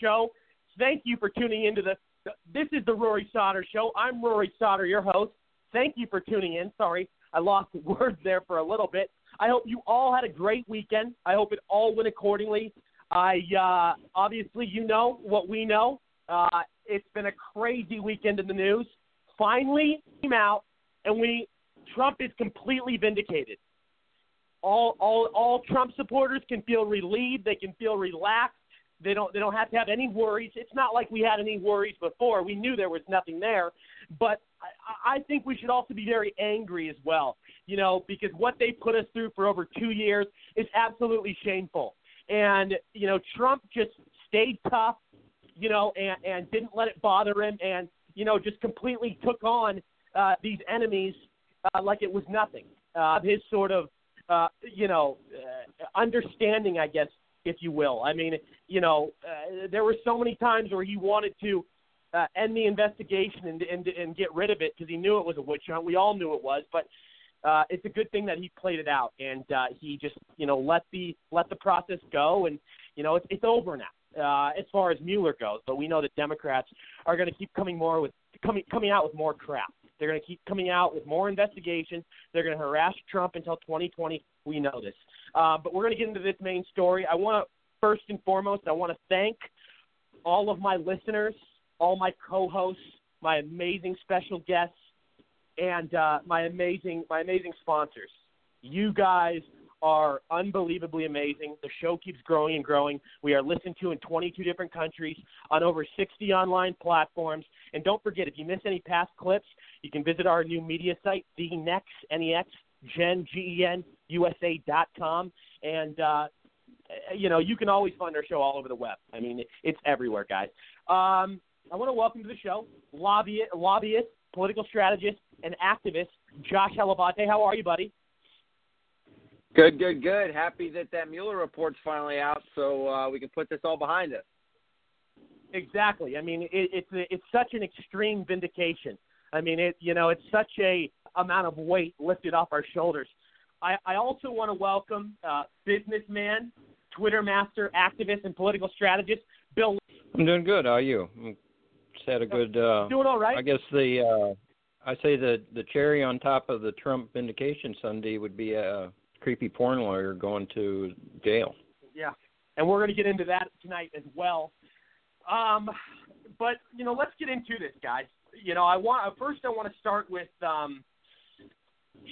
Show. Thank you for tuning into the. This is the Rory Sauter Show. I'm Rory Sauter, your host. Thank you for tuning in. Sorry, I lost words there for a little bit. I hope you all had a great weekend. I hope it all went accordingly. I uh, obviously, you know what we know. Uh, it's been a crazy weekend in the news. Finally, came out, and we Trump is completely vindicated. All, all, all Trump supporters can feel relieved. They can feel relaxed. They don't they don't have to have any worries. It's not like we had any worries before. We knew there was nothing there, but I, I think we should also be very angry as well. You know, because what they put us through for over two years is absolutely shameful. And you know, Trump just stayed tough, you know, and, and didn't let it bother him, and you know, just completely took on uh, these enemies uh, like it was nothing. Uh, his sort of, uh, you know, uh, understanding, I guess, if you will. I mean, you know, uh, there were so many times where he wanted to uh, end the investigation and, and and get rid of it because he knew it was a witch hunt. We all knew it was, but uh, it's a good thing that he played it out and uh, he just you know let the let the process go and you know it's it's over now. Uh, as far as Mueller goes, but we know that Democrats are going to keep coming more with coming coming out with more crap. They're going to keep coming out with more investigations. They're going to harass Trump until 2020. We know this. Uh, but we're going to get into this main story. I want to first and foremost, I want to thank all of my listeners, all my co-hosts, my amazing special guests, and uh, my amazing my amazing sponsors. You guys are unbelievably amazing. The show keeps growing and growing. We are listened to in 22 different countries on over 60 online platforms. And don't forget, if you miss any past clips, you can visit our new media site, TheNex, N-E-X, Gen, G-E-N, USA.com. And uh, you know, you can always find our show all over the web. I mean, it's everywhere, guys. Um, I want to welcome to the show lobbyist, lobbyist, political strategist, and activist Josh Hlavaty. How are you, buddy? Good, good, good. Happy that that Mueller report's finally out, so uh, we can put this all behind us. Exactly. I mean, it, it's a, it's such an extreme vindication. I mean, it you know, it's such a amount of weight lifted off our shoulders. I, I also want to welcome uh, businessman, Twitter master, activist, and political strategist, Bill. I'm doing good. How are you? Just had a good. Uh, doing all right. I guess the uh, I say the the cherry on top of the Trump vindication Sunday would be a creepy porn lawyer going to jail. Yeah, and we're going to get into that tonight as well. Um, but you know, let's get into this, guys. You know, I want first I want to start with um,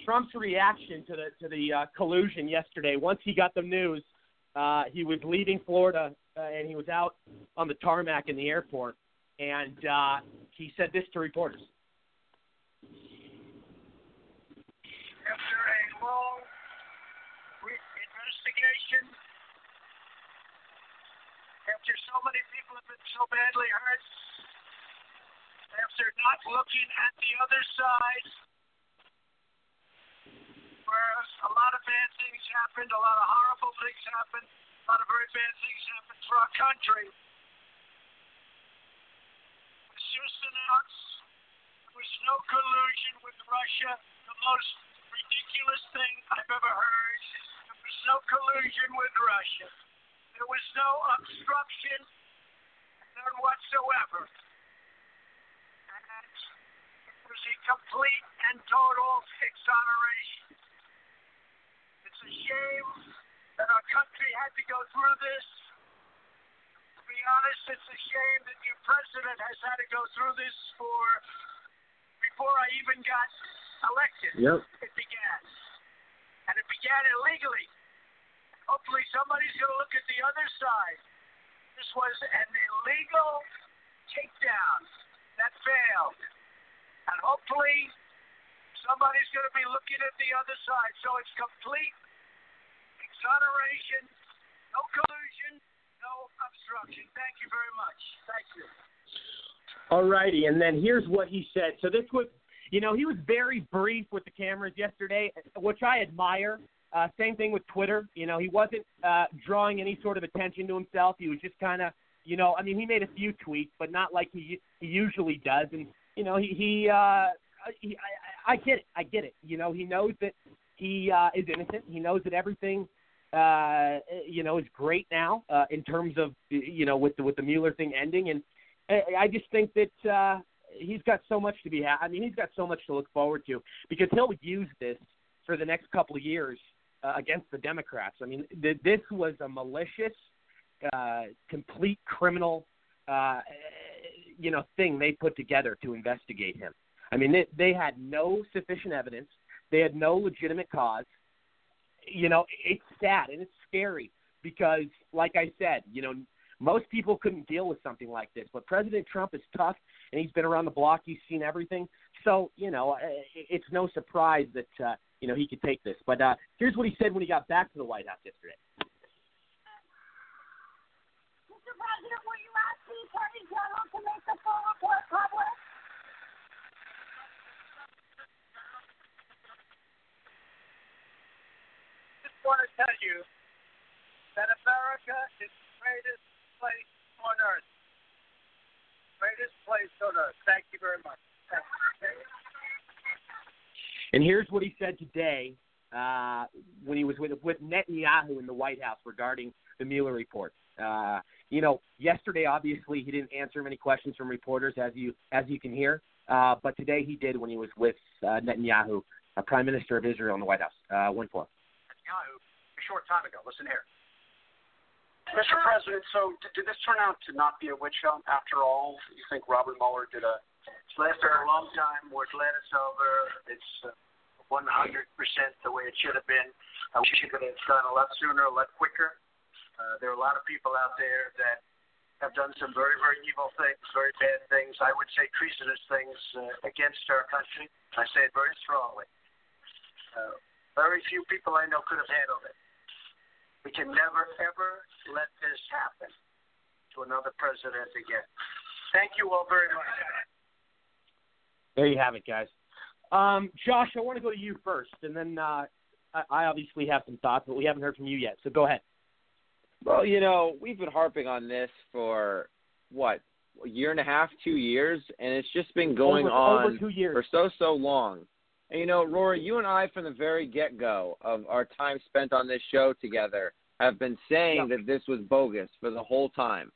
Trump's reaction to the to the uh, collusion yesterday. Once he got the news uh, he was leaving Florida uh, and he was out on the tarmac in the airport, and uh, he said this to reporters. After a long investigation, after so many people have been so badly hurt, after not looking at the other side, where a lot of bad things happened, a lot of horrible things happened, a lot of very bad things happened for our country. It's just announced there was no collusion with Russia, the most ridiculous thing I've ever heard. There was no collusion with Russia. There was no obstruction, none whatsoever. And it was a complete and total exoneration. It's a shame that our country had to go through this. To be honest, it's a shame that your president has had to go through this for before I even got elected. Yep. It began. And it began illegally. Hopefully somebody's going to look at the other side. This was an illegal takedown that failed. And hopefully somebody's going to be looking at the other side. So it's complete exoneration, no collusion, no obstruction. Thank you very much. Thank you. All righty, and then here's what he said. So this was, you know, he was very brief with the cameras yesterday, which I admire. Uh, same thing with Twitter. You know, he wasn't uh, drawing any sort of attention to himself. He was just kind of, you know, I mean, he made a few tweets, but not like he he usually does. And you know, he he, uh, he I, I get it. I get it. You know, he knows that he uh, is innocent. He knows that everything uh, you know, is great now uh, in terms of you know with the with the Mueller thing ending, and I, I just think that uh, he's got so much to be. Ha- I mean, he's got so much to look forward to because he'll use this for the next couple of years uh, against the Democrats. I mean, th- this was a malicious, uh, complete criminal, uh, you know, thing they put together to investigate him. I mean, they, they had no sufficient evidence. They had no legitimate cause you know, it's sad and it's scary because, like I said, you know, most people couldn't deal with something like this. But President Trump is tough, and he's been around the block. He's seen everything. So, you know, it's no surprise that uh, you know he could take this. But uh, here's what he said when he got back to the White House yesterday. Mr. President, will you ask the Attorney General to make the full report public? just want to tell you that America is the greatest place on earth. Greatest place on earth. Thank you very much. And here's what he said today uh, when he was with with Netanyahu in the White House regarding the Mueller report. Uh, you know, yesterday obviously he didn't answer many questions from reporters, as you as you can hear. Uh, but today he did when he was with uh, Netanyahu, uh, Prime Minister of Israel, in the White House. Uh, one four. Netanyahu a short time ago. Listen here. Mr. President, so did, did this turn out to not be a witch hunt after all? You think Robert Mueller did a? It's lasted a long time. We're glad it's over. It's uh, 100% the way it should have been. I wish it could have gone a lot sooner, a lot quicker. Uh, there are a lot of people out there that have done some very, very evil things, very bad things. I would say treasonous things uh, against our country. I say it very strongly. Uh, very few people I know could have handled it. We can never, ever let this happen to another president again. Thank you all very much. There you have it, guys. Um, Josh, I want to go to you first, and then uh, I, I obviously have some thoughts, but we haven't heard from you yet. So go ahead. Well, you know, we've been harping on this for what a year and a half, two years, and it's just been going over, on over for so so long. And you know, Rory, you and I from the very get go of our time spent on this show together have been saying Yep. that this was bogus for the whole time.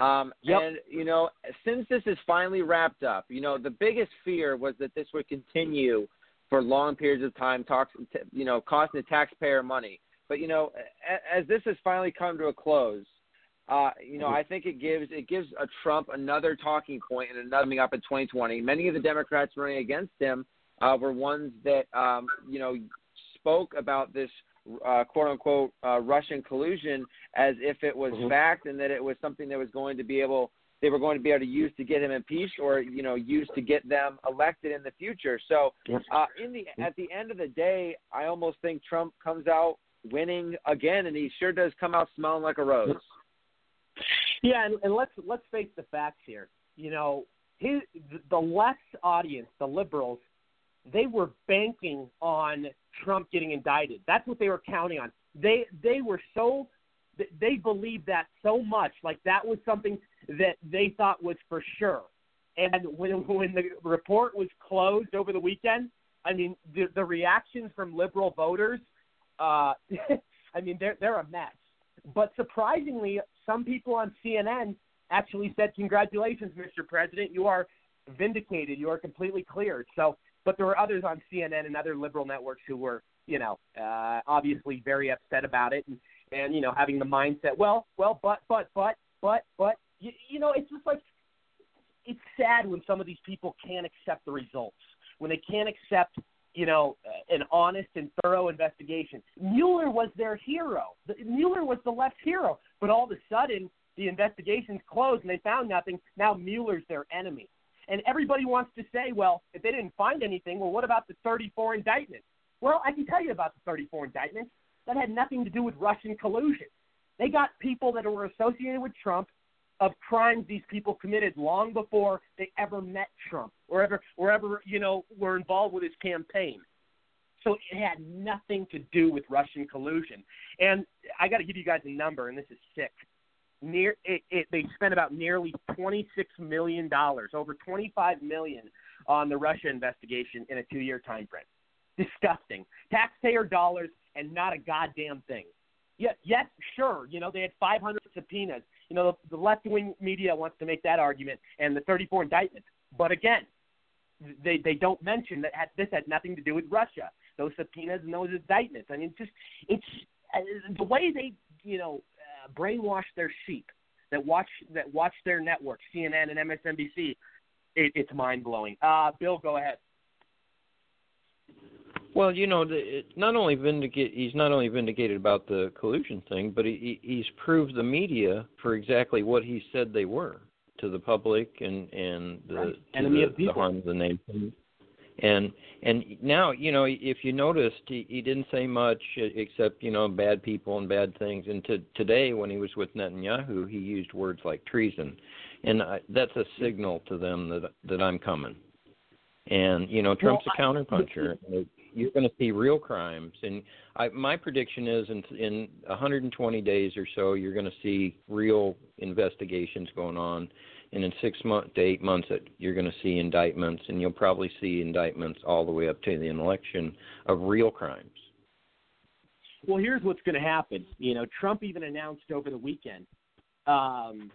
Um, Yep. And you know, since this is finally wrapped up, you know, the biggest fear was that this would continue for long periods of time, talks, you know, costing the taxpayer money. But you know, as this has finally come to a close, uh, you know, I think it gives it gives a Trump another talking point and another coming up in 2020. Many of the Democrats running against him uh, were ones that um, you know spoke about this uh, quote unquote uh, Russian collusion as if it was Mhm. fact and that it was something that was going to be able they were going to be able to use to get him impeached or you know use to get them elected in the future. So uh, in the at the end of the day, I almost think Trump comes out winning again, and he sure does come out smelling like a rose. Yeah, and, and let's let's face the facts here. You know, his the left audience, the liberals, they were banking on Trump getting indicted. That's what they were counting on. They they were so they believed that so much, like that was something that they thought was for sure. And when when the report was closed over the weekend, I mean the the reactions from liberal voters, uh, I mean they're they're a mess. But surprisingly, some people on CNN actually said, "Congratulations, Mr. President, you are vindicated. You are completely cleared. So, but there were others on CNN and other liberal networks who were, you know, uh, obviously very upset about it, and and you know having the mindset, well, well, but, but, but, but, but, you, you know, it's just like it's sad when some of these people can't accept the results, when they can't accept, you know, uh, an honest and thorough investigation. Mueller was their hero. The, Mueller was the left's hero, but all of a sudden the investigation's closed and they found nothing. Now Mueller's their enemy. And everybody wants to say, well, if they didn't find anything, well, what about the 34 indictments? Well, I can tell you about the 34 indictments. That had nothing to do with Russian collusion. They got people that were associated with Trump of crimes these people committed long before they ever met Trump or ever, or ever you know, were involved with his campaign. So it had nothing to do with Russian collusion. And I got to give you guys a number, and this is sick. Near it, it, they spent about nearly twenty six million dollars, over twenty five million, on the Russia investigation in a two year time frame. Disgusting. Taxpayer dollars and not a goddamn thing. Yes, yes, sure. You know they had 500 subpoenas you know, the, the left wing media wants to make that argument and the 34 indictments. But again, they they don't mention that had, this had nothing to do with Russia. Those subpoenas and those indictments. I mean, just it's uh, the way they you know uh, brainwash their sheep that watch that watch their network, CNN and MSNBC. It, it's mind blowing. Uh, Bill, go ahead. Well, you know, the, not only vindicate, he's not only vindicated about the collusion thing, but he, he's proved the media for exactly what he said they were to the public and and the right. the, of the harm of the nation. And and now you know if you noticed he, he didn't say much except you know bad people and bad things. And to, today when he was with Netanyahu, he used words like treason, and I, that's a signal to them that that I'm coming. And you know Trump's well, a counterpuncher you're going to see real crimes. And I, my prediction is in in 120 days or so, you're going to see real investigations going on. And in six months to eight months, you're going to see indictments, and you'll probably see indictments all the way up to the election of real crimes. Well, here's what's going to happen. You know, Trump even announced over the weekend, um,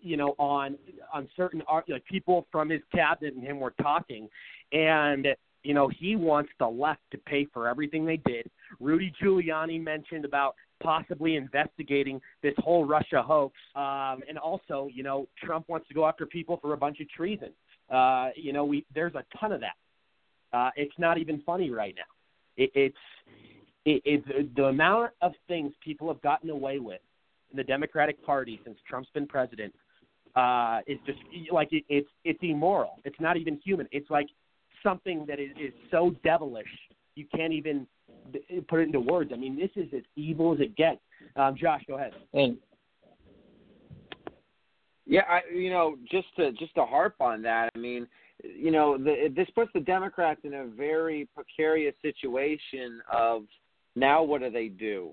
you know, on on certain like people from his cabinet and him were talking, and you know, he wants the left to pay for everything they did. Rudy Giuliani mentioned about possibly investigating this whole Russia hoax. Um, and also, you know, Trump wants to go after people for a bunch of treason. Uh, you know, we there's a ton of that. Uh, it's not even funny right now. It, it's it, it, the amount of things people have gotten away with in the Democratic Party since Trump's been president uh, is just like it, it's it's immoral. It's not even human. It's like something that is, is so devilish you can't even put it into words. I mean, this is as evil as it gets. Um, Josh, go ahead. And yeah, I, you know, just to just to harp on that, I mean, you know, the, this puts the Democrats in a very precarious situation of now what do they do?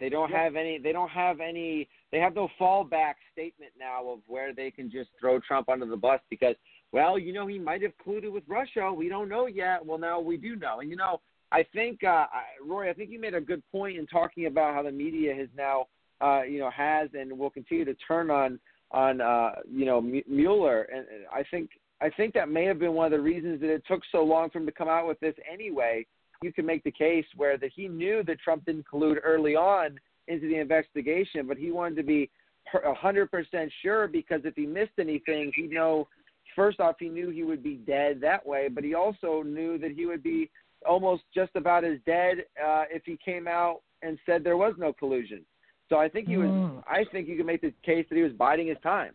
They don't have any. They don't have any. They have no fallback statement now of where they can just throw Trump under the bus because well, you know, he might have colluded with Russia. We don't know yet. Well, now we do know. And, you know, I think, uh, Rory, I think you made a good point in talking about how the media has now, uh, you know, has and will continue to turn on, on, uh, you know, Mueller. And I think, I think that may have been one of the reasons that it took so long for him to come out with this anyway. You can make the case where that he knew that Trump didn't collude early on into the investigation, but he wanted to be hundred percent sure because if he missed anything, he'd know first off, he knew he would be dead that way, but he also knew that he would be almost just about as dead uh, if he came out and said there was no collusion. So I think he was. Mm. I think you can make the case that he was biding his time.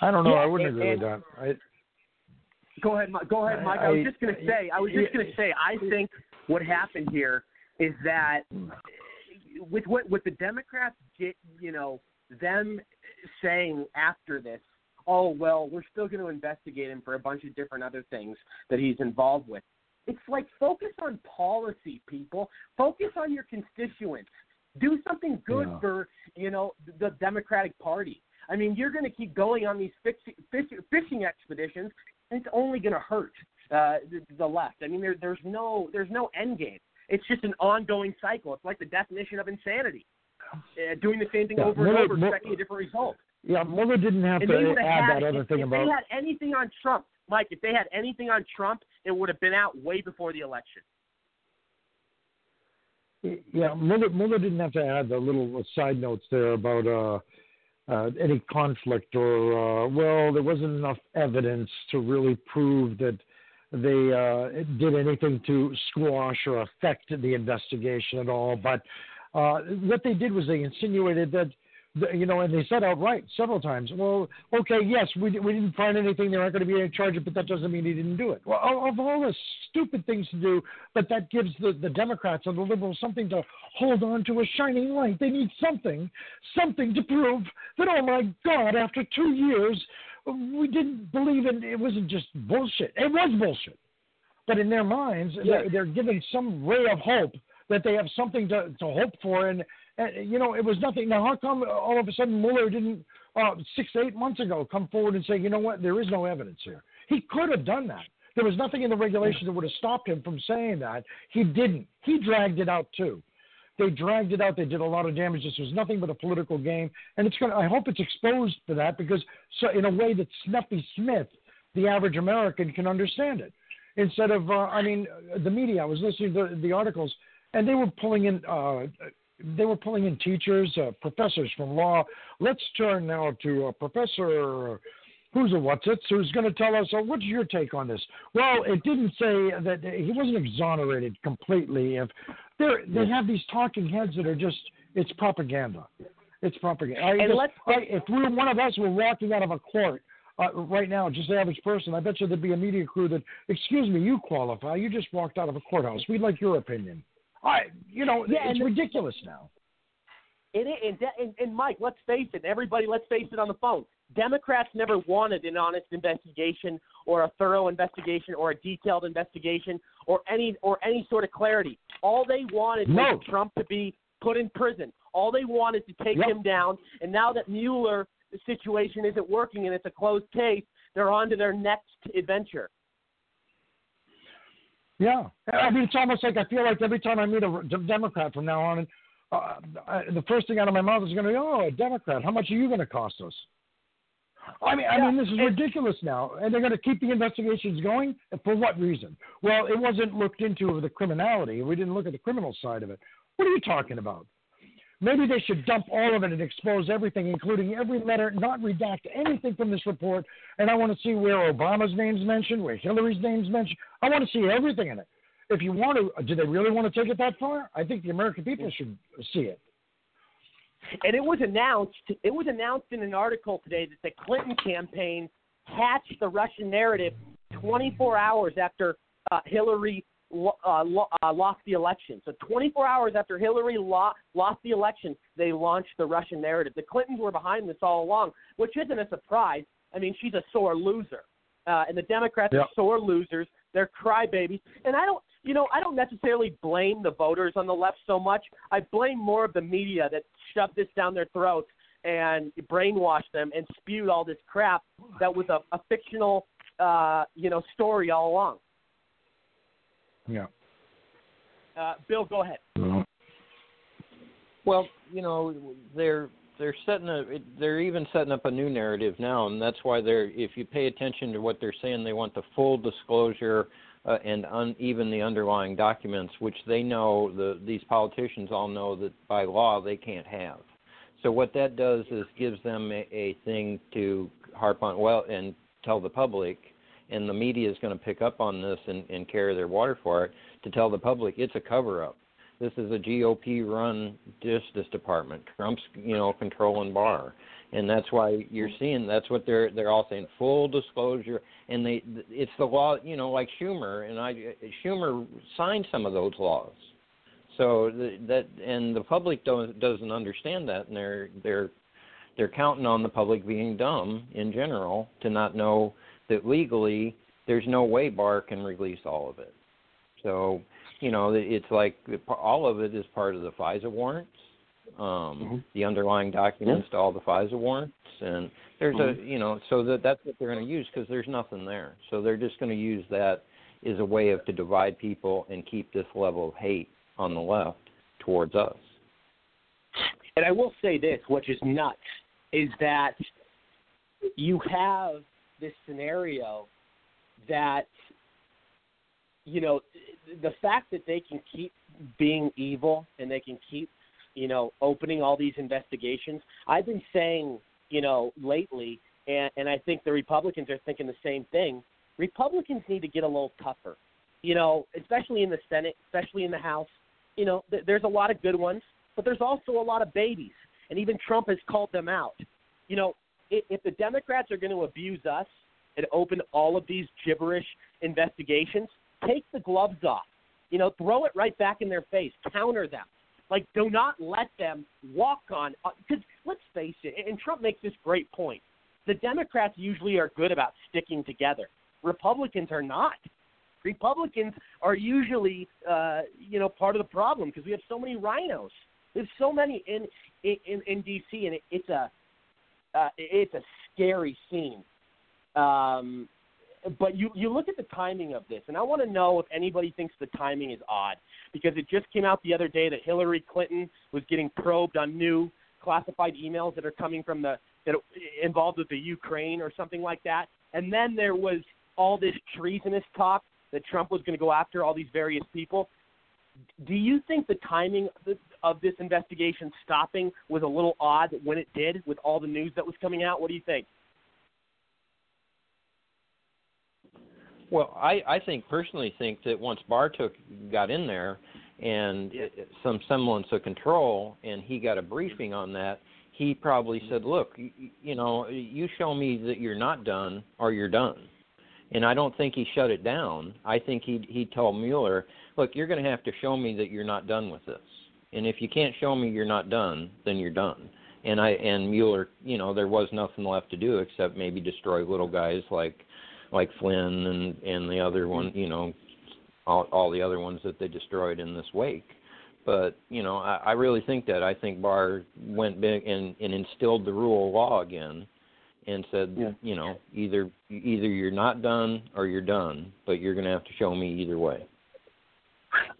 I don't know. Yeah, I wouldn't and, agree and, with that. I, go ahead, go ahead, Mike. I, I was just going to say. I was just going to say. I think what happened here is that with what with the Democrats get, you know, them saying after this oh, well, we're still going to investigate him for a bunch of different other things that he's involved with. It's like focus on policy, people. Focus on your constituents. Do something good yeah. for, you know, the Democratic Party. I mean, you're going to keep going on these fishing, fishing expeditions, and it's only going to hurt uh, the, the left. I mean, there, there's no there's no end game. It's just an ongoing cycle. It's like the definition of insanity. uh, doing the same thing Yeah, over Mueller- and over, Mu- expecting a different result. Yeah, Mueller didn't have And to they would have add had that other if, thing if about. they had anything on Trump, Mike. If they had anything on Trump, it would have been out way before the election. Yeah, Mueller, Mueller didn't have to add the little side notes there about uh, uh, any conflict or, uh, well, there wasn't enough evidence to really prove that they uh, did anything to squash or affect the investigation at all. But uh, what they did was they insinuated that, you know, and they said outright several times, well, okay, yes, we, we didn't find anything, there aren't going to be any charges, but that doesn't mean he didn't do it. Well, of all the stupid things to do, but that gives the, the Democrats and the liberals something to hold on to a shining light. They need something, something to prove that, oh my God, after two years, we didn't believe in it wasn't just bullshit. It was bullshit. But in their minds, they're, they're given some ray of hope that they have something to, to hope for. And, you know, it was nothing. Now, how come all of a sudden Mueller didn't, uh, six, eight months ago, come forward and say, you know what, there is no evidence here? He could have done that. There was nothing in the regulations that would have stopped him from saying that. He didn't. He dragged it out too. They dragged it out. They did a lot of damage. This was nothing but a political game, and it's to I hope it's exposed for that because, so in a way that Snuffy Smith, the average American, can understand it. Instead of, uh, I mean, the media. I was listening to the articles, and they were pulling in. Uh, they were pulling in teachers, uh, professors from law. Let's turn now to uh, Professor who's a what's it, who's going to tell us, oh, what's your take on this? Well, it didn't say that he wasn't exonerated completely. If they're, they have these talking heads that are just, it's propaganda. It's propaganda. I And let's- I, if we, one of us were walking out of a court uh, right now, just the average person, I bet you there'd be a media crew that, excuse me, you qualify. You just walked out of a courthouse. We'd like your opinion. I, you know, Yeah, it's and- ridiculous now. And, and, and, and Mike, let's face it. Everybody, let's face it on the phone. Democrats never wanted an honest investigation or a thorough investigation or a detailed investigation or any or any sort of clarity. All they wanted No. was Trump to be put in prison. All they wanted to take Yep. him down. And now that Mueller the situation isn't working and it's a closed case, they're on to their next adventure. Yeah, I mean, it's almost like I feel like every time I meet a Democrat from now on, and uh, I, the first thing out of my mouth is going to be, "Oh, a Democrat. How much are you going to cost us?" I mean, I mean, this is ridiculous now, and they're going to keep the investigations going for what reason? Well, it wasn't looked into the criminality. We didn't look at the criminal side of it. What are you talking about? Maybe they should dump all of it and expose everything, including every letter, not redact anything from this report. And I want to see where Obama's name's mentioned, where Hillary's name's mentioned. I want to see everything in it. If you want to, do they really want to take it that far? I think the American people should see it. And it was announced. It was announced in an article today that the Clinton campaign hatched the Russian narrative 24 hours after uh, Hillary uh, lo- uh, lost the election. So 24 hours after Hillary lo- lost the election, they launched the Russian narrative. The Clintons were behind this all along, which isn't a surprise. I mean, she's a sore loser, uh, and the Democrats Yep. are sore losers. They're crybabies, and I don't. You know, I don't necessarily blame the voters on the left so much. I blame more of the media that shoved this down their throats and brainwashed them and spewed all this crap that was a, a fictional, uh, you know, story all along. Yeah. Uh, Bill, go ahead. Well, you know, they're they're setting a they're even setting up a new narrative now, and that's why they're if you pay attention to what they're saying, they want the full disclosure uh, and un, even the underlying documents, which they know the these politicians all know that by law they can't have. So what that does is gives them a, a thing to harp on well and tell the public, and the media is going to pick up on this and, and carry their water for it to tell the public it's a cover up. This is a GOP run Justice Department. Trump's, you know, controlling Barr. And that's why you're mm-hmm. seeing that's what they're they're all saying full disclosure and they it's the law, you know, like Schumer and I Schumer signed some of those laws. So the, that and the public don't doesn't understand that and they're they're they're counting on the public being dumb in general to not know that legally there's no way Barr can release all of it. So you know, it's like all of it is part of the FISA warrants, um, Mm-hmm. the underlying documents to all the FISA warrants, and there's Mm-hmm. a, you know, so that that's what they're going to use because there's nothing there. So they're just going to use that as a way of to divide people and keep this level of hate on the left towards us. And I will say this, which is nuts, is that you have this scenario that you know the fact that they can keep being evil and they can keep you know opening all these investigations i've been saying you know lately and and i think the republicans are thinking the same thing republicans need to get a little tougher. You know especially in the senate especially in the house you know th- there's a lot of good ones but there's also a lot of babies and even trump has called them out. You know if, the democrats are going to abuse us and open all of these gibberish investigations take the gloves off. You know, throw it right back in their face. Counter them. Like, do not let them walk on. Because uh, let's face it, and Trump makes this great point. The Democrats usually are good about sticking together. Republicans are not. Republicans are usually, uh, you know, part of the problem because we have so many RINOs. There's so many in in in DC, and it, it's a uh, it's a scary scene. Um, but you you look at the timing of this, and I want to know if anybody thinks the timing is odd because it just came out the other day that Hillary Clinton was getting probed on new classified emails that are coming from the that involved with the Ukraine or something like that, and then there was all this treasonous talk that Trump was going to go after all these various people. Do you think the timing of this investigation stopping was a little odd when it did with all the news that was coming out? What do you think? Well, I, I think personally think that once Barr took got in there and some semblance of control, and he got a briefing on that, he probably said, "Look, you, you know, you show me that you're not done, or you're done." And I don't think he shut it down. I think he he told Mueller, "Look, you're going to have to show me that you're not done with this. And if you can't show me you're not done, then you're done." And I and Mueller, you know, there was nothing left to do except maybe destroy little guys like like Flynn and and the other one, you know, all, all the other ones that they destroyed in this wake. But you know, I, I really think that I think Barr went big and, and instilled the rule of law again, and said, yeah. you know, either either you're not done or you're done, but you're going to have to show me either way.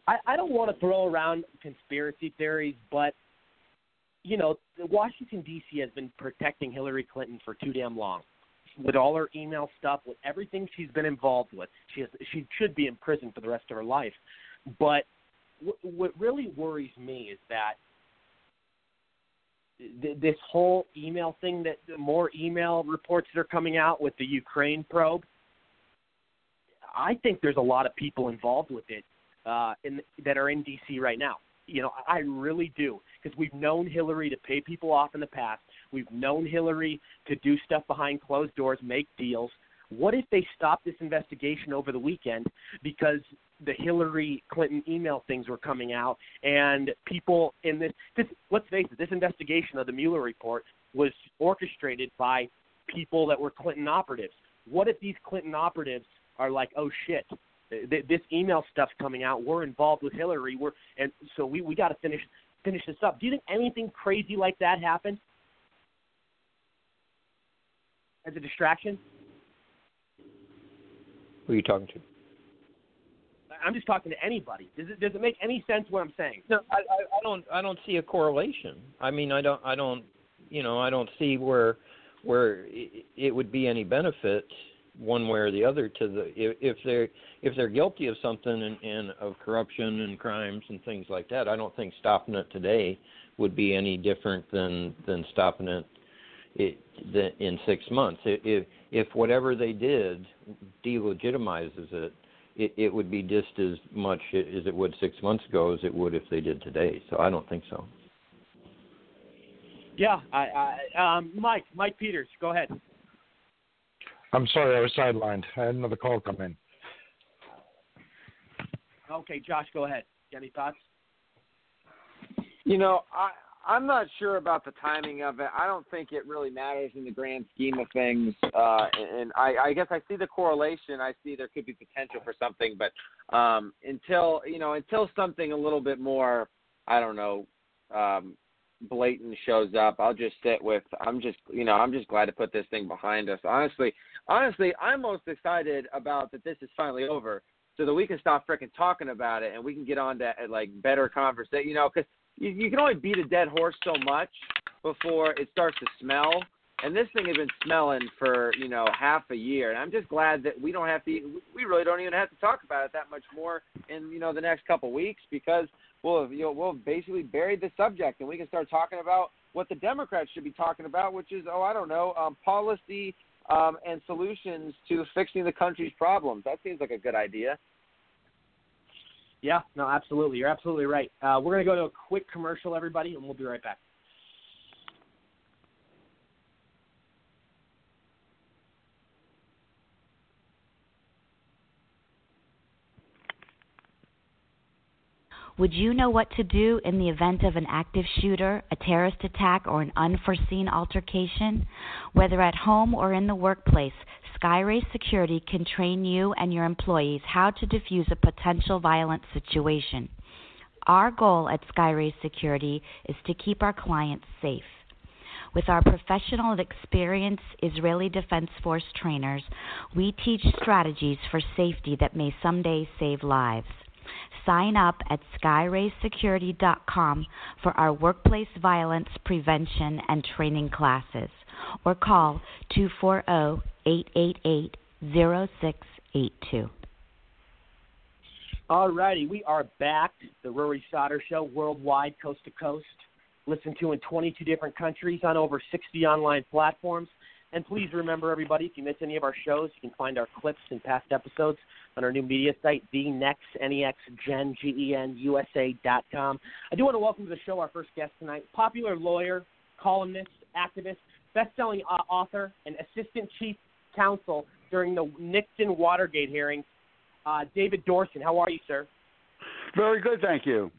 I, I don't want to throw around conspiracy theories, but you know, Washington D.C. has been protecting Hillary Clinton for too damn long with all her email stuff, with everything she's been involved with. She has, she should be in prison for the rest of her life. But w- what really worries me is that th- this whole email thing that the more email reports that are coming out with the Ukraine probe. I think there's a lot of people involved with it uh, in, that are in DC right now. You know, I really do because we've known Hillary to pay people off in the past. We've known Hillary to do stuff behind closed doors, make deals. What if they stopped this investigation over the weekend because the Hillary Clinton email things were coming out and people in this, this let's face it, this investigation of the Mueller report was orchestrated by people that were Clinton operatives. What if these Clinton operatives are like, oh shit, Uh, this email stuff's coming out. We're involved with Hillary. We're and so we we got to finish finish this up. Do you think anything crazy like that happened? as a distraction? Who are you talking to? I'm just talking to anybody. Does it does it make any sense what I'm saying? No, I, I, I don't I don't see a correlation. I mean, I don't I don't you know I don't see where where it, it would be any benefit one way or the other to the if, they're if they're guilty of something and, and of corruption and crimes and things like that. I don't think stopping it today would be any different than than stopping it it, the, in six months. If if whatever they did delegitimizes it, it, it would be just as much as it would six months ago as it would if they did today. So I don't think so. Yeah, I, I um, Mike, Mike Peters, go ahead. I'm sorry, I was sidelined. I had another call come in. Okay, Josh, go ahead. Any thoughts? You know, I I'm not sure about the timing of it. I don't think it really matters in the grand scheme of things. Uh, and I, I guess I see the correlation. I see there could be potential for something, but um, until you know, until something a little bit more, I don't know, um, blatant shows up, I'll just sit with. I'm just, you know, I'm just glad to put this thing behind us. Honestly, honestly, I'm most excited about that this is finally over so that we can stop freaking talking about it and we can get on to like better conversation. You know, because you, you can only beat a dead horse so much before it starts to smell. And this thing has been smelling for you know half a year, and I'm just glad that we don't have to. We really don't even have to talk about it that much more in you know the next couple of weeks because we'll you know we'll basically buried the subject, and we can start talking about what the Democrats should be talking about, which is oh I don't know um, policy um, and solutions to fixing the country's problems. That seems like a good idea. Yeah, no, absolutely. You're absolutely right. Uh, we're going to go to a quick commercial, everybody, and we'll be right back. Would you know what to do in the event of an active shooter, a terrorist attack, or an unforeseen altercation? Whether at home or in the workplace, SkyRace Security can train you and your employees how to defuse a potential violent situation. Our goal at SkyRace Security is to keep our clients safe. With our professional and experienced Israeli Defense Force trainers, we teach strategies for safety that may someday save lives. Sign up at skyraysecurity.com for our workplace violence prevention and training classes or call 240-888-0682. All righty, we are back. The Rory Sauter Show, worldwide, coast to coast. Listened to in 22 different countries on over 60 online platforms. And please remember, everybody, if you miss any of our shows, you can find our clips and past episodes on our new media site, the next N-E-X-Gen, G-E-N, USA.com. I do want to welcome to the show our first guest tonight, popular lawyer, columnist, activist, best-selling uh, author, and assistant chief counsel during the Nixon Watergate hearings, uh, David Dorsen. How are you, sir? Very good, thank you.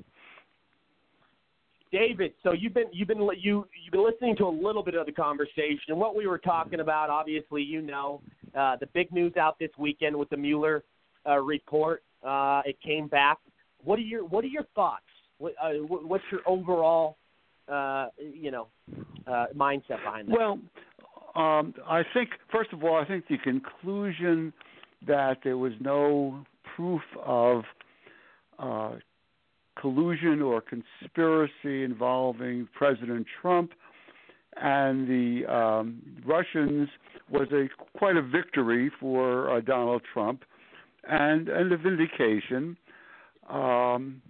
David, so you've been you've been you you've been listening to a little bit of the conversation. What we were talking about, obviously, you know, uh, the big news out this weekend with the Mueller uh, report. Uh, it came back. What are your What are your thoughts? What, uh, what's your overall, uh, you know, uh, mindset behind that? Well, um, I think first of all, I think the conclusion that there was no proof of uh, collusion or conspiracy involving President Trump and the um, Russians was a quite a victory for uh, Donald Trump and and a vindication. Um,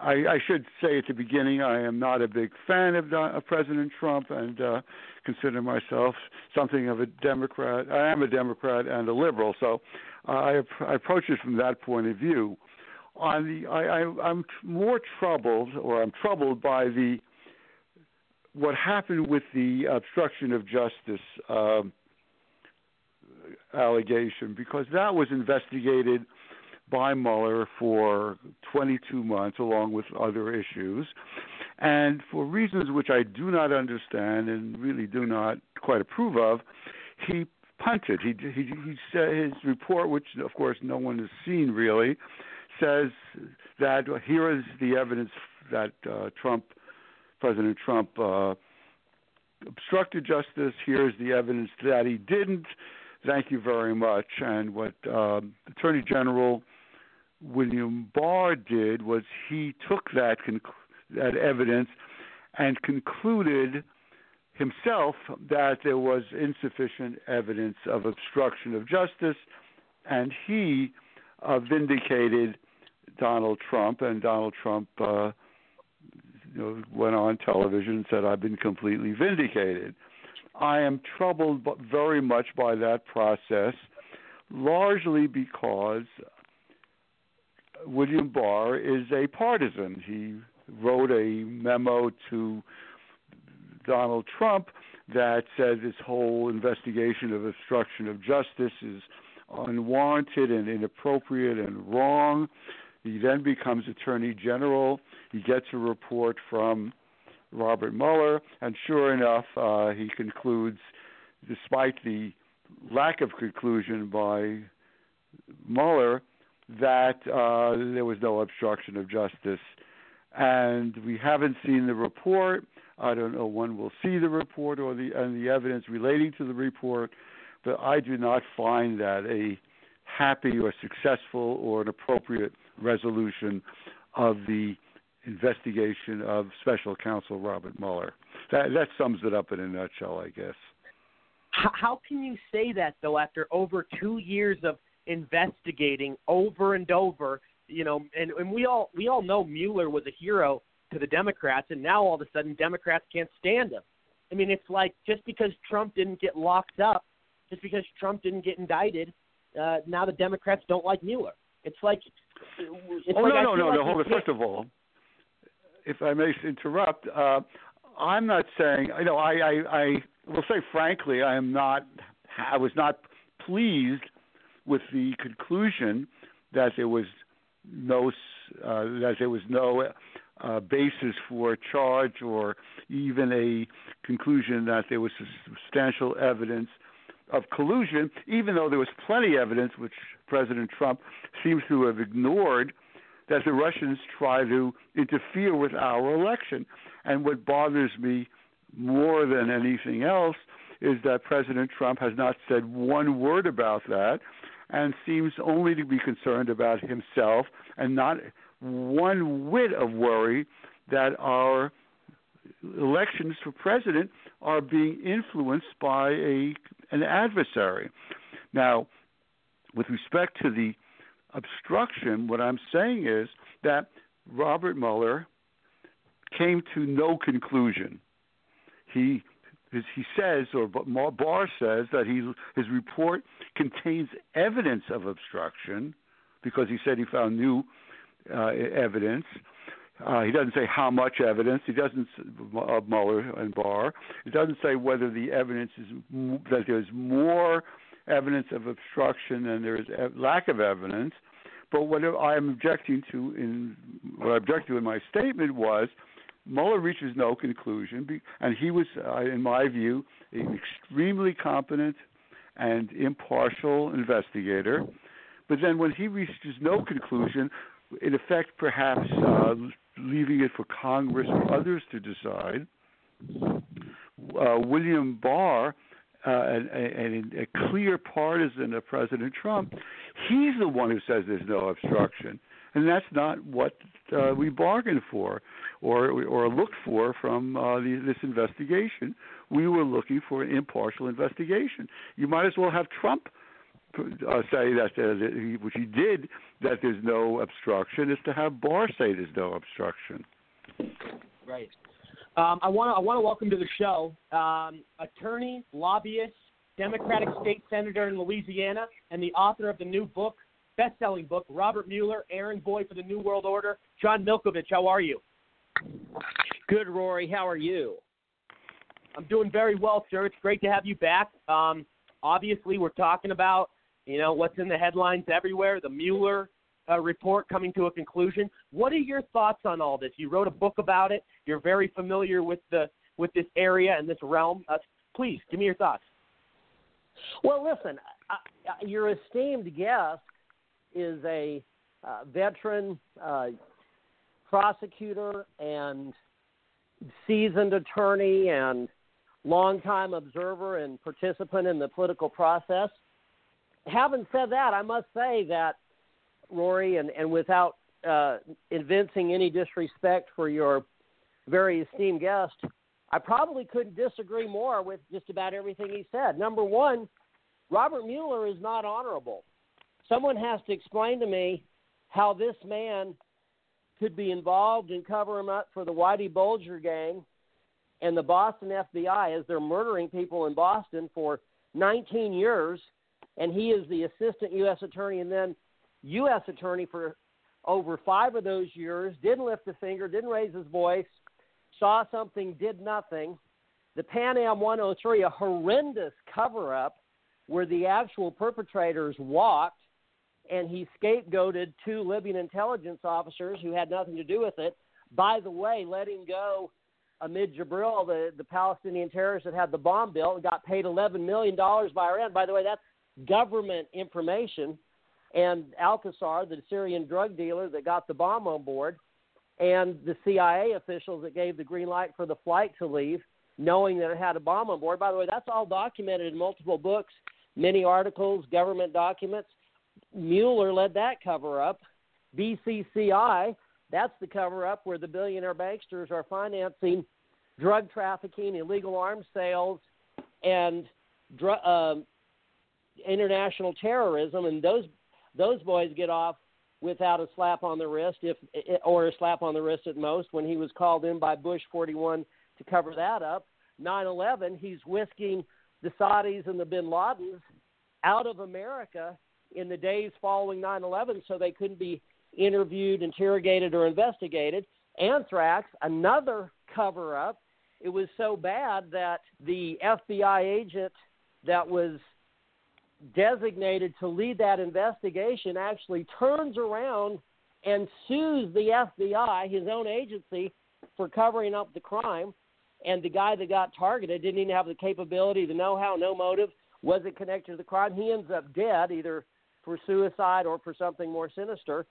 I, I should say at the beginning, I am not a big fan of, of President Trump and uh, consider myself something of a Democrat. I am a Democrat and a liberal, so uh, I, I approach it from that point of view on the I, I I'm more troubled or I'm troubled by the what happened with the obstruction of justice uh, allegation because that was investigated by Mueller for 22 months along with other issues. And for reasons which I do not understand and really do not quite approve of he punted. He he he said his report which of course no one has seen really says that here is the evidence that uh, Trump, President Trump, uh, obstructed justice. Here's the evidence that he didn't. Thank you very much. And what uh, Attorney General William Barr did was he took that conc- that evidence and concluded himself that there was insufficient evidence of obstruction of justice, and he uh, vindicated Donald Trump, and Donald Trump uh, you know, went on television and said, "I've been completely vindicated." I am troubled very much by that process, largely because William Barr is a partisan. He wrote a memo to Donald Trump that said this whole investigation of obstruction of justice is unwarranted and inappropriate and wrong. He then becomes Attorney General. He gets a report from Robert Mueller, and sure enough, uh, he concludes, despite the lack of conclusion by Mueller, that uh, there was no obstruction of justice. And we haven't seen the report. I don't know when we'll see the report or the and the evidence relating to the report, but I do not find that a happy or successful or an appropriate resolution of the investigation of Special Counsel Robert Mueller. That that sums it up in a nutshell, I guess. How, can you say that though after over two years of investigating over and over? You know, and, and we all we all know Mueller was a hero to the Democrats, and now all of a sudden Democrats can't stand him. I mean, it's like just because Trump didn't get locked up, just because Trump didn't get indicted, uh, now the Democrats don't like Mueller. It's like oh no no no like no! Hold it. First of all, if I may interrupt, uh, I'm not saying. You know, I, I I will say frankly, I am not. I was not pleased with the conclusion that there was no uh, that there was no uh, basis for a charge or even a conclusion that there was substantial evidence of collusion, even though there was plenty of evidence, which President Trump seems to have ignored, that the Russians try to interfere with our election. And what bothers me more than anything else is that President Trump has not said one word about that and seems only to be concerned about himself and not one whit of worry that our elections for president are being influenced by a an adversary. Now, with respect to the obstruction, what I'm saying is that Robert Mueller came to no conclusion. He he says, or Barr says, that he his report contains evidence of obstruction because he said he found new uh, evidence. Uh, he doesn't say how much evidence. He doesn't uh, Mueller and Barr. He doesn't say whether the evidence is that there's more evidence of obstruction than there is lack of evidence. But what I'm objecting to in what I object to in my statement was Mueller reaches no conclusion, and he was, uh, in my view, an extremely competent and impartial investigator. But then when he reaches no conclusion, in effect, perhaps uh, leaving it for Congress or others to decide, uh, William Barr, uh, and, a clear partisan of President Trump, he's the one who says there's no obstruction, and that's not what uh, we bargained for or or looked for from uh, the, this investigation. We were looking for an impartial investigation. You might as well have Trump uh, say that, uh, that he, which he did, that there's no obstruction, is to have Barr say there's no obstruction. Right. Um, I want to I want to welcome to the show um, attorney, lobbyist, Democratic state senator in Louisiana, and the author of the new book, best-selling book, Robert Mueller, Errand Boy for the New World Order, John Milkovich. How are you? Good, Rory. How are you? I'm doing very well, sir. It's great to have you back. Um, obviously, we're talking about you know what's in the headlines everywhere, the Mueller uh, report coming to a conclusion. What are your thoughts on all this? You wrote a book about it. You're very familiar with the with this area and this realm. Uh, please give me your thoughts. Well, listen, your esteemed guest is a uh, veteran uh, prosecutor and seasoned attorney and longtime observer and participant in the political process. Having said that, I must say that, Rory, and, and without uh, evincing any disrespect for your very esteemed guest, I probably couldn't disagree more with just about everything he said. Number one, Robert Mueller is not honorable. Someone has to explain to me how this man could be involved in covering up for the Whitey Bulger gang and the Boston FBI as they're murdering people in Boston for 19 years, and he is the assistant U.S. attorney and then U.S. attorney for over five of those years, didn't lift a finger, didn't raise his voice, saw something, did nothing. The Pan Am 103, a horrendous cover up where the actual perpetrators walked and he scapegoated two Libyan intelligence officers who had nothing to do with it. By the way, letting go Ahmed Jibril, the, the Palestinian terrorist that had the bomb built, and got paid $11 million by Iran. By the way, that's government information. And al-Kassar, the Syrian drug dealer that got the bomb on board, and the CIA officials that gave the green light for the flight to leave, knowing that it had a bomb on board. By the way, that's all documented in multiple books, many articles, government documents. Mueller led that cover up. BCCI, That's the cover up where the billionaire banksters are financing drug trafficking, illegal arms sales, and dr- um, international terrorism. And those those boys get off without a slap on the wrist, if or a slap on the wrist at most. When he was called in by Bush 41 to cover that up, 9/11, he's whisking the Saudis and the Bin Ladens out of America in the days following 9/11, so they couldn't be interviewed, interrogated, or investigated. Anthrax, another cover up. It was so bad that the FBI agent that was designated to lead that investigation actually turns around and sues the FBI, his own agency, for covering up the crime. And the guy that got targeted didn't even have the capability, the know how, no motive, wasn't connected to the crime. He ends up dead, either for suicide or for something more sinister.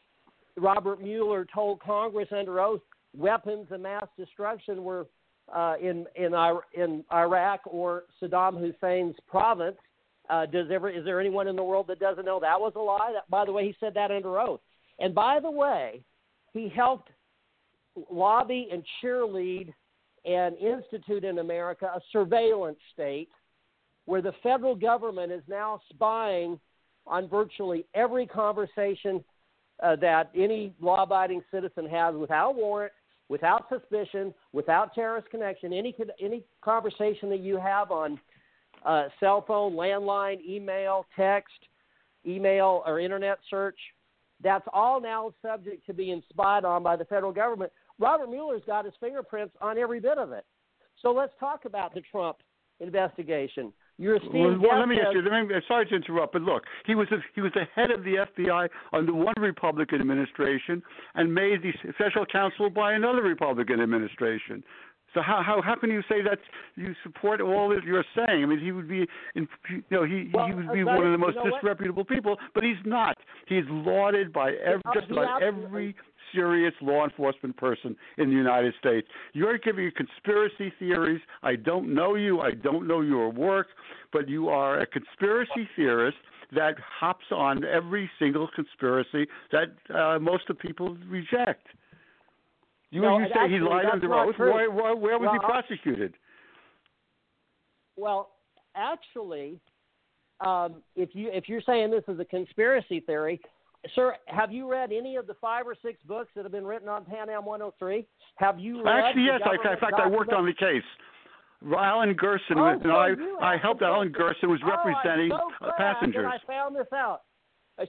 Robert Mueller told Congress under oath weapons of mass destruction were uh, in in in Iraq or Saddam Hussein's province. Uh, does ever is there anyone in the world that doesn't know that was a lie? That, by the way, he said that under oath. And by the way, he helped lobby and cheerlead and institute in America a surveillance state where the federal government is now spying on virtually every conversation uh, that any law abiding citizen has without warrant, without suspicion, without terrorist connection, any, any conversation that you have on uh, cell phone, landline, email, text, email, or internet search, that's all now subject to being spied on by the federal government. Robert Mueller's got his fingerprints on every bit of it. So let's talk about the Trump investigation. Your esteemed well, well, let me ask you. Let me, sorry to interrupt, but look, he was a, he was the head of the FBI under one Republican administration and made the special counsel by another Republican administration. So how how how can you say that you support all that you're saying? I mean, he would be, in, you know, he Well, he would be one of the most know what? disreputable people, but he's not. He's lauded by ev- Uh, just about every serious law enforcement person in the United States. You're giving conspiracy theories. I don't know you. I don't know your work, but you are a conspiracy theorist that hops on every single conspiracy that uh, most of people reject. You, No, you say he lied under oath. Why, why, where was he Well, I- prosecuted? Well, actually, um, if you if you're saying this is a conspiracy theory, sir, have you read any of the five or six books that have been written on Pan Am 103? Have you read? Actually, yes. I, in fact, I worked on the case. Allan Gerson, Oh, was, so I, I helped Alan. Gerson was Oh, representing so uh, passengers. I found this out.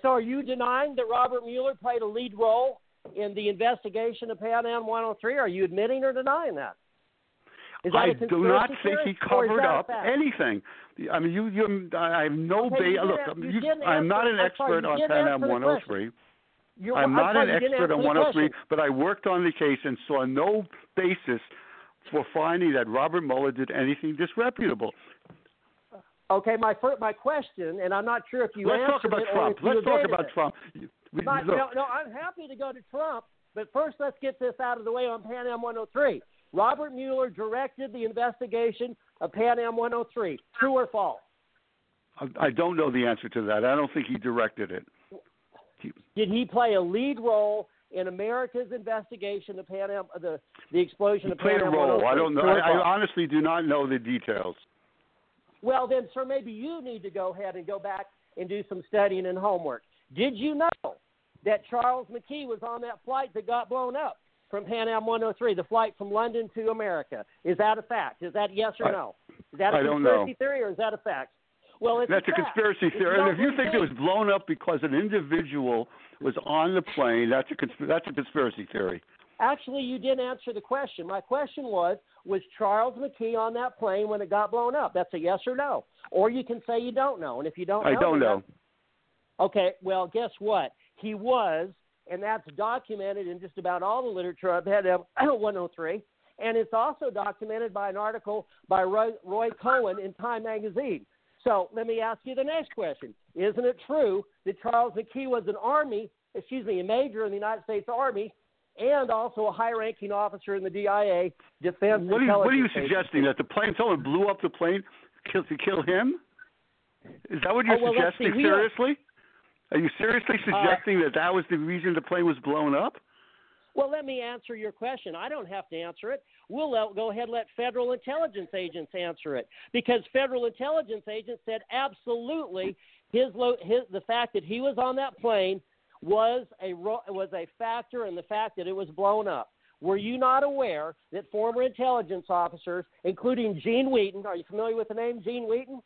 So, are you denying that Robert Mueller played a lead role in the investigation of Pan Am 103? Are you admitting or denying that? I do not think he covered up anything. I mean, you, you, I have no Okay, you ba- Look, you oh I'm not an sorry, expert on Pan Am 103. You're- I'm I'm not sorry, an expert on 103, question. but I worked on the case and saw no basis for finding that Robert Mueller did anything disreputable. Okay, my fir- my question, and I'm not sure if you Let's talk about Trump. Let's talk about it. Trump. My- no, no, I'm happy to go to Trump, but first let's get this out of the way on Pan Am 103. Robert Mueller directed the investigation of Pan Am 103. True or false? I- I don't know the answer to that. I don't think he directed it. Did he play a lead role in America's investigation of Pan Am, the the explosion He of played a role. I oh don't know. I, I honestly do not know the details. Well, then, sir, maybe you need to go ahead and go back and do some studying and homework. Did you know that Charles McKee was on that flight that got blown up from Pan Am 103, the flight from London to America? Is that a fact? Is that yes or no? Is that a I conspiracy theory or is that a fact? Well, it's That's a, fact. conspiracy theory. And if you think it was blown up because an individual was on the plane, that's a consp- that's a conspiracy theory. Actually, you didn't answer the question. My question was Was Charles McKee on that plane when it got blown up? That's a yes or no. Or you can say you don't know. And if you don't know, I don't know. Okay, well, guess what? He was, and that's documented in just about all the literature I've had of 103. And it's also documented by an article by Roy, Roy Cohen in Time magazine. So let me ask you the next question. Isn't it true that Charles McKee was an Army, excuse me, a major in the United States Army and also a high ranking officer in the DIA Defense What are you, what are you suggesting? That the plane, someone blew up the plane kill, to kill him? Is that what you're Oh, well, suggesting? see. We are- seriously? Are you seriously Uh, suggesting that that was the reason the plane was blown up? Well, let me answer your question. I don't have to answer it. We'll let, go ahead and let federal intelligence agents answer it because federal intelligence agents said absolutely his, his the fact that he was on that plane was a was a factor in the fact that it was blown up. Were you not aware that former intelligence officers, including Gene Wheaton, are you familiar with the name Gene Wheaton?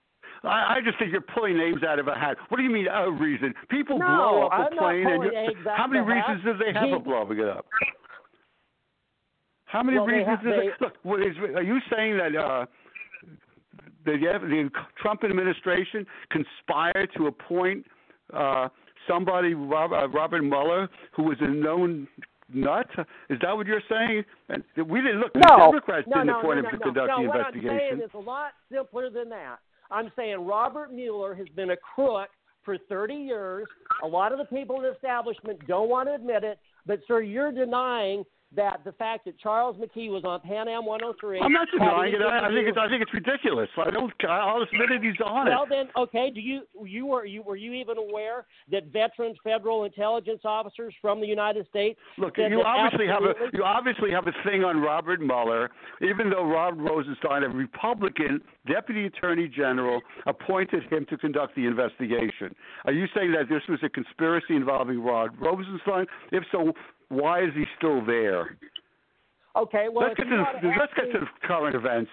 I, I just think you're pulling names out of a hat. What do you mean a reason? People no, blow up I'm a plane, and how many reasons do they have Gene, for blowing it up? How many well, reasons? They have, they, look, what is, are you saying that uh, the, the Trump administration conspired to appoint uh, somebody, Robert, uh, Robert Mueller, who was a known nut? Is that what you're saying? And we didn't look. No, Democrats no, didn't no, appoint no, him no, to conduct the what investigation. I'm saying is a lot simpler than that. I'm saying Robert Mueller has been a crook for 30 years. A lot of the people in the establishment don't want to admit it, but sir, you're denying that the fact that Charles McKee was on Pan Am 103. I'm not denying it. I, I think it's. I think it's ridiculous. I don't. I'll admit it. He's on well, it. Well, then, okay. Do you you were you were you even aware that veteran federal intelligence officers from the United States? Look, you obviously have a you obviously have a thing on Robert Mueller, even though Rod Rosenstein, a Republican deputy attorney general, appointed him to conduct the investigation. Are you saying that this was a conspiracy involving Rod Rosenstein? If so, why is he still there? Okay, well, let's get to the, let's get to current events.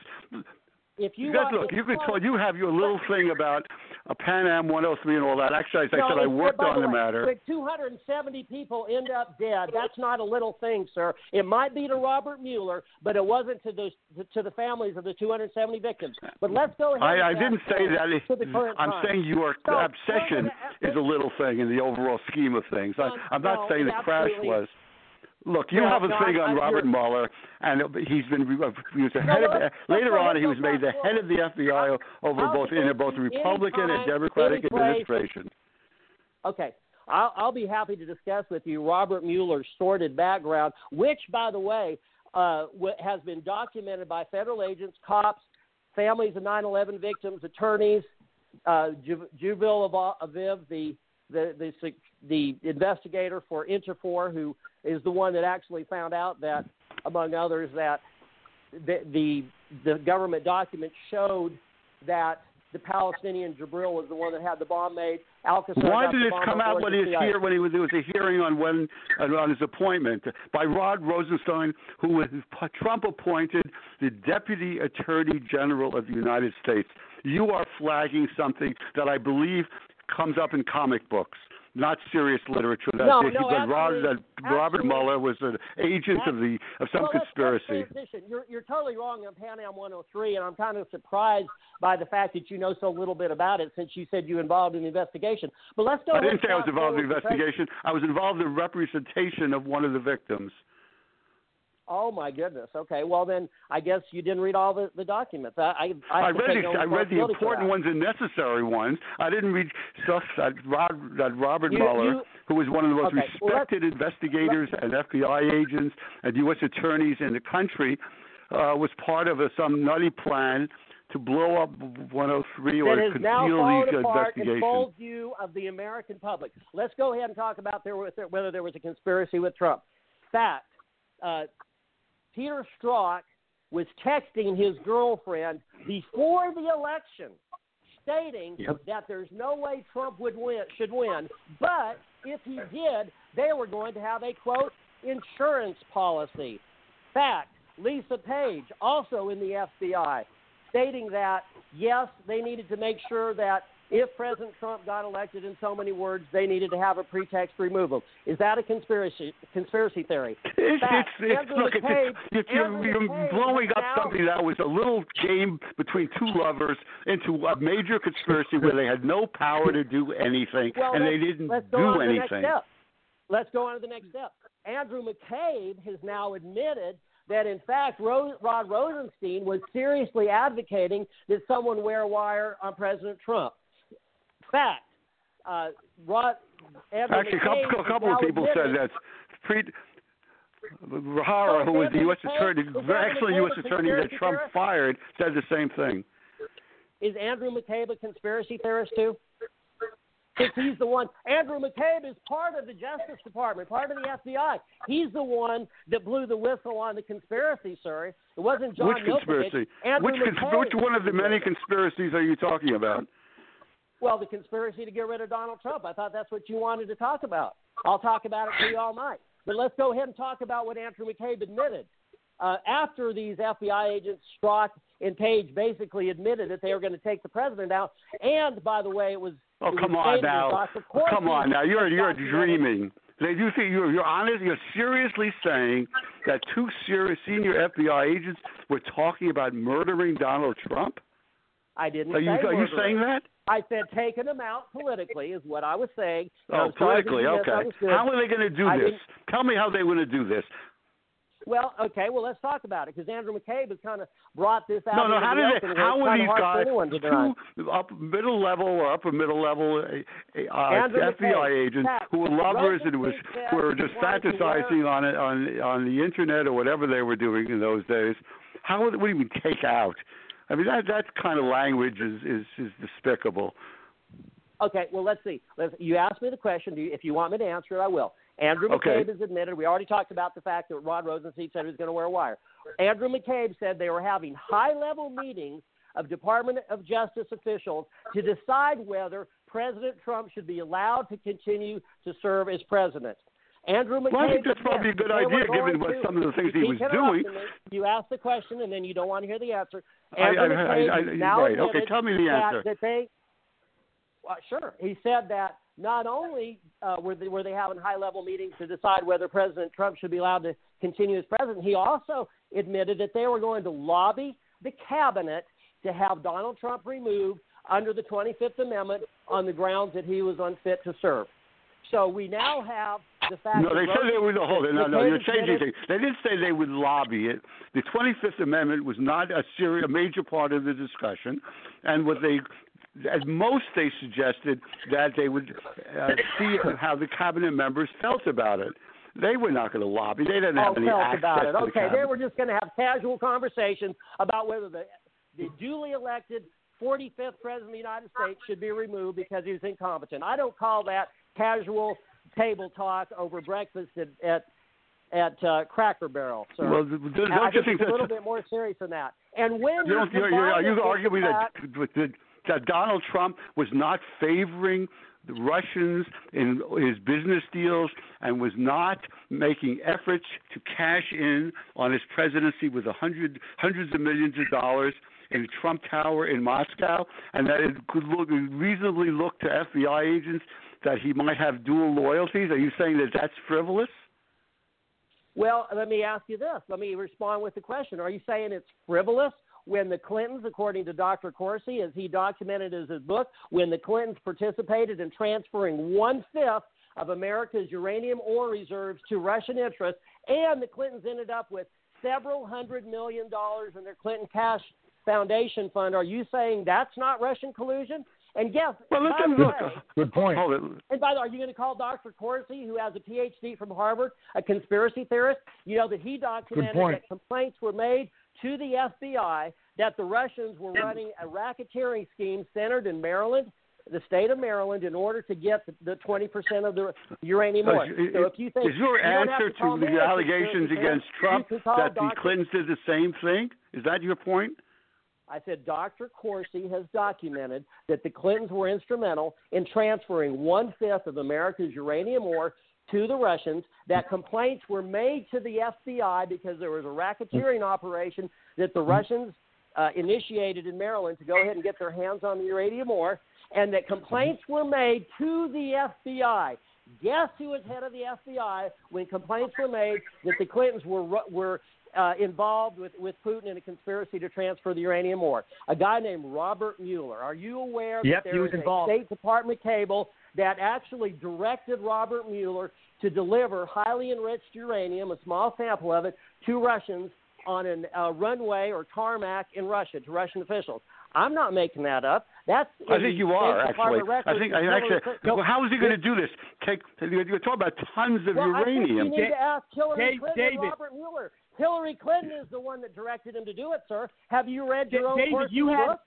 If you want, look, if you could tell you have your little thing about a Pan Am 103 and all that. Actually, as I No, said, I worked on the way, matter. But 270 people end up dead. That's not a little thing, sir. It might be to Robert Mueller, but it wasn't to the to the families of the 270 victims. But let's go ahead. I, I didn't say that. The I'm time. saying your So, obsession we're is a little thing in the overall scheme of things. I, Um, I'm not no, saying the crash was. Look, you No, have a no, thing I- on I- Robert Mueller, and he's been he was the No, head of let's- later on he was made the head of the FBI over both in both Republican and Democratic administration. Okay. I'll, I'll be happy to discuss with you Robert Mueller's sordid background, which, by the way, uh, has been documented by federal agents, cops, families of 9/11 victims, attorneys, uh, Ju- Aviv, the the the the investigator for Interfor, who is the one that actually found out that, among others, that the the, the government documents showed that the Palestinian Jibril was the one that had the bomb made. al-Kassar Why did it come out when he was here? When he was there was a hearing on when on his appointment by Rod Rosenstein, who was Trump appointed the Deputy Attorney General of the United States. You are flagging something that I believe comes up in comic books, not serious literature. That, No, that, no, Rod, absolutely. that Robert Absolutely. Mueller was an agent of the of some well, conspiracy. Let's transition. You're, you're totally wrong on Pan Am 103, and I'm kind of surprised by the fact that you know so little bit about it since you said you involved in the investigation. But let's go. I didn't say I was involved in the fast forward to investigation. I was involved in representation of one of the victims. Oh my goodness. Okay. Well then, I guess you didn't read all the, the documents. I I, I, I read I read the important ones and necessary ones. I didn't read stuff that Rod, that Robert You- Mueller, you- who was one of the most Okay, well, respected investigators and FBI agents and U.S. attorneys in the country, uh, was part of a, some nutty plan to blow up 103 or has now conceal fallen these investigations. full view of the American public. Let's go ahead and talk about there whether there was a conspiracy with Trump. Fact: uh, Peter Strzok was texting his girlfriend before the election, stating Yep. that there's no way Trump would win, should win, but if he did, they were going to have a quote insurance policy. Fact: Lisa Page, also in the FBI, stating that yes, they needed to make sure that if President Trump got elected, in so many words, they needed to have a pretext to remove him. Is that a conspiracy conspiracy theory? It's, Fact, it's, it's, look, it's, you're, you're blowing up now- something that was a little game between two lovers into a major conspiracy where they had no power to do anything Well, and they didn't let's go do on to the anything. Next step. Let's go on to the next step. Andrew McCabe has now admitted that, in fact, Rod Rosenstein was seriously advocating that someone wear a wire on President Trump. Fact. Uh, Rod, Actually, a couple, a couple of people said that. Pre, Bharara, So who was the U.S. Attorney, excellent U.S. attorney that Trump theorist? fired, said the same thing. Is Andrew McCabe a conspiracy theorist too? Since he's the one, Andrew McCabe is part of the Justice Department, part of the FBI. He's the one that blew the whistle on the conspiracy, sir. It wasn't John Which conspiracy? Andrew Which, cons- which one of the many conspiracies are you talking about? Well, the conspiracy to get rid of Donald Trump. I thought that's what you wanted to talk about. I'll talk about it for you all night. But let's go ahead and talk about what Andrew McCabe admitted. Uh, after these FBI agents, Strzok and Page basically admitted that they were going to take the president out. And by the way, it was. Oh, it come was on now. Come on now. You're you're dreaming. They do think you're you're honest. You're seriously saying that two serious senior FBI agents were talking about murdering Donald Trump. I didn't Are you say are you saying that? I said taking them out politically is what I was saying. Oh, that politically, okay. How are they going to do I this? Tell me how they're going to do this. Well, okay, well let's talk about it because Andrew McCabe has kind of brought this out. No, no. How did they, how are these guys anyone to deny. two up middle level or upper middle level uh, uh, FBI McCabe, agents Pat, who were lovers and was who were just he wanted to fantasizing on it on on the internet or whatever they were doing in those days? How would what do you mean take out? I mean that that kind of language is is, is despicable. Okay, well let's see. Let's, you asked me the question. Do you, if you want me to answer it, I will. Andrew Okay. McCabe has admitted. We already talked about the fact that Rod Rosenstein said he was going to wear a wire. Andrew McCabe said they were having high-level meetings of Department of Justice officials to decide whether President Trump should be allowed to continue to serve as president. Andrew McCabe. Well, I think that's probably a good idea, given what some of the things he was doing. You ask the question and then you don't want to hear the answer. Andrew I- I- McCabe I- now right, okay, tell me the that- answer. That they, well, sure. He said that not only uh, were, they, were they having high level meetings to decide whether President Trump should be allowed to continue as president, he also admitted that they were going to lobby the cabinet to have Donald Trump removed under the 25th Amendment on the grounds that he was unfit to serve. So we now have the fact No, they said they would hold it. No, no, you're changing things. They didn't say they would lobby it. The 25th Amendment was not a serious, a major part of the discussion, and what they, at most, they suggested that they would uh, see how the cabinet members felt about it. They were not going to lobby. They didn't have oh, any felt about it. to the Okay, they were just going to have casual conversations about whether the the duly elected 45th president of the United States should be removed because he was incompetent. I don't call that casual table talk over breakfast at at, at uh, Cracker Barrel, sir. Well, don't I you think think it's a little bit more serious than that. And when You don't, you you're, you're, are you it with the arguing that, that, that Donald Trump was not favoring the Russians in his business deals and was not making efforts to cash in on his presidency with a hundred, hundreds of millions of dollars in Trump Tower in Moscow, and that it could look, reasonably look to FBI agents that he might have dual loyalties? Are you saying that that's frivolous? Well, let me ask you this. Let me respond with the question. Are you saying it's frivolous when the Clintons, according to Dr. Corsi, as he documented in his book, when the Clintons participated in transferring one fifth of America's uranium ore reserves to Russian interests, and the Clintons ended up with several hundred million dollars in their Clinton Cash Foundation fund? Are you saying that's not Russian collusion? And guess, Well, by listen, look. way, Good point. Hold it. and by the way, are you going to call Dr. Corsi, who has a PhD from Harvard, a conspiracy theorist? You know that he documented that complaints were made to the FBI that the Russians were running a racketeering scheme centered in Maryland, the state of Maryland, in order to get the twenty percent of the uranium ore. Is- So if you think is your you answer to, to the allegations against Trump you can call that the Dr. Clintons did the same thing? Is that your point? I said Dr. Corsi has documented that the Clintons were instrumental in transferring one fifth of America's uranium ore to the Russians. That complaints were made to the FBI because there was a racketeering operation that the Russians uh, initiated in Maryland to go ahead and get their hands on the uranium ore, and that complaints were made to the FBI. Guess who was head of the FBI when complaints were made that the Clintons were were uh, involved with, with Putin in a conspiracy to transfer the uranium ore. A guy named Robert Mueller. Are you aware Yep, that he there was is a. State Department cable that actually directed Robert Mueller to deliver highly enriched uranium, a small sample of it, to Russians on a uh, runway or tarmac in Russia to Russian officials? I'm not making that up. That's I think you are actually. I think I actually. Well, how is he going to do this? Take you're talking about tons of well, uranium. I think you need to ask Hillary Dave- Clinton David. and Robert Mueller. Hillary Clinton is the one that directed him to do it, sir. Have you read your Da- own David, you had- book?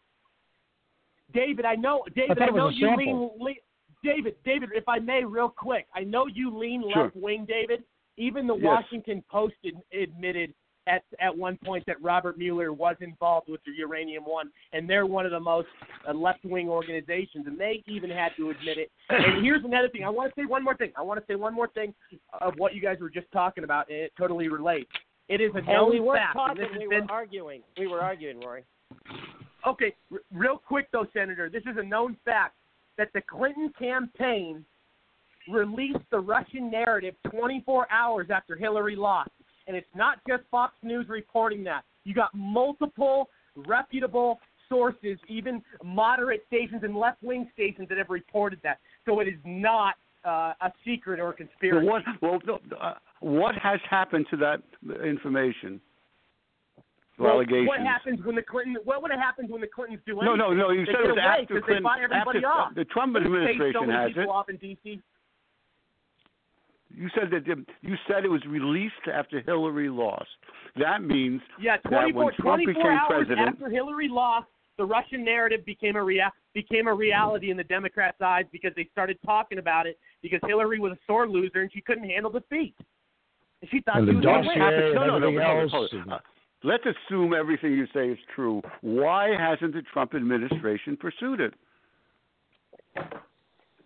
David, I know. David, thought I, know you sample. lean. Le- David, David, if I may, real quick, I know you lean Sure. left wing, David. Even the Yes. Washington Post admitted at at one point that Robert Mueller was involved with the Uranium One, and they're one of the most uh, left wing organizations, and they even had to admit it. And here's another thing. I want to say one more thing. I want to say one more thing of what you guys were just talking about, and it totally relates. It is a And known we weren't fact. talking, this has we been, were arguing. We were arguing, Rory. Okay, r- real quick though, Senator, this is a known fact that the Clinton campaign released the Russian narrative 24 hours after Hillary lost. And it's not just Fox News reporting that. You got multiple reputable sources, even moderate stations and left wing stations that have reported that. So it is not uh, a secret or a So conspiracy. what? Well, no, uh, what has happened to that information? Well, allegations. What happens when the Clinton? What would have happened when the Clintons do No, anything? no, no. You They said it was after Clinton. After, off. The Trump so administration many has it. off in D.C. You said that the- you said it was released after Hillary lost. That means Yeah, that 24, when Trump 24 became hours president, after Hillary lost, the Russian narrative became a rea- became a reality in the Democrats' eyes because they started talking about it because Hillary was a sore loser and she couldn't handle defeat. And she thought And she the was going to dossier win. and no, no, no, everything hold it, else. hold it. Uh, let's assume everything you say is true. Why hasn't the Trump administration pursued it?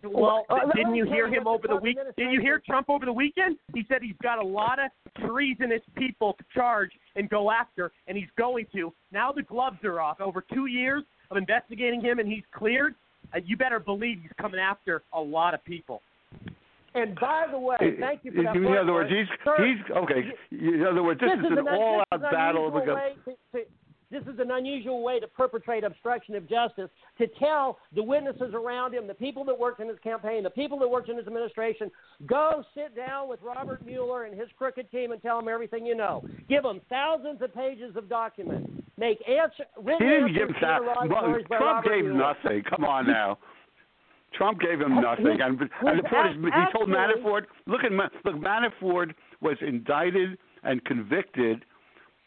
Well, Uh, didn't you hear him over the Trump week? Did you hear Trump over the weekend? He said he's got a lot of treasonous people to charge and go after, and he's going to. Now the gloves are off. Over two years of investigating him, and he's cleared. Uh, you better believe he's coming after a lot of people. And by the way, thank you for that. in other words, he's Sir, he's okay. In other words, this, is, is an an, all-out this battle because to, to, this is an unusual way to perpetrate obstruction of justice to tell the witnesses around him, the people that worked in his campaign, the people that worked in his administration, go sit down with Robert Mueller and his crooked team and tell them everything you know. Give them thousands of pages of documents. Make answer, he didn't give that. Trump gave Mueller. nothing. Come on now. Trump gave him nothing, and, and the point is, he told Manafort, "Look at look, Manafort was indicted and convicted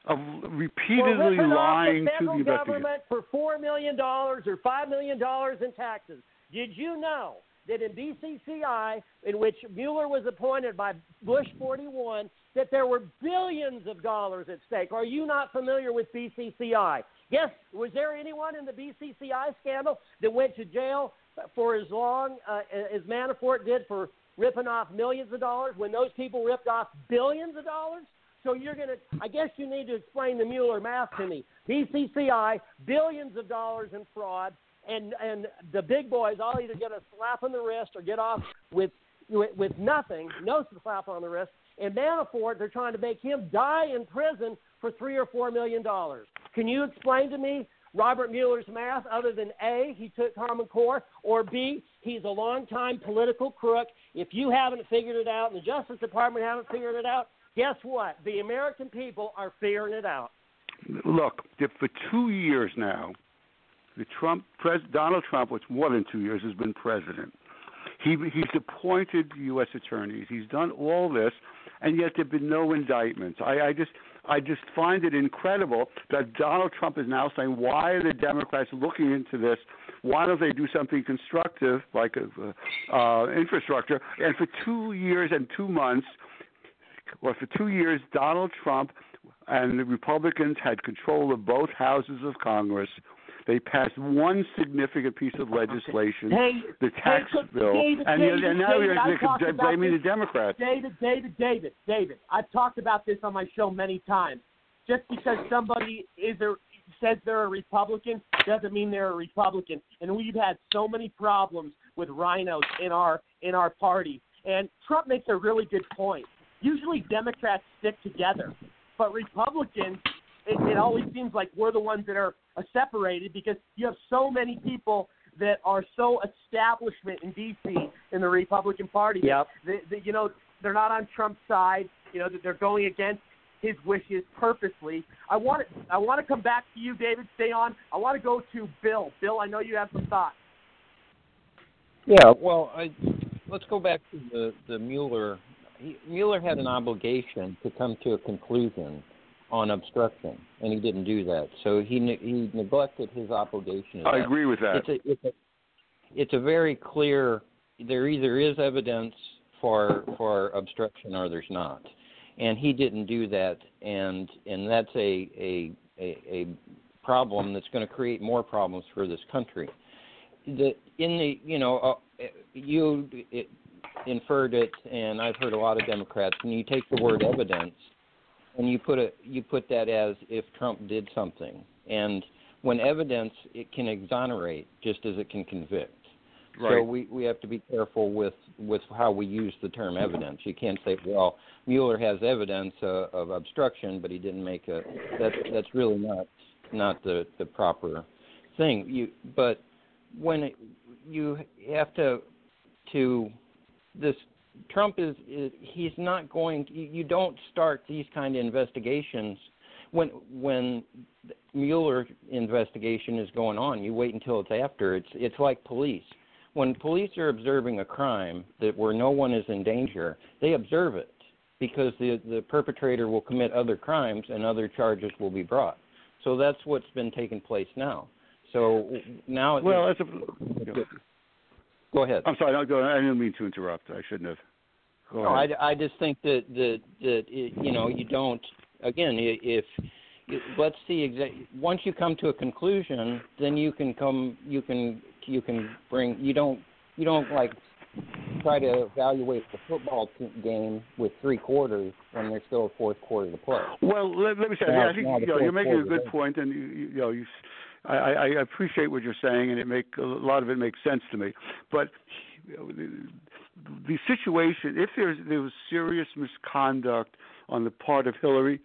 of repeatedly lying to the the federal investigators." government for four million dollars or five million dollars in taxes. Did you know that in BCCI, in which Mueller was appointed by Bush 41, that there were billions of dollars at stake? Are you not familiar with BCCI? Yes. Was there anyone in the BCCI scandal that went to jail for as long uh, as Manafort did for ripping off millions of dollars when those people ripped off billions of dollars? So you're going to, I guess you need to explain the Mueller math to me. BCCI, billions of dollars in fraud, and, and the big boys all either get a slap on the wrist or get off with, with, with nothing, no slap on the wrist. And Manafort, they're trying to make him die in prison for three or four million dollars. Can you explain to me Robert Mueller's math other than A, he took Common Core, or B, he's a longtime political crook. If you haven't figured it out and the Justice Department haven't figured it out, guess what? The American people are figuring it out. Look, for two years now, the Trump, pres, Donald Trump, which more than two years, has been president. He he's appointed U.S. attorneys. He's done all this, and yet there've been no indictments. I, I just I just find it incredible that Donald Trump is now saying, "Why are the Democrats looking into this? Why don't they do something constructive like uh, uh, infrastructure?" And for two years and two months, well, for two years, Donald Trump and the Republicans had control of both houses of Congress. They passed one significant piece of legislation, Hey, the tax hey, bill, David, and, David, and now David, you're they're talked about blaming the Democrats. David, David, David, David. I've talked about this on my show many times. Just because somebody is a says they're a Republican doesn't mean they're a Republican. And we've had so many problems with RINOs in our in our party. And Trump makes a really good point. Usually Democrats stick together, but Republicans, it, it always seems like we're the ones that are uh, separated because you have so many people that are so establishment in D.C. in the Republican Party. Yep. They, they, you know, they're not on Trump's side. You know, that they're going against his wishes purposely. I want to, I want to come back to you, David. Stay on. I want to go to Bill. Bill, I know you have some thoughts. Yeah, well, I, let's go back to the the Mueller. He, Mueller had an obligation to come to a conclusion on obstruction, and he didn't do that. So he ne- he neglected his obligation. I that. agree with that. It's a it's a it's a very clear there either is evidence for for obstruction or there's not, and he didn't do that, and and that's a a a, a problem that's going to create more problems for this country. The in the you know uh, you it, inferred it, and I've heard a lot of Democrats. When you take the word evidence, and you put it you put that as if Trump did something, and when evidence it can exonerate just as it can convict. Right. So we, we have to be careful with, with how we use the term evidence. You can't say, well, Mueller has evidence uh, of obstruction, but he didn't make a. That's that's really not not the the proper thing. You but when it, you have to to this Trump is, is he's not going. You, you don't start these kind of investigations when when Mueller investigation is going on. You wait until it's after. It's it's like police. When police are observing a crime that where no one is in danger, they observe it because the the perpetrator will commit other crimes and other charges will be brought. So that's what's been taking place now. So now well, that's a, go ahead. I'm sorry. I'll go. I didn't mean to interrupt. I shouldn't have. Go no, ahead. I, I just think that that that it, you know you don't again if let's see exa- once you come to a conclusion then you can come you can you can bring you don't you don't like try to evaluate the football game with three quarters when there's still a fourth quarter to play. Well, let, let me say, Now- I think you know, you're making a good point, and you, you you know, you, I, I I appreciate what you're saying, and it make a lot of it makes sense to me. But the, the situation, if there's there was serious misconduct on the part of Hillary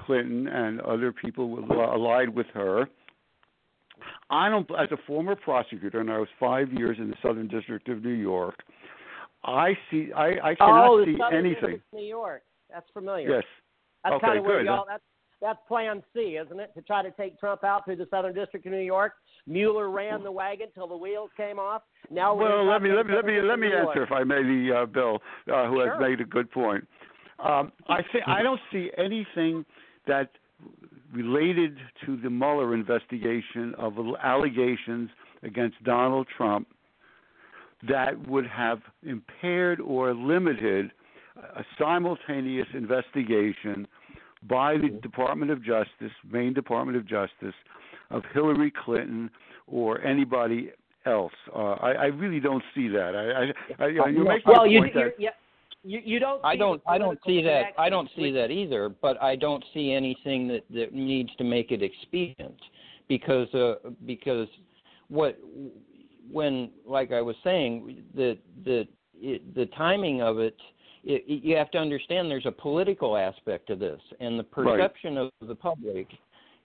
Clinton and other people allied with her, I don't. As a former prosecutor, and I was five years in the Southern District of New York, I see. I, I cannot oh, the see Southern anything. District of New York. That's familiar. Yes. That's Okay, kind of where good. y'all. That's that's Plan C, isn't it? To try to take Trump out through the Southern District of New York. Mueller ran the wagon till the wheels came off. Now Well, let me let me let me let me District of New answer, if I may, the uh, Bill, uh, who Sure. has made a good point. Um, I think I don't see anything that related to the Mueller investigation of allegations against Donald Trump that would have impaired or limited a simultaneous investigation by the Department of Justice, Maine Department of Justice, of Hillary Clinton or anybody else. Uh, I, I really don't see that. I, I, I you make well, you, point you, that you, you, you don't. I don't. I don't see that. I don't see that either. But I don't see anything that that needs to make it expedient, because uh, because what when like I was saying the the it, the timing of it, it, you have to understand there's a political aspect to this, and the Right. perception of the public.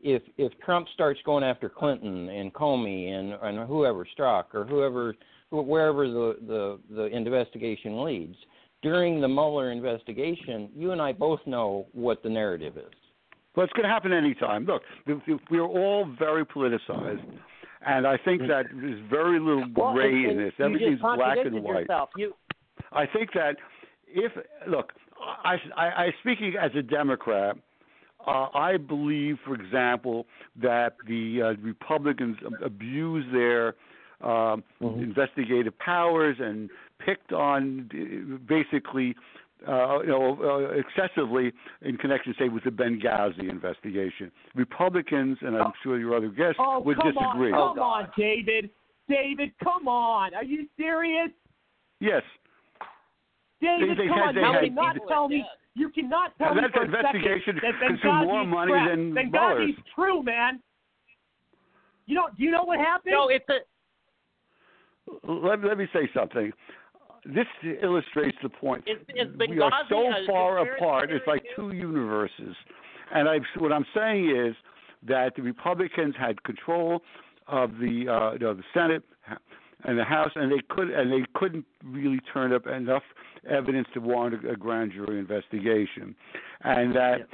If if Trump starts going after Clinton and Comey and and whoever Strzok or whoever wherever the the the investigation leads, during the Mueller investigation, you and I both know what the narrative is. Well, it's going to happen anytime. Look, th- th- we're all very politicized, and I think that there's very little Well, gray and- in this. Everything's black and contradicted white. Yourself. You, I think that if look, I, I, I speaking as a Democrat, uh, I believe, for example, that the uh, Republicans abuse their um, investigative powers and picked on basically. Uh, you know, uh, excessively in connection, say, with the Benghazi investigation. Republicans, and I'm sure your other guests Oh, would come disagree. on, come on, David. David, come on. Are you serious? Yes, David, They- they come had- on. they you had- cannot tell me. You cannot tell And me that for a investigation second that consumed more Benghazi's money crap. than Benghazi's Mueller's. true, man. You don't. Do you know what happened? no, it's a. let, let me say something. This illustrates the point. Is, is we are so far apart. It's like two universes. And I, what I'm saying is that the Republicans had control of the, uh, you know, the Senate and the House, and they could and they couldn't really turn up enough evidence to warrant a, a grand jury investigation, and that.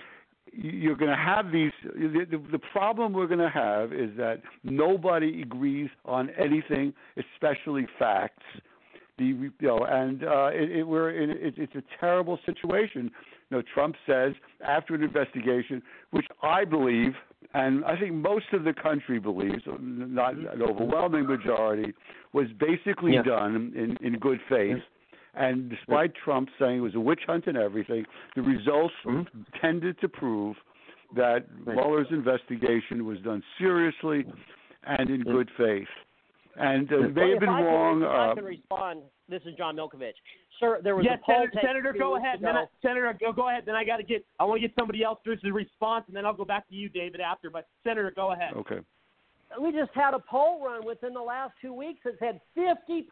You're going to have these. The, the, the problem we're going to have is that nobody agrees on anything, especially facts the you know, and uh, it, it, we're in it, it's a terrible situation. You know, Trump says after an investigation, which I believe, and I think most of the country believes, not mm-hmm. an overwhelming majority, was basically Yeah. done in, in good faith. And despite Trump saying it was a witch hunt and everything, the results mm-hmm. tended to prove that Mueller's investigation was done seriously and in good faith. And uh, it may have been if I can- wrong. I uh, can respond. This is John Milkovich. Sir, there was yes, a poll Senator, Senator, go ahead. Then I. Senator, go, go ahead. Then I got to get. I want to get somebody else through the response, and then I'll go back to you, David, after. But Senator, go ahead. Okay. we just had a poll run within the last two weeks that said 50%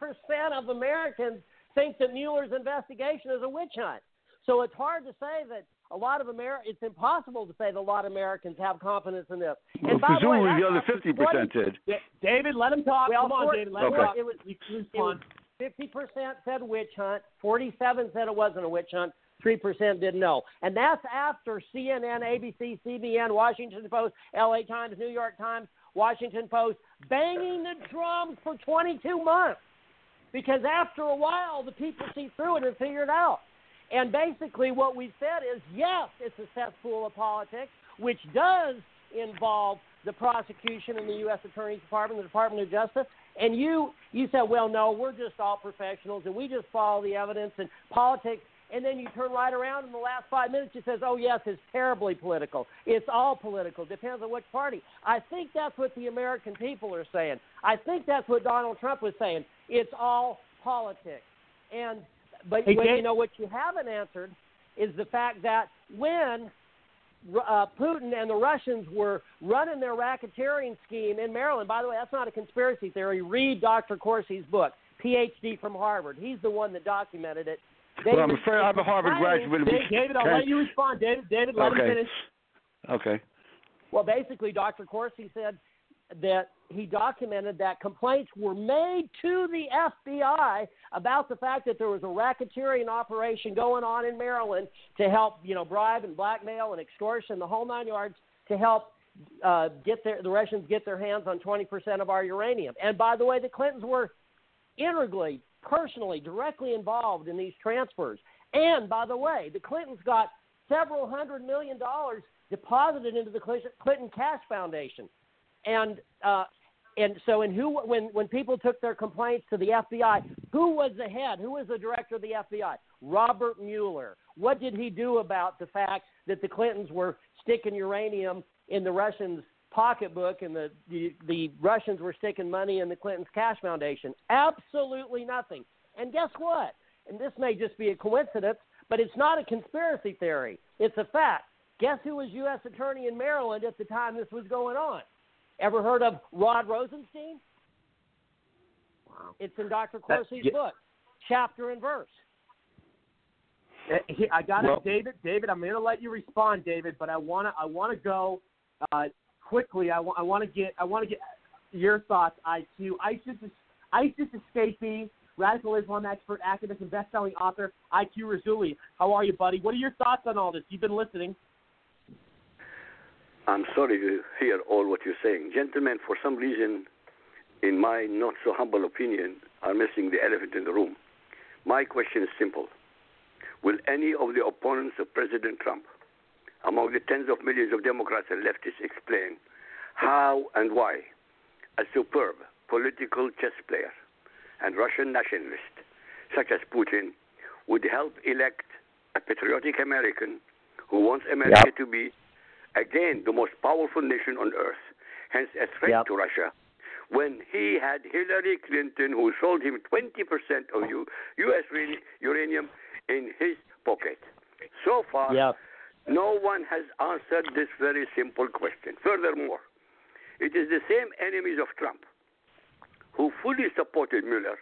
of Americans think that Mueller's investigation is a witch hunt. So it's hard to say that a lot of Amer it's impossible to say that a lot of Americans have confidence in this. Well, and by the way, the other 50% did. David, let him talk. Well, Come on, for- David, let him talk. It was, You it was 50% said witch hunt, 47 said it wasn't a witch hunt, 3% didn't know. And that's after CNN, ABC, CBN, Washington Post, LA Times, New York Times, Washington Post banging the drums for 22 months. Because after a while, the people see through it and figure it out. And basically, what we said is yes, it's a cesspool of politics, which does involve the prosecution and the U.S. Attorney's Department, the Department of Justice. And you, you said, well, no, we're just all professionals and we just follow the evidence and politics. And then you turn right around in the last five minutes, you says, oh, yes, it's terribly political. It's all political. Depends on which party. I think that's what the American people are saying. I think that's what Donald Trump was saying. It's all politics. And but Hey, when, you know what you haven't answered is the fact that when uh, Putin and the Russians were running their racketeering scheme in Maryland. By the way, that's not a conspiracy theory. Read Dr. Corsi's book, PhD from Harvard. He's the one that documented it. They Well, I'm afraid I'm a Harvard graduate. David, David, I'll let you respond. David, David, let Okay. him finish. Okay. Well, basically, Dr. Corsi said that he documented that complaints were made to the FBI about the fact that there was a racketeering operation going on in Maryland to help, you know, bribe and blackmail and extortion, the whole nine yards, to help uh, get their, the Russians get their hands on 20% of our uranium. And by the way, the Clintons were integrally, personally, directly involved in these transfers. And by the way, the Clintons got several hundred million dollars deposited into the Clinton Clinton Cash Foundation, and uh, and so and who when when people took their complaints to the FBI, who was the head? Who was the director of the FBI? Robert Mueller. What did he do about the fact that the Clintons were sticking uranium in the Russians' pocketbook and the, the the Russians were sticking money in the Clintons' cash foundation? Absolutely nothing. And guess what? And this may just be a coincidence, but it's not a conspiracy theory. It's a fact. Guess who was U.S. Attorney in Maryland at the time this was going on? Ever heard of Rod Rosenstein? Wow. It's in Dr. That- Corsi's yeah. book, chapter and verse. Uh, I got Well- it, David. David, I'm going to let you respond, David, but I want to I want to go uh, quickly. I want I want to get I want to get your thoughts. IQ ISIS ISIS escapee, radical Islam expert, activist, and best-selling author IQ Rassooli. How are you, buddy? What are your thoughts on all this? You've been listening. I'm sorry to hear all what you're saying. Gentlemen, for some reason, in my not so humble opinion, are missing the elephant in the room. My question is simple Will any of the opponents of President Trump, among the tens of millions of Democrats and leftists, explain how and why a superb political chess player and Russian nationalist such as Putin would help elect a patriotic American who wants America Yep. to be again the most powerful nation on earth, hence a threat Yep. to Russia, when he had Hillary Clinton who sold him 20% of U- U.S. uranium in his pocket. So far, Yep. no one has answered this very simple question. Furthermore, it is the same enemies of Trump who fully supported Mueller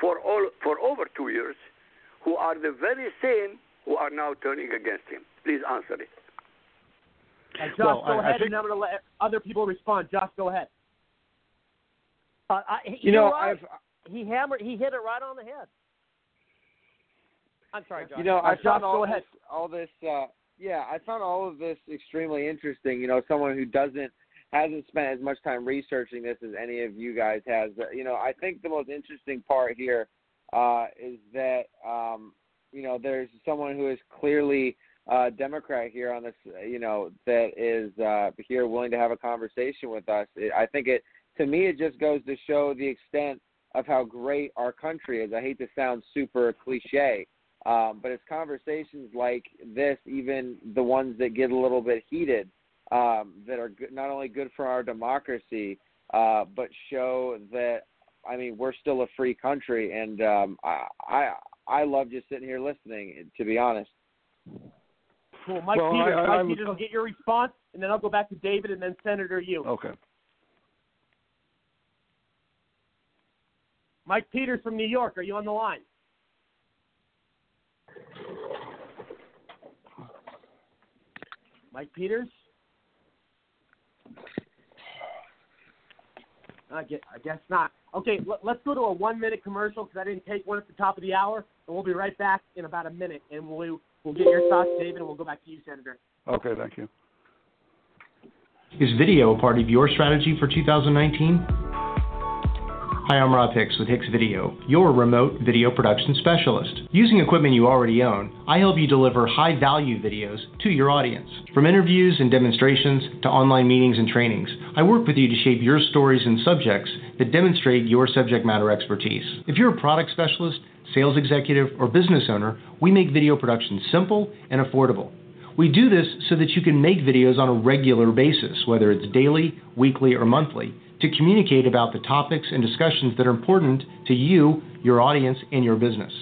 for all for over two years, who are the very same who are now turning against him. Please answer it. Uh, Josh, Well, go I- I ahead, think- and I'm going to let other people respond. Josh, go ahead. Uh, I, he- You know, you're. I've he hammered. He hit it right on the head. I'm sorry, Josh. You know, Uh, I Josh, found go all ahead. this, all this. Uh, yeah, I found all of this extremely interesting. You know, someone who doesn't hasn't spent as much time researching this as any of you guys has. But, you know, I think the most interesting part here uh, is that um, you know there's someone who is clearly uh, Democrat here on this, you know, that is uh, here willing to have a conversation with us. It, I think it, to me, it just goes to show the extent of how great our country is. I hate to sound super cliche, um, but it's conversations like this, even the ones that get a little bit heated, um, that are good, not only good for our democracy, uh, but show that I mean we're still a free country, and um, I, I I love just sitting here listening. To be honest. Cool, Mike Well, Peters. I- I- Mike I was- Peters will get your response, and then I'll go back to David, and then Senator you. Okay. Mike Peters from New York. Are you on the line? Mike Peters. I guess, I guess not. Okay, let, let's go to a one-minute commercial because I didn't take one at the top of the hour, and we'll be right back in about a minute, and we'll we'll get your thoughts, David, and we'll go back to you, Senator. Okay, thank you. Is video a part of your strategy for 2019? Hi, I'm Rob Hicks with Hicks Video, your remote video production specialist. Using equipment you already own, I help you deliver high value videos to your audience. From interviews and demonstrations to online meetings and trainings, I work with you to shape your stories and subjects that demonstrate your subject matter expertise. If you're a product specialist, sales executive, or business owner, we make video production simple and affordable. We do this so that you can make videos on a regular basis, whether it's daily, weekly, or monthly, to communicate about the topics and discussions that are important to you, your audience, and your business.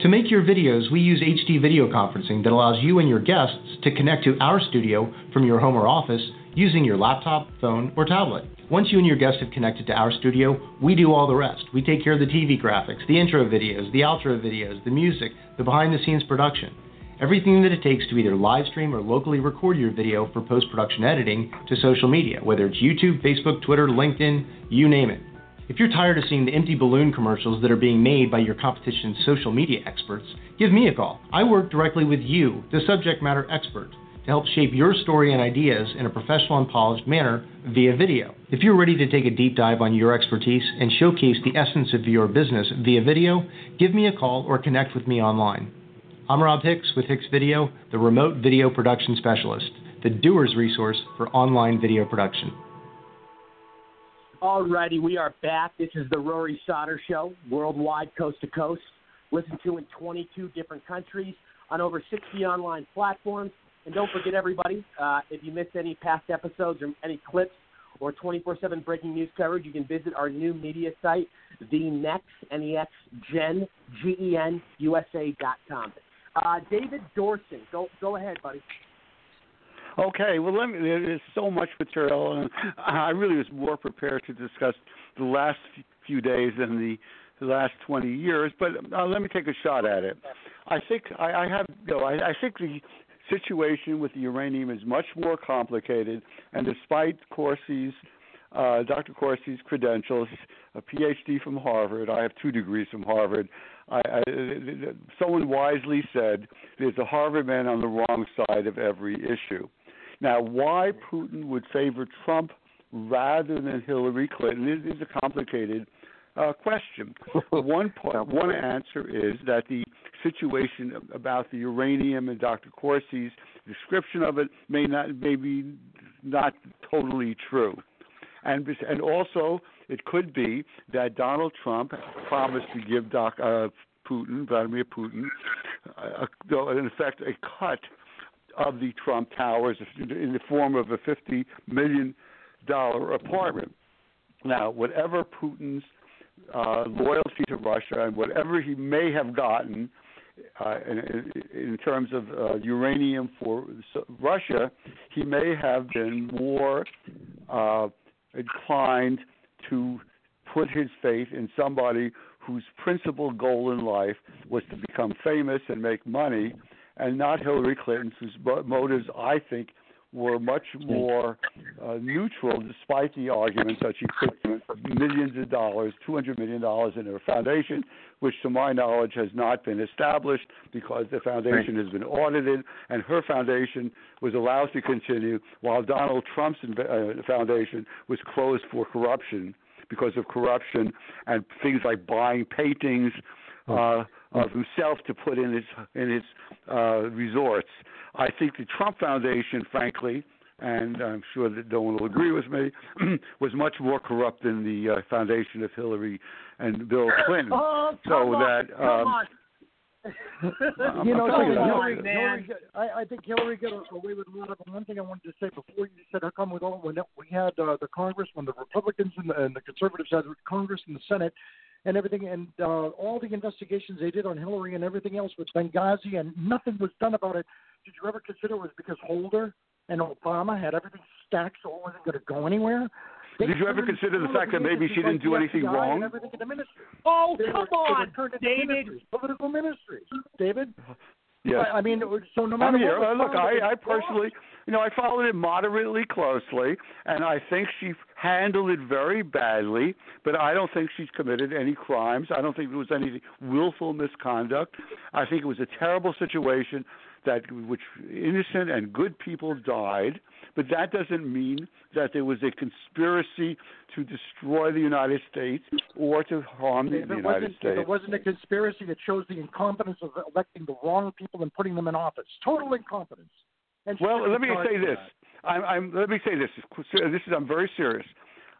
To make your videos, we use HD video conferencing that allows you and your guests to connect to our studio from your home or office using your laptop, phone, or tablet. Once you and your guests have connected to our studio, we do all the rest. We take care of the TV graphics, the intro videos, the outro videos, the music, the behind the scenes production. Everything that it takes to either live stream or locally record your video for post production editing to social media, whether it's YouTube, Facebook, Twitter, LinkedIn, you name it. If you're tired of seeing the empty balloon commercials that are being made by your competition's social media experts, give me a call. I work directly with you, the subject matter expert, to help shape your story and ideas in a professional and polished manner via video. If you're ready to take a deep dive on your expertise and showcase the essence of your business via video, give me a call or connect with me online. I'm Rob Hicks with Hicks Video, the remote video production specialist, the doer's resource for online video production. Alrighty, we are back. This is the Rory Sauter Show, worldwide, coast to coast. listened to in 22 different countries on over 60 online platforms. And don't forget, everybody, uh, if you missed any past episodes or any clips or 24/7 breaking news coverage, you can visit our new media site, the Next N-E-X Gen G E N USA dot com. Uh, David Dorsen, go go ahead, buddy. Okay, well, let me, there's so much material, and I really was more prepared to discuss the last few days than the, the last 20 years. But uh, let me take a shot at it. I think I, I have, you know, I, I think the situation with the uranium is much more complicated, and despite Corsi's, uh, Dr. Corsi's credentials, a PhD from Harvard, I have two degrees from Harvard. I, I, someone wisely said there's a Harvard man on the wrong side of every issue. Now, why Putin would favor Trump rather than Hillary Clinton is, is a complicated uh, question. one point, one answer is that the situation about the uranium and Dr. Corsi's description of it may not may be not totally true, and and also it could be that Donald Trump promised to give Doc uh, Putin Vladimir Putin uh, in effect a cut of the Trump Towers in the form of a fifty million dollar apartment. Now, whatever Putin's uh, loyalty to Russia and whatever he may have gotten uh, in, in terms of uh, uranium for Russia, he may have been more uh, inclined to put his faith in somebody whose principal goal in life was to become famous and make money, and not Hillary Clinton, whose motives, I think, were much more uh, neutral, despite the argument that she put millions of dollars, $200 million in her foundation, which to my knowledge has not been established because the foundation has been audited and her foundation was allowed to continue while Donald Trump's uh, foundation was closed for corruption because of corruption and things like buying paintings uh, of himself to put in his in his uh, resorts. I think the Trump Foundation, frankly, and I'm sure that no one will agree with me, was much more corrupt than the uh, foundation of Hillary and Bill Clinton. Oh, so on, that come um, on. You know, I'm telling you that. Hillary, man. Hillary, I, I think Hillary got away with a lot of. One thing I wanted to say before you said how come with all when we had uh, the Congress, when the Republicans and the, and the Conservatives had Congress and the Senate and everything, and uh, all the investigations they did on Hillary and everything else with Benghazi, and nothing was done about it. Did you ever consider it was because Holder and Obama had everything stacked so it wasn't going to go anywhere? They Did you ever consider the fact that maybe she didn't do anything FBI wrong? And everything in the ministry. Oh, They come were, on, David. ministries, political ministries. David. Yes. I, I mean, so no matter I'm here. what Uh, look, I, I personally, you know, I followed it moderately closely, and I think she handled it very badly. But I don't think she's committed any crimes. I don't think there was any willful misconduct. I think it was a terrible situation that which innocent and good people died. But that doesn't mean that there was a conspiracy to destroy the United States or to harm the it United States. it wasn't a conspiracy, it shows the incompetence of electing the wrong people and putting them in office. Total incompetence. And Well, let me say this. I'm, I'm, let me say this. This is I'm very serious.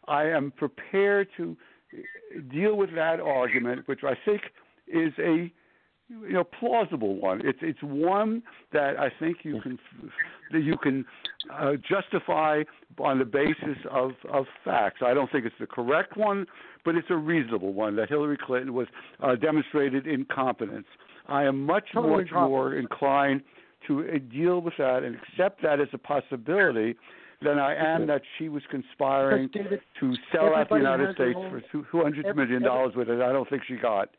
I am prepared to deal with that argument, which I think is a you know plausible one. It's it's one that I think you can that you can uh, justify on the basis of of facts. I don't think it's the correct one, but it's a reasonable one that Hillary Clinton was uh, demonstrated incompetence. I am much Totally much more inclined to uh, deal with that and accept that as a possibility than I am that she was conspiring David, to sell out the United States for two hundred million dollars with it. I don't think she got.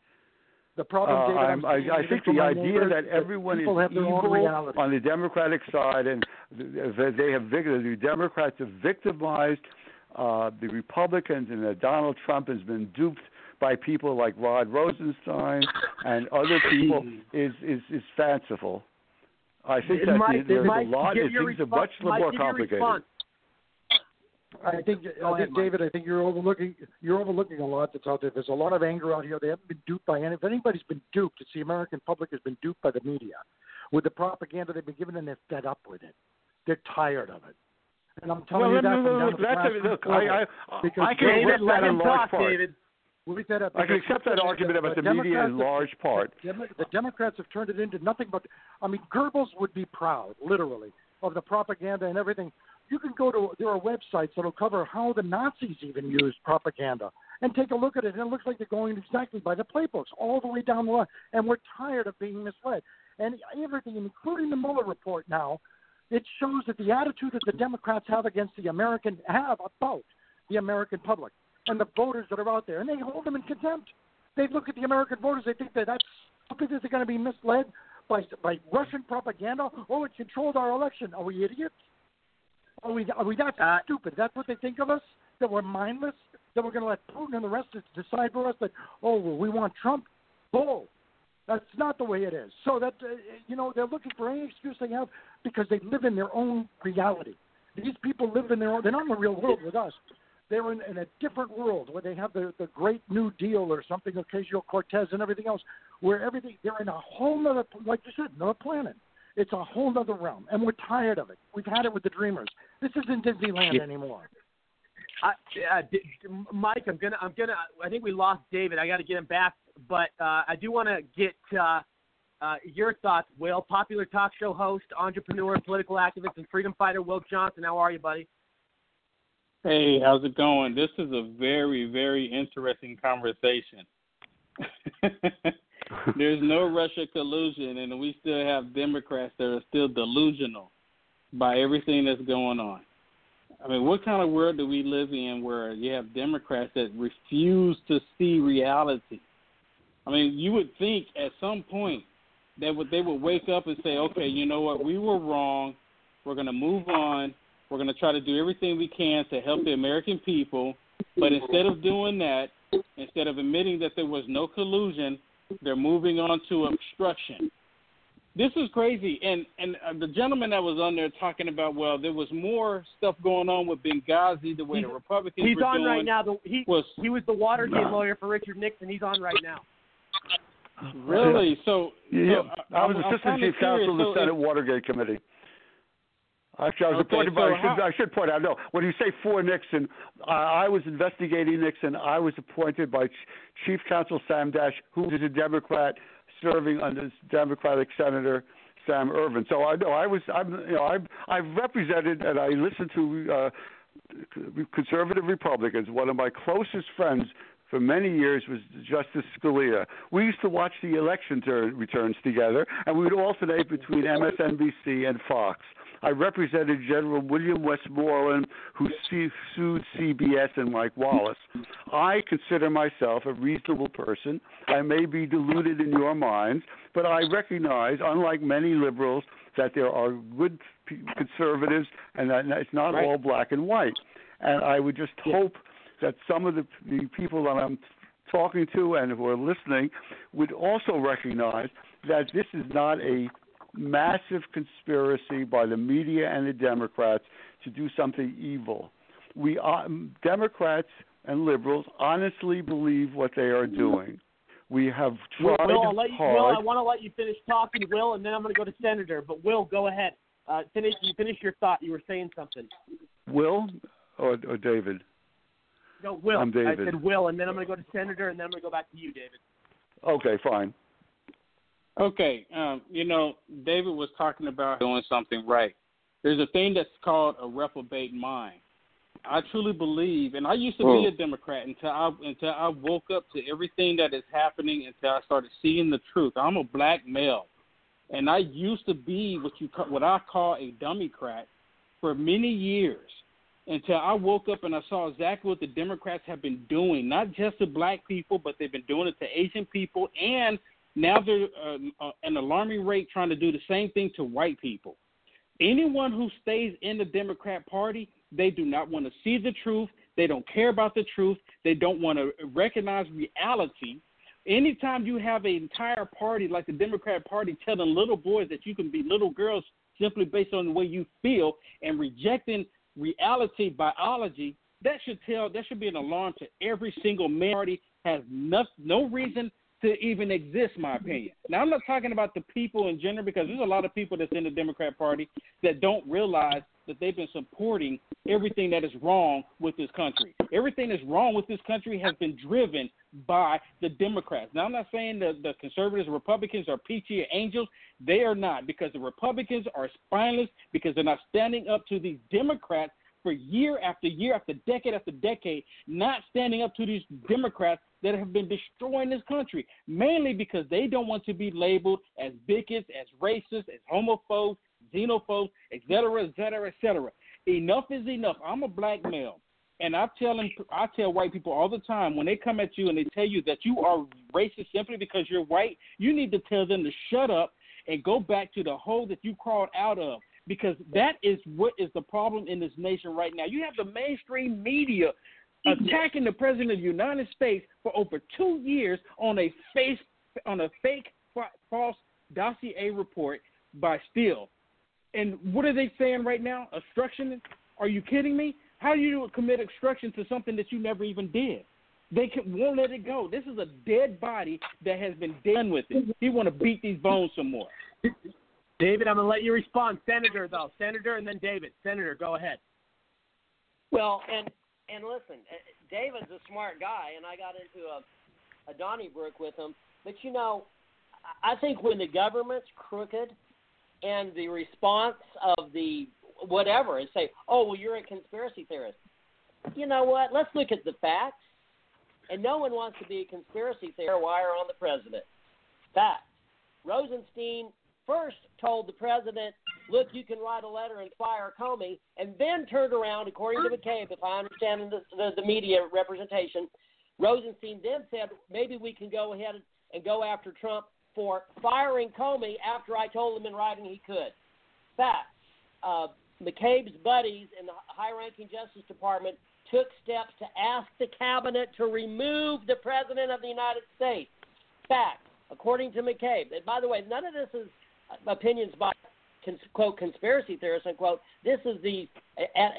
The problem, Uh, David, I'm I'm- I, I think the idea neighbors that everyone is have their evil on the Democratic side and th- th- they have the Democrats have victimized uh, the Republicans and that Donald Trump has been duped by people like Rod Rosenstein and other people is is, is fanciful. I think that Mike, there's Mike, a lot. Things your are much more complicated. response. I think, I think. David. I think you're overlooking. You're overlooking a lot that's out there. There's a lot of anger out here. They haven't been duped by any. If anybody's been duped, it's the American public has been duped by the media with the propaganda they've been given, and they're fed up with it. They're tired of it. And I'm telling well, you that from look, down to the that's a, grassroots look. I, I, Because I can David, accept let that in him large talk, part. David. We up I can accept that argument about the the media in large part. The, the Democrats have turned it into nothing but. I mean, Goebbels would be proud, literally, of the propaganda and everything. You can go to there are websites that'll cover how the Nazis even used propaganda and take a look at it, and it looks like they're going exactly by the playbooks all the way down the line. And we're tired of being misled. And everything, including the Mueller report now, it shows that the attitude that the Democrats have against the American have about the American public and the voters that are out there, and they hold them in contempt. They look at the American voters, they think that that's stupid that they're going to be misled by by Russian propaganda. Oh, it controlled our election. Are we idiots? Are we are we that stupid? That's what they think of us? That we're mindless? That we're going to let Putin and the rest of decide for us that oh well, we want Trump? Bull. That's not the way it is. So that uh, you know they're looking for any excuse they have because they live in their own reality. These people live in their own. They're not in the real world with us. They're in, in a different world where they have the the Great New Deal or something, Ocasio Cortez and everything else, where everything they're in a whole nother, like you said, another planet. It's a whole other realm, and we're tired of it. We've had it with the Dreamers. This isn't Disneyland Yeah. anymore. I, uh, D- D- Mike, I'm gonna, I'm gonna. I think we lost David. I got to get him back, but uh, I do want to get uh, uh, your thoughts. Will, popular talk show host, entrepreneur, political activist, and freedom fighter, Will Johnson. How are you, buddy? Hey, how's it going? This is a very, very interesting conversation. There's no Russia collusion, and we still have Democrats that are still delusional by everything that's going on. I mean, what kind of world do we live in where you have Democrats that refuse to see reality? I mean, you would think at some point that would they would wake up and say, "Okay, you know what? We were wrong. We're going to move on. We're going to try to do everything we can to help the American people." But instead of doing that, instead of admitting that there was no collusion, they're moving on to obstruction. This is crazy. And and uh, the gentleman that was on there talking about, well, there was more stuff going on with Benghazi the way the Republicans He's were on doing. right now. The, he was he was the Watergate lawyer for Richard Nixon. He's on right now. Really? So, yeah, so I was I'm- I'm assistant kinda chief counsel of the. So Senate if- Watergate Committee. Actually, I was Okay, appointed by. so I should, I should point out. No, when you say for Nixon, I, I was investigating Nixon. I was appointed by Ch- Chief Counsel Sam Dash, who is a Democrat serving under Democratic Senator Sam Ervin. So I know I was. I'm. You know, I've I've represented and I listened to uh, conservative Republicans. One of my closest friends for many years was Justice Scalia. We used to watch the election turn, returns together, and we would alternate between MSNBC and Fox. I represented General William Westmoreland, who sued CBS and Mike Wallace. I consider myself a reasonable person. I may be deluded in your minds, but I recognize, unlike many liberals, that there are good conservatives and that it's not Right. all black and white. And I would just hope that some of the, the people that I'm talking to and who are listening would also recognize that this is not a massive conspiracy by the media and the Democrats to do something evil. We uh, Democrats and liberals honestly believe what they are doing. We have tried Will, I'll let you, hard. Will, I want to let you finish talking, Will, and then I'm going to go to Senator. But Will, go ahead. Uh, finish. You finish your thought. You were saying something. Will or, or David? No, Will. I'm David. I said Will, and then I'm going to go to Senator, and then I'm going to go back to you, David. Okay, fine. Okay, um, you know, David was talking about doing something right. There's a thing that's called a reprobate mind. I truly believe, and I used to be a Democrat until I until I woke up to everything that is happening, until I started seeing the truth. I'm a black male, and I used to be what you what I call a Democrat for many years until I woke up and I saw exactly what the Democrats have been doing, not just to black people, but they've been doing it to Asian people, and now they're uh, uh, an alarming rate trying to do the same thing to white people. Anyone who stays in the Democrat Party, they do not want to see the truth. They don't care about the truth. They don't want to recognize reality. Anytime you have an entire party like the Democrat Party telling little boys that you can be little girls simply based on the way you feel and rejecting reality biology, that should tell that should be an alarm to every single man. Party has no, no reason to even exist, my opinion. Now I'm not talking about the people in general because there's a lot of people that's in the Democrat Party that don't realize that they've been supporting everything that is wrong with this country. Everything that's wrong with this country has been driven by the Democrats. Now I'm not saying that the conservatives, Republicans are peachy or angels. They are not because the Republicans are spineless because they're not standing up to these Democrats for year after year after decade after decade, not standing up to these Democrats that have been destroying this country, mainly because they don't want to be labeled as bigots, as racist, as homophobes, xenophobes, et cetera, et cetera, et cetera. Enough is enough. I'm a black male. And I tell them, I tell white people all the time when they come at you and they tell you that you are racist simply because you're white, you need to tell them to shut up and go back to the hole that you crawled out of because that is what is the problem in this nation right now. You have the mainstream media attacking the president of the United States for over two years on a face on a fake false dossier report by Steele. And what are they saying right now? Obstruction? Are you kidding me? How do you commit obstruction to something that you never even did? They can, won't let it go. This is a dead body that has been done with it. He want to beat these bones some more. David, I'm going to let you respond. Senator, though. Senator, and then David. Senator, go ahead. Well, and and listen, uh, David's a smart guy, and I got into a a Donnybrook with him. But you know, I think when the government's crooked, and the response of the whatever is say, "Oh, well, you're a conspiracy theorist." You know what? Let's look at the facts. And no one wants to be a conspiracy theorist wire on the president. Fact. Rosenstein first told the president, look, you can write a letter and fire Comey, and then turned around, according to McCabe, if I understand the, the, the media representation, Rosenstein then said, maybe we can go ahead and go after Trump for firing Comey after I told him in writing he could. Fact. Uh, McCabe's buddies in the high ranking Justice Department took steps to ask the cabinet to remove the President of the United States. Fact. According to McCabe. And by the way, none of this is opinions by quote conspiracy theorists unquote. This is the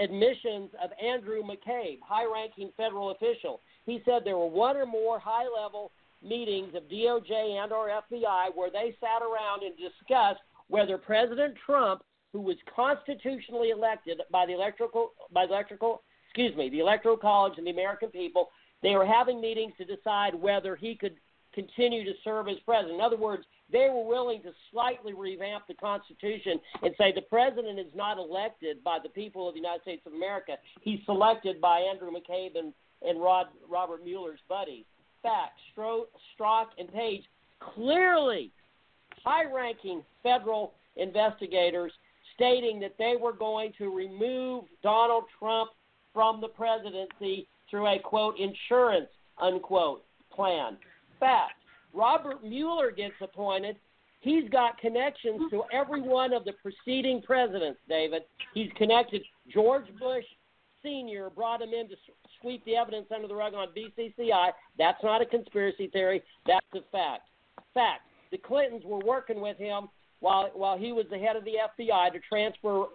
admissions of Andrew McCabe, high-ranking federal official. He said there were one or more high-level meetings of DOJ and or FBI where they sat around and discussed whether President Trump, who was constitutionally elected by the electrical by the electrical excuse me, the electoral college and the American people, they were having meetings to decide whether he could continue to serve as president. In other words, they were willing to slightly revamp the Constitution and say the president is not elected by the people of the United States of America. He's selected by Andrew McCabe and, and Rod, Robert Mueller's buddies. Fact, Stro, Strzok and Page clearly high-ranking federal investigators stating that they were going to remove Donald Trump from the presidency through a quote insurance unquote plan. Fact. Robert Mueller gets appointed. He's got connections to every one of the preceding presidents, David. He's connected. George Bush Sr. brought him in to sweep the evidence under the rug on BCCI. That's not a conspiracy theory. That's a fact. Fact. The Clintons were working with him while while he was the head of the FBI to transfer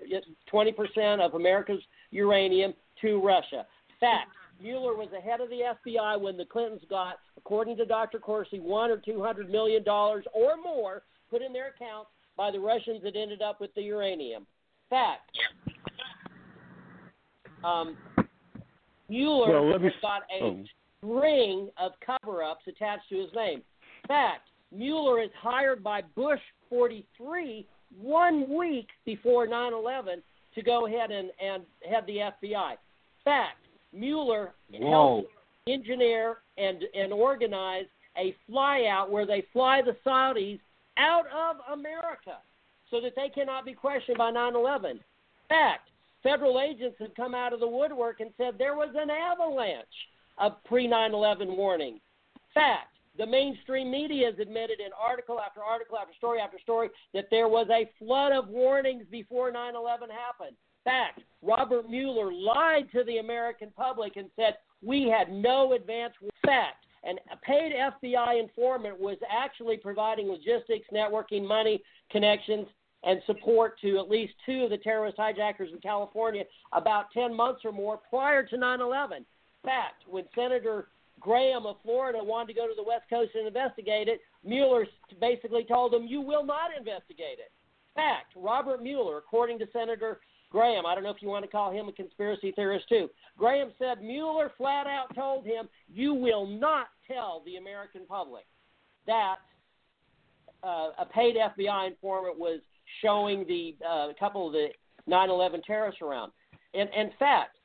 20% of America's uranium to Russia. Fact. Mueller was the head of the FBI when the Clintons got, according to Dr. Corsi, one or two hundred million dollars or more put in their accounts by the Russians that ended up with the uranium. Fact. Um, Mueller well, me, has got a oh. string of cover-ups attached to his name. Fact. Mueller is hired by Bush 43 one week before 9/11 to go ahead and, and head the FBI. Fact. Mueller Whoa. helped engineer and and organize a flyout where they fly the Saudis out of America so that they cannot be questioned by 9/11. Fact: Federal agents have come out of the woodwork and said there was an avalanche of pre 9/11 warnings. Fact: The mainstream media has admitted in article after article after story after story that there was a flood of warnings before 9/11 happened fact, Robert Mueller lied to the American public and said we had no advance fact. And a paid FBI informant was actually providing logistics, networking, money, connections, and support to at least two of the terrorist hijackers in California about 10 months or more prior to 9 11. Fact, when Senator Graham of Florida wanted to go to the West Coast and investigate it, Mueller basically told him, You will not investigate it. Fact, Robert Mueller, according to Senator Graham, I don't know if you want to call him a conspiracy theorist too. Graham said Mueller flat out told him, "You will not tell the American public that uh, a paid FBI informant was showing the uh, a couple of the 9/11 terrorists around." And in fact,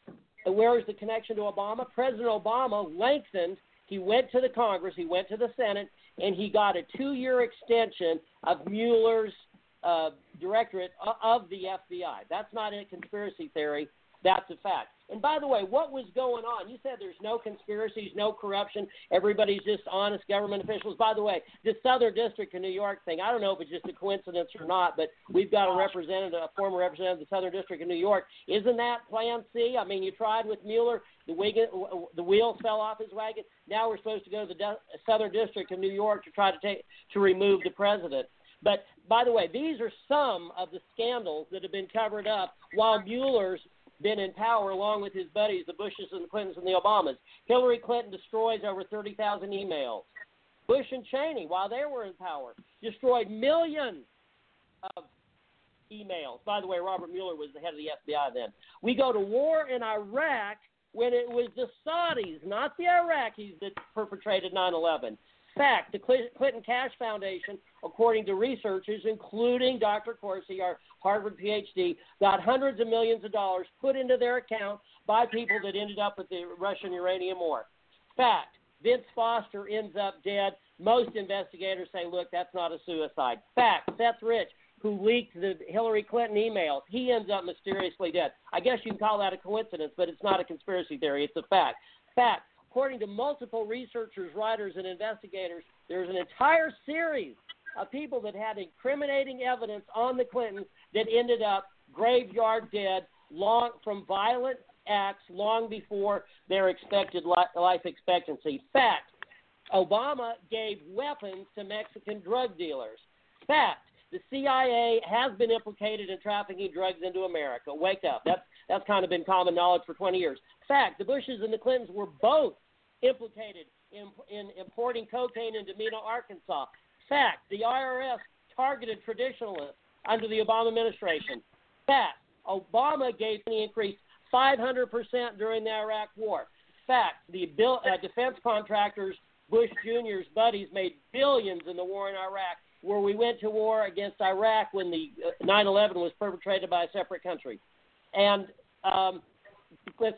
where is the connection to Obama? President Obama lengthened. He went to the Congress, he went to the Senate, and he got a two-year extension of Mueller's uh, directorate of the FBI. That's not a conspiracy theory. That's a fact. And by the way, what was going on? You said there's no conspiracies, no corruption. Everybody's just honest government officials. By the way, the Southern District of New York thing, I don't know if it's just a coincidence or not, but we've got a representative, a former representative of the Southern District of New York. Isn't that Plan C? I mean, you tried with Mueller, the, wagon, the wheel fell off his wagon. Now we're supposed to go to the Southern District of New York to try to take to remove the president. But by the way, these are some of the scandals that have been covered up while Mueller's been in power along with his buddies, the Bushes and the Clintons and the Obamas. Hillary Clinton destroys over 30,000 emails. Bush and Cheney, while they were in power, destroyed millions of emails. By the way, Robert Mueller was the head of the FBI then. We go to war in Iraq when it was the Saudis, not the Iraqis, that perpetrated 9 11 fact, the Clinton Cash Foundation, according to researchers, including Dr. Corsi, our Harvard PhD, got hundreds of millions of dollars put into their account by people that ended up with the Russian uranium war. Fact, Vince Foster ends up dead. Most investigators say, look, that's not a suicide. Fact, Seth Rich, who leaked the Hillary Clinton emails, he ends up mysteriously dead. I guess you can call that a coincidence, but it's not a conspiracy theory. It's a fact. Fact, according to multiple researchers, writers, and investigators, there's an entire series of people that had incriminating evidence on the Clintons that ended up graveyard dead long from violent acts long before their expected life expectancy. Fact: Obama gave weapons to Mexican drug dealers. Fact: the CIA has been implicated in trafficking drugs into America. Wake up. That's that's kind of been common knowledge for 20 years. Fact: the Bushes and the Clintons were both implicated in, in importing cocaine into Mena, Arkansas. Fact: the IRS targeted traditionalists under the Obama administration. Fact: Obama gave the increase 500% during the Iraq War. Fact: the bill, uh, defense contractors, Bush Jr.'s buddies, made billions in the war in Iraq, where we went to war against Iraq when the 9/11 uh, was perpetrated by a separate country, and um, uh,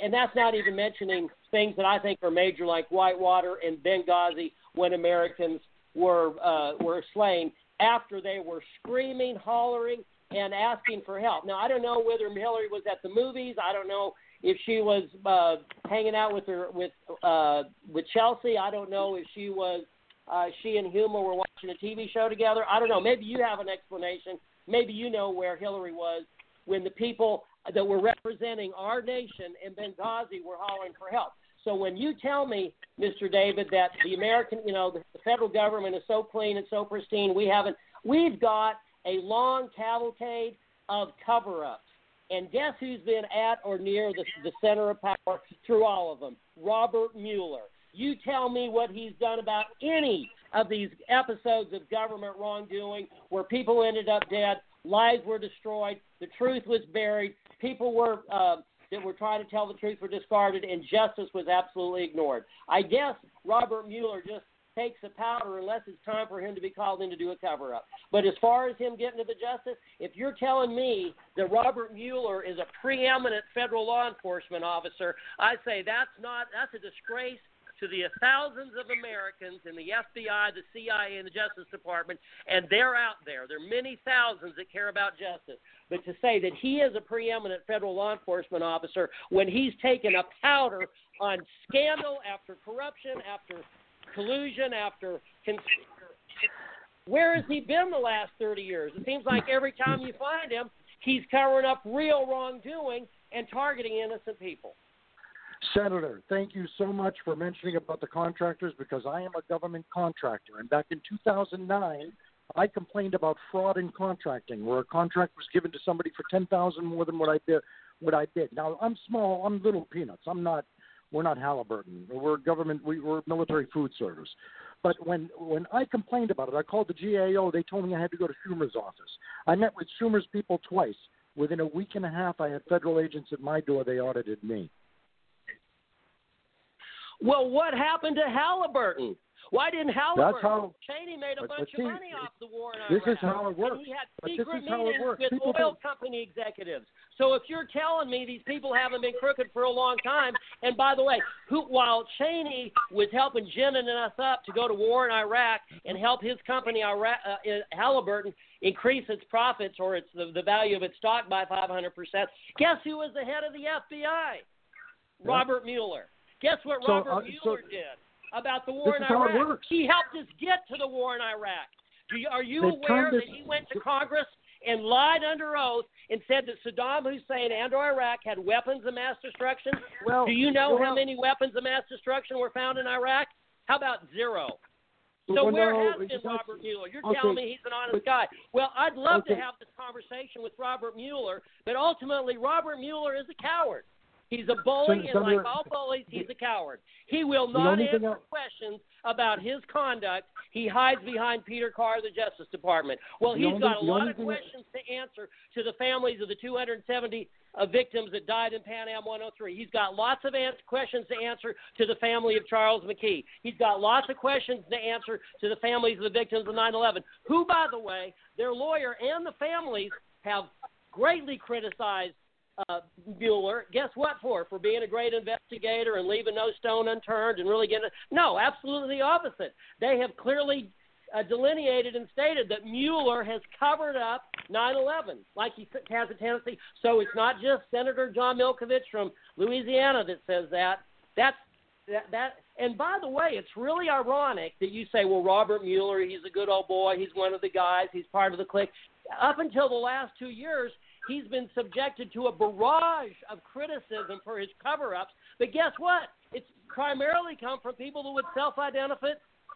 and that's not even mentioning things that I think are major, like Whitewater and Benghazi, when Americans were uh, were slain after they were screaming, hollering, and asking for help. Now I don't know whether Hillary was at the movies. I don't know if she was uh, hanging out with her with uh, with Chelsea. I don't know if she was uh, she and Huma were watching a TV show together. I don't know. Maybe you have an explanation. Maybe you know where Hillary was when the people that were representing our nation in Benghazi were hollering for help. So when you tell me, Mr. David, that the American, you know, the federal government is so clean and so pristine, we haven't, we've got a long cavalcade of cover-ups. And guess who's been at or near the, the center of power through all of them? Robert Mueller. You tell me what he's done about any of these episodes of government wrongdoing where people ended up dead, lives were destroyed, the truth was buried, people were uh, that were trying to tell the truth were discarded, and justice was absolutely ignored. I guess Robert Mueller just takes the powder unless it's time for him to be called in to do a cover up. But as far as him getting to the justice, if you're telling me that Robert Mueller is a preeminent federal law enforcement officer, I say that's not that's a disgrace to the thousands of Americans in the FBI, the CIA, and the Justice Department, and they're out there. There are many thousands that care about justice. But to say that he is a preeminent federal law enforcement officer when he's taken a powder on scandal after corruption, after collusion, after where has he been the last 30 years? It seems like every time you find him, he's covering up real wrongdoing and targeting innocent people. Senator, thank you so much for mentioning about the contractors because I am a government contractor. And back in 2009, I complained about fraud in contracting, where a contract was given to somebody for ten thousand more than what I did. What I did. Now I'm small. I'm little peanuts. I'm not. We're not Halliburton. We're government. We, we're military food service. But when when I complained about it, I called the GAO. They told me I had to go to Schumer's office. I met with Schumer's people twice. Within a week and a half, I had federal agents at my door. They audited me. Well, what happened to Halliburton? Why didn't Halliburton? That's how, Cheney made a bunch see, of money off the war in This Iraq. is how it works. And he had secret this is how it meetings works. with People oil don't- company executives. So if you're telling me these people haven't been crooked for a long time, and by the way, who while Cheney was helping ginning us up to go to war in Iraq and help his company Iraq, uh, uh, Halliburton increase its profits or its the, the value of its stock by 500 percent, guess who was the head of the FBI? Robert Mueller. Guess what So, Robert uh, so- Mueller did about the war in is how it Iraq? He helped us get to the war in Iraq. Do you, are you They've aware that this- he went to Congress and lied under oath and said that Saddam Hussein and Iraq had weapons of mass destruction? Well, Do you know how many weapons of mass destruction were found in Iraq? How about zero? So Well, where no, has been Robert Mueller? You're okay, telling me he's an honest but- guy. Well, I'd love to have this conversation with Robert Mueller, but ultimately Robert Mueller is a coward. He's a bully, and like all bullies, he's a coward. He will not answer questions about his conduct. He hides behind Peter Carr, the Justice Department. Well, he's only- got a lot of questions to answer to the families of the 270 uh, victims that died in Pan Am 103. He's got lots of ans- questions to answer to the family of Charles McKee. He's got lots of questions to answer to the families of the victims of 9/11, who, by the way, their lawyer and the families have greatly criticized uh, Mueller. Guess what for? For being a great investigator and leaving no stone unturned and really getting no, absolutely the opposite. They have clearly uh, delineated and stated that Mueller has covered up 9/11, like he has a tendency. So it's not just Senator John Milkovich from Louisiana that says that. That's that, that. And by the way, it's really ironic that you say, "Well, Robert Mueller, he's a good old boy. He's one of the guys. He's part of the clique." Up until the last two years, he's been subjected to a barrage of criticism for his cover-ups. But guess what? It's primarily come from people who would self-identify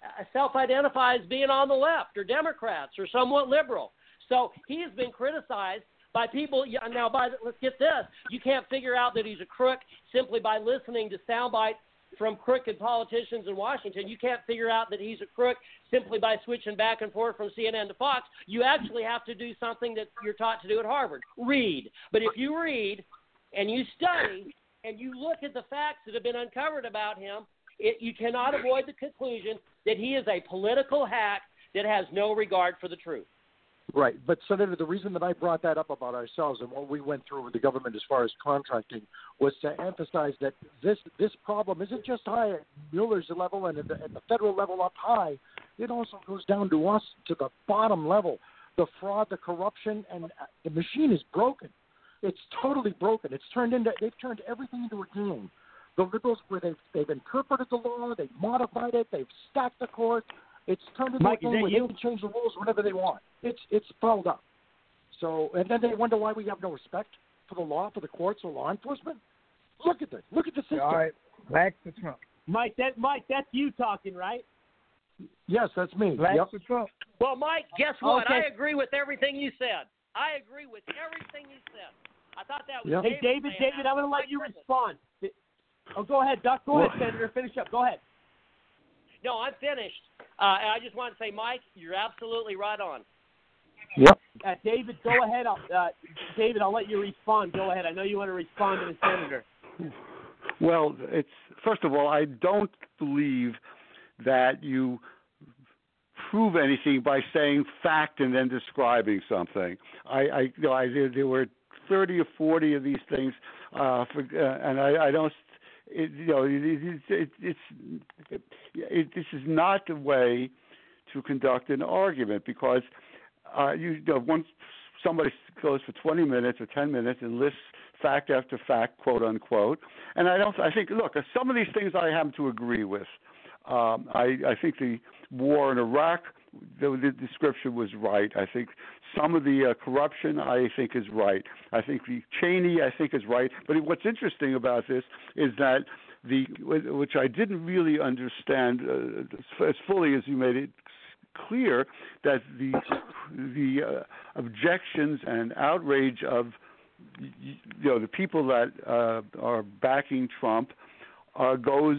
uh, self-identify as being on the left or Democrats or somewhat liberal. So he has been criticized by people. Now, by let's get this: you can't figure out that he's a crook simply by listening to sound bites from crooked politicians in Washington. You can't figure out that he's a crook simply by switching back and forth from CNN to Fox. You actually have to do something that you're taught to do at Harvard read. But if you read and you study and you look at the facts that have been uncovered about him, it, you cannot avoid the conclusion that he is a political hack that has no regard for the truth. Right, but Senator, the reason that I brought that up about ourselves and what we went through with the government as far as contracting was to emphasize that this this problem isn't just high at Mueller's level and at the, at the federal level up high. It also goes down to us to the bottom level. The fraud, the corruption, and uh, the machine is broken. It's totally broken. It's turned into they've turned everything into a game. The liberals, where they've they've interpreted the law, they've modified it, they've stacked the courts, it's turned into Mike, a game where you? they can change the rules whenever they want. It's it's fouled up. So and then they wonder why we have no respect for the law, for the courts, or law enforcement. Look at this. Look at the system. All right, back to Trump. Mike, that Mike, that's you talking, right? Yes, that's me. Back yep. to Trump. Well, Mike, guess what? Okay. I agree with everything you said. I agree with everything you said. I thought that was Yep. Hey, David, saying David. I'm going to let you respond. Oh, go ahead, Duck. Go ahead, Senator. Finish up. Go ahead. No, I'm finished. Uh, and I just want to say, Mike, you're absolutely right on. Yep. Uh, David, go ahead. I'll, uh, David, I'll let you respond. Go ahead. I know you want to respond to the senator. Well, it's first of all, I don't believe that you prove anything by saying fact and then describing something. I, I you know, I there, there were thirty or forty of these things, uh, for, uh, and I, I don't. It, you know, it, it, it, it's it, this is not the way to conduct an argument because uh, you, you know, once somebody goes for 20 minutes or 10 minutes and lists fact after fact, quote unquote, and I don't. I think, look, some of these things I happen to agree with. Um, I, I think the war in Iraq, the, the description was right. I think some of the uh, corruption, I think, is right. I think the Cheney, I think, is right. But what's interesting about this is that the, which I didn't really understand uh, as fully as you made it clear, that the the uh, objections and outrage of you know the people that uh, are backing Trump uh, goes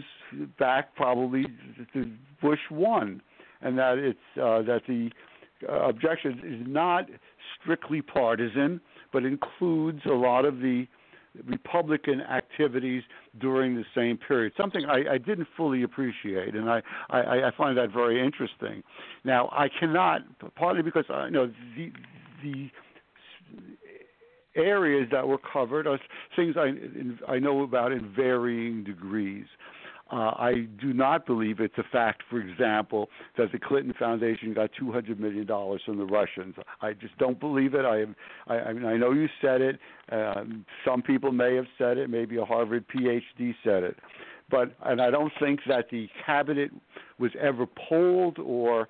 back probably to Bush one, and that it's uh, that the uh, objection is not strictly partisan, but includes a lot of the Republican activities during the same period. Something I, I didn't fully appreciate, and I, I, I find that very interesting. Now I cannot, partly because I know the the areas that were covered are things I I know about in varying degrees. Uh, I do not believe it's a fact, for example, that the Clinton Foundation got two hundred million dollars from the Russians. I just don't believe it. I, I, I mean, I know you said it. Um, some people may have said it. Maybe a Harvard PhD said it, but and I don't think that the cabinet was ever polled or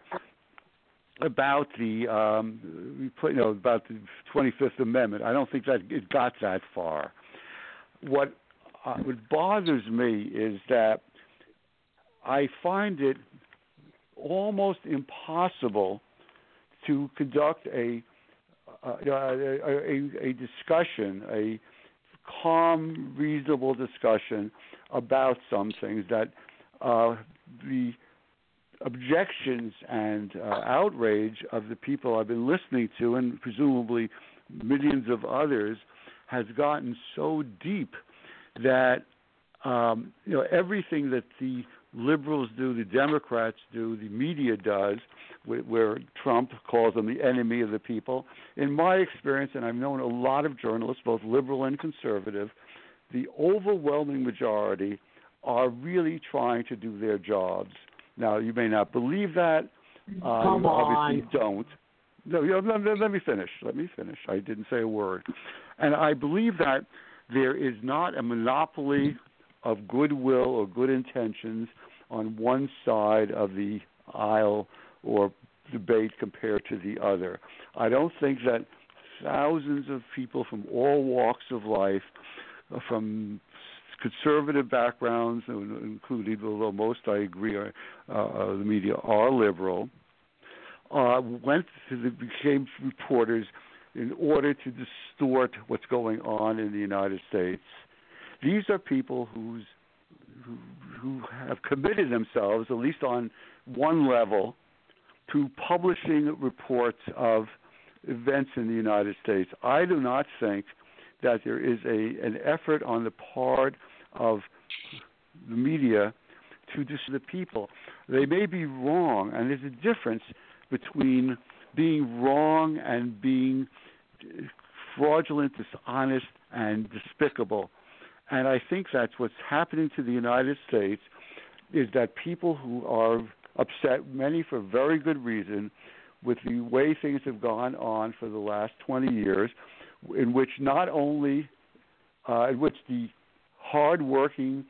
about the um, you know about the 25th Amendment. I don't think that it got that far. What uh, what bothers me is that I find it almost impossible to conduct a uh, a, a, a discussion, a calm, reasonable discussion about some things that uh, the objections and uh, outrage of the people I've been listening to, and presumably millions of others, has gotten so deep that um, you know everything that the liberals do, the Democrats do, the media does, where, where Trump calls them the enemy of the people. In my experience, and I've known a lot of journalists, both liberal and conservative, the overwhelming majority are really trying to do their jobs. Now, you may not believe that. Uh, Come you obviously on. don't. No, you know, let, let me finish. Let me finish. I didn't say a word. And I believe that there is not a monopoly of goodwill or good intentions on one side of the aisle or debate compared to the other. I don't think that thousands of people from all walks of life, uh, from conservative backgrounds, including, although most I agree are uh, the media are liberal, uh, went to the became reporters in order to distort what's going on in the United States. These are people whose who who have committed themselves, at least on one level, to publishing reports of events in the United States. I do not think that there is a an effort on the part of the media to dis the people. They may be wrong, and there's a difference between being wrong and being fraudulent, dishonest, and despicable. And I think that's what's happening to the United States is that people who are upset, many for very good reason, with the way things have gone on for the last 20 years, in which not only, uh, in which the hardworking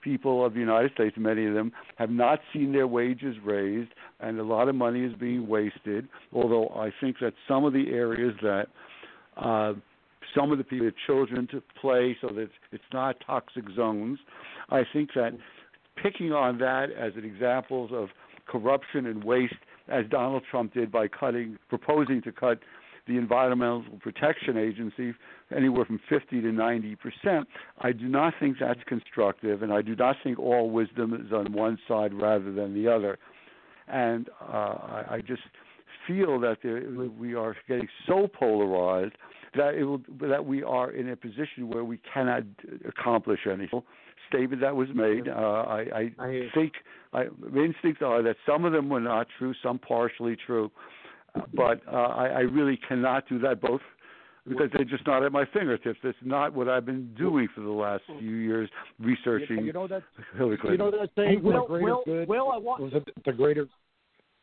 people of the United States, many of them, have not seen their wages raised, and a lot of money is being wasted. Although I think that some of the areas that uh, some of the people, the children to play so that it's not toxic zones, I think that picking on that as an examples of corruption and waste, as Donald Trump did by cutting, proposing to cut the Environmental Protection Agency anywhere from 50 to 90 percent. I do not think that's constructive, and I do not think all wisdom is on one side rather than the other. And uh, I, I just feel that there, we are getting so polarized that it will, that we are in a position where we cannot accomplish anything. Statement that was made. Uh, I, I, I think I, my instincts are that some of them were not true, some partially true, but uh, I, I really cannot do that both because they're just not at my fingertips. That's not what I've been doing for the last few years, researching. You know that. Hillary Clinton. You know that saying, Will, the greater Will, good. Will, I want. Was it the greater?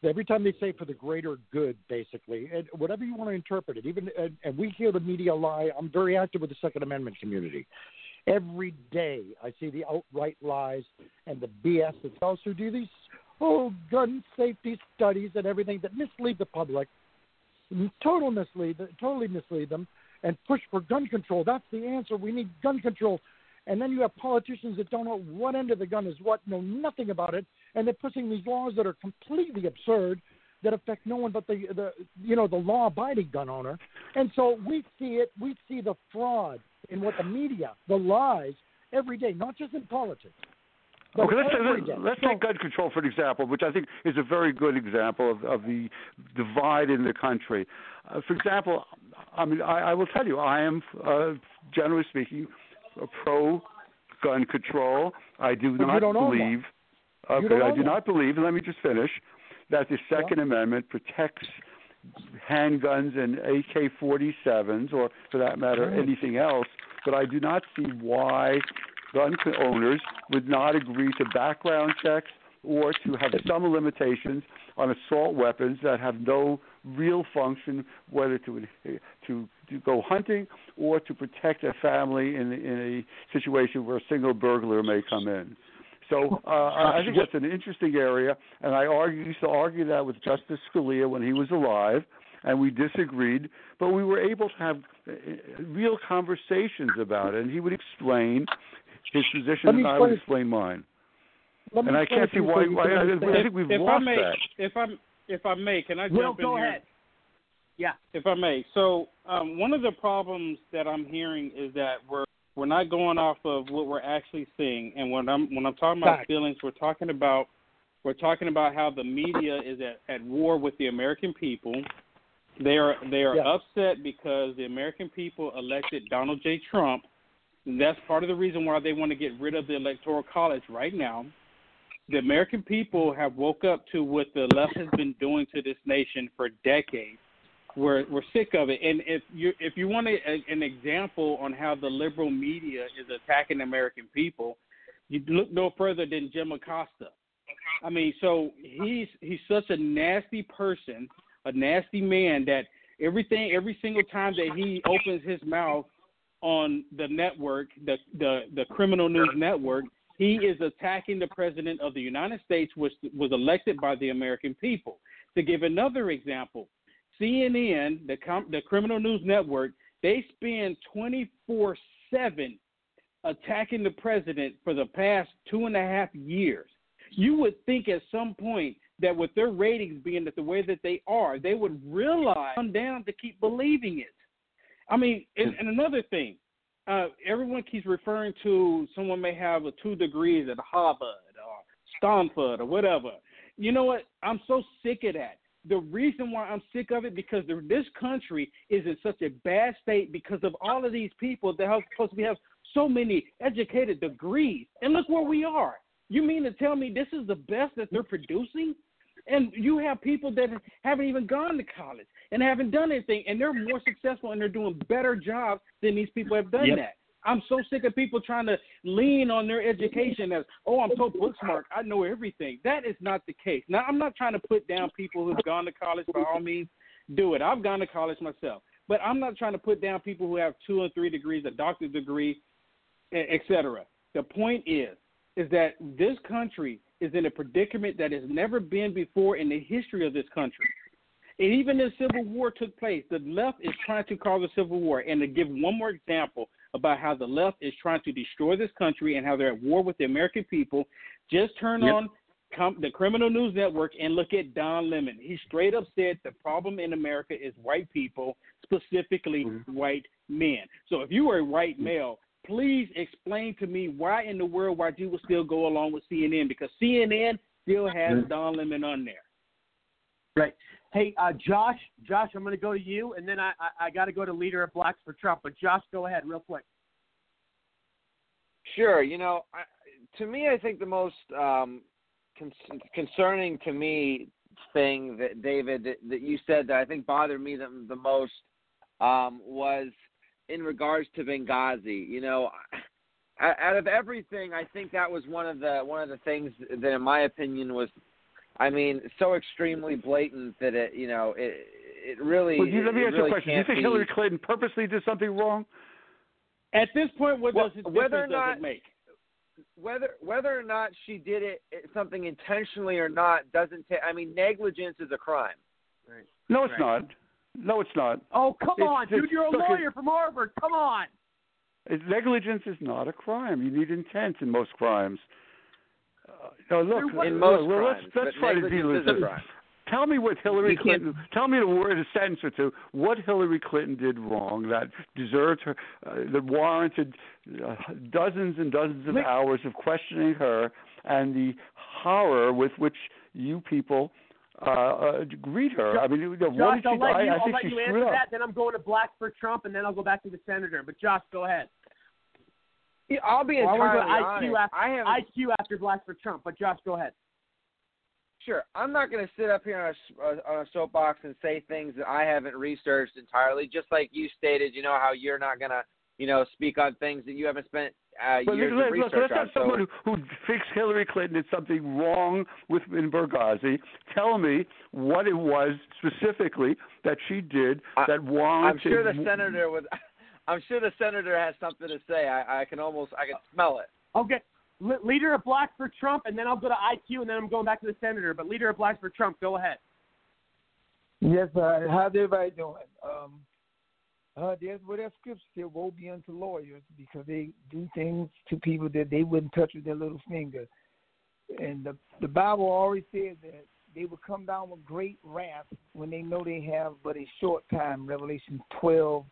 Every time they say for the greater good, basically, and whatever you want to interpret it, even and, and we hear the media lie. I'm very active with the Second Amendment community. Every day, I see the outright lies and the BS that tells who do these oh gun safety studies and everything that mislead the public, total mislead, totally mislead them, and push for gun control. That's the answer. We need gun control. And then you have politicians that don't know what end of the gun is what, know nothing about it, and they're pushing these laws that are completely absurd that affect no one but the the you know the law-abiding gun owner. And so we see it. We see the fraud in what the media, the lies, every day, not just in politics. Okay, let's, let's, let's take gun control for an example, which I think is a very good example of, of the divide in the country. Uh, for example, I mean, I, I will tell you, I am, uh, generally speaking, pro gun control. I do But not believe. Okay, I do not believe. Let me just finish. That the Second Amendment protects handguns and AK-47s, or for that matter, Right. anything else. But I do not see why gun owners would not agree to background checks or to have some limitations on assault weapons that have no real function, whether to to, to go hunting or to protect a family in in a situation where a single burglar may come in. So uh, I I think that's an interesting area, and I argue, used to argue that with Justice Scalia when he was alive, and we disagreed, but we were able to have uh, real conversations about it, and he would explain his position, and I would explain- explain mine. Let me And I can't see to you so why. why can I. I think we've if lost I may, that. if I if I may, can I Will, jump in go here? ahead. Yeah. If I may, so um, one of the problems that I'm hearing is that we're we're not going off of what we're actually seeing, and when I'm when I'm talking about feelings, we're talking about we're talking about how the media is at, at war with the American people. They are they are Yeah. upset because the American people elected Donald J. Trump. And that's part of the reason why they want to get rid of the electoral college right now. The American people have woke up to what the left has been doing to this nation for decades. We're we're sick of it. And if you if you want a, an example on how the liberal media is attacking American people, you look no further than Jim Acosta. I mean, so he's he's such a nasty person, a nasty man that everything every single time that he opens his mouth on the network, the the the criminal news network, he is attacking the president of the United States, which was elected by the American people. To give another example, CNN, the com- the criminal news network, they spend 24 seven attacking the president for the past two and a half years. You would think at some point that with their ratings being that the way that they are, they would realize come down to keep believing it. I mean, and, and another thing, uh, everyone keeps referring to someone may have a two degrees at Harvard or Stanford or whatever. You know what? I'm so sick of that. The reason why I'm sick of it because the, this country is in such a bad state because of all of these people that are supposed to have so many educated degrees, and look where we are. You mean to tell me this is the best that they're producing? And you have people that haven't even gone to college and haven't done anything, and they're more successful and they're doing better jobs than these people have done Yep. that. I'm so sick of people trying to lean on their education as, oh, I'm so book smart, I know everything. That is not the case. Now, I'm not trying to put down people who've gone to college. By all means, do it. I've gone to college myself, but I'm not trying to put down people who have two and three degrees, a doctorate degree, etc. The point is, is that this country is in a predicament that has never been before in the history of this country. And even the Civil War took place. The left is trying to cause a civil war. And to give one more example about how the left is trying to destroy this country and how they're at war with the American people, just turn Yep. on com- the Criminal News Network and look at Don Lemon. He straight up said the problem in America is white people, specifically white men. So if you are a white male, please explain to me why in the world why you would still go along with CNN because CNN still has Mhm. Don Lemon on there. Right. Hey, uh, Josh. Josh, I'm going to go to you, and then I I, I got to go to leader of Blacks for Trump. But Josh, go ahead, real quick. Sure. You know, I, to me, I think the most um, con- concerning to me thing that David that, that you said that I think bothered me the, the most um, was in regards to Benghazi. You know, out out of everything, I think that was one of the one of the things that, in my opinion, was, I mean, so extremely blatant that it, you know, it it really. Well, you- let me it ask you a question. Do you think be- Hillary Clinton purposely did something wrong? At this point, what Well, does it, whether or difference not- does it make? whether whether or not she did it it- something intentionally or not doesn't ta- I mean negligence is a crime. Right. No, it's Right. not. No, it's not. Oh, come It's- on, it's- dude. You're a look, lawyer from Harvard. Come on. Negligence is not a crime. You need intent in most crimes. No, look, In most well, crimes, let's let's try to deal with this. Tell me what Hillary You can't- Clinton. Tell me in a word, a sentence or two, what Hillary Clinton did wrong that deserved her, uh, that warranted uh, dozens and dozens of Wait. hours of questioning her, and the horror with which you people uh, uh, greet her. I mean, you know, what did she? I'll let I, you, I I'll think let she you screwed answer up. that. Then I'm going to black for Trump, and then I'll go back to the senator. But Josh, go ahead. Yeah, I'll be Well, entirely go honest. IQ after, I have IQ after Blacks for Trump. But Josh, go ahead. Sure. I'm not going to sit up here on a, s- uh, on a soapbox and say things that I haven't researched entirely. Just like you stated, you know how you're not going to, you know, speak on things that you haven't spent uh, But years look, of look, research let's on. have someone so, who, who thinks Hillary Clinton did something wrong with in Benghazi. Tell me what it was specifically that she did that warranted. I'm sure the senator was. I'm sure the senator has something to say. I, I can almost, I can smell it. Okay. Le- leader of Black for Trump, and then I'll go to IQ, and then I'm going back to the senator. But leader of Blacks for Trump, go ahead. Yes, uh, how's everybody doing? Um, uh, there's what that scripture said, woe be unto lawyers because they do things to people that they wouldn't touch with their little finger. And the the Bible always says that they will come down with great wrath when they know they have but a short time. Revelation 12,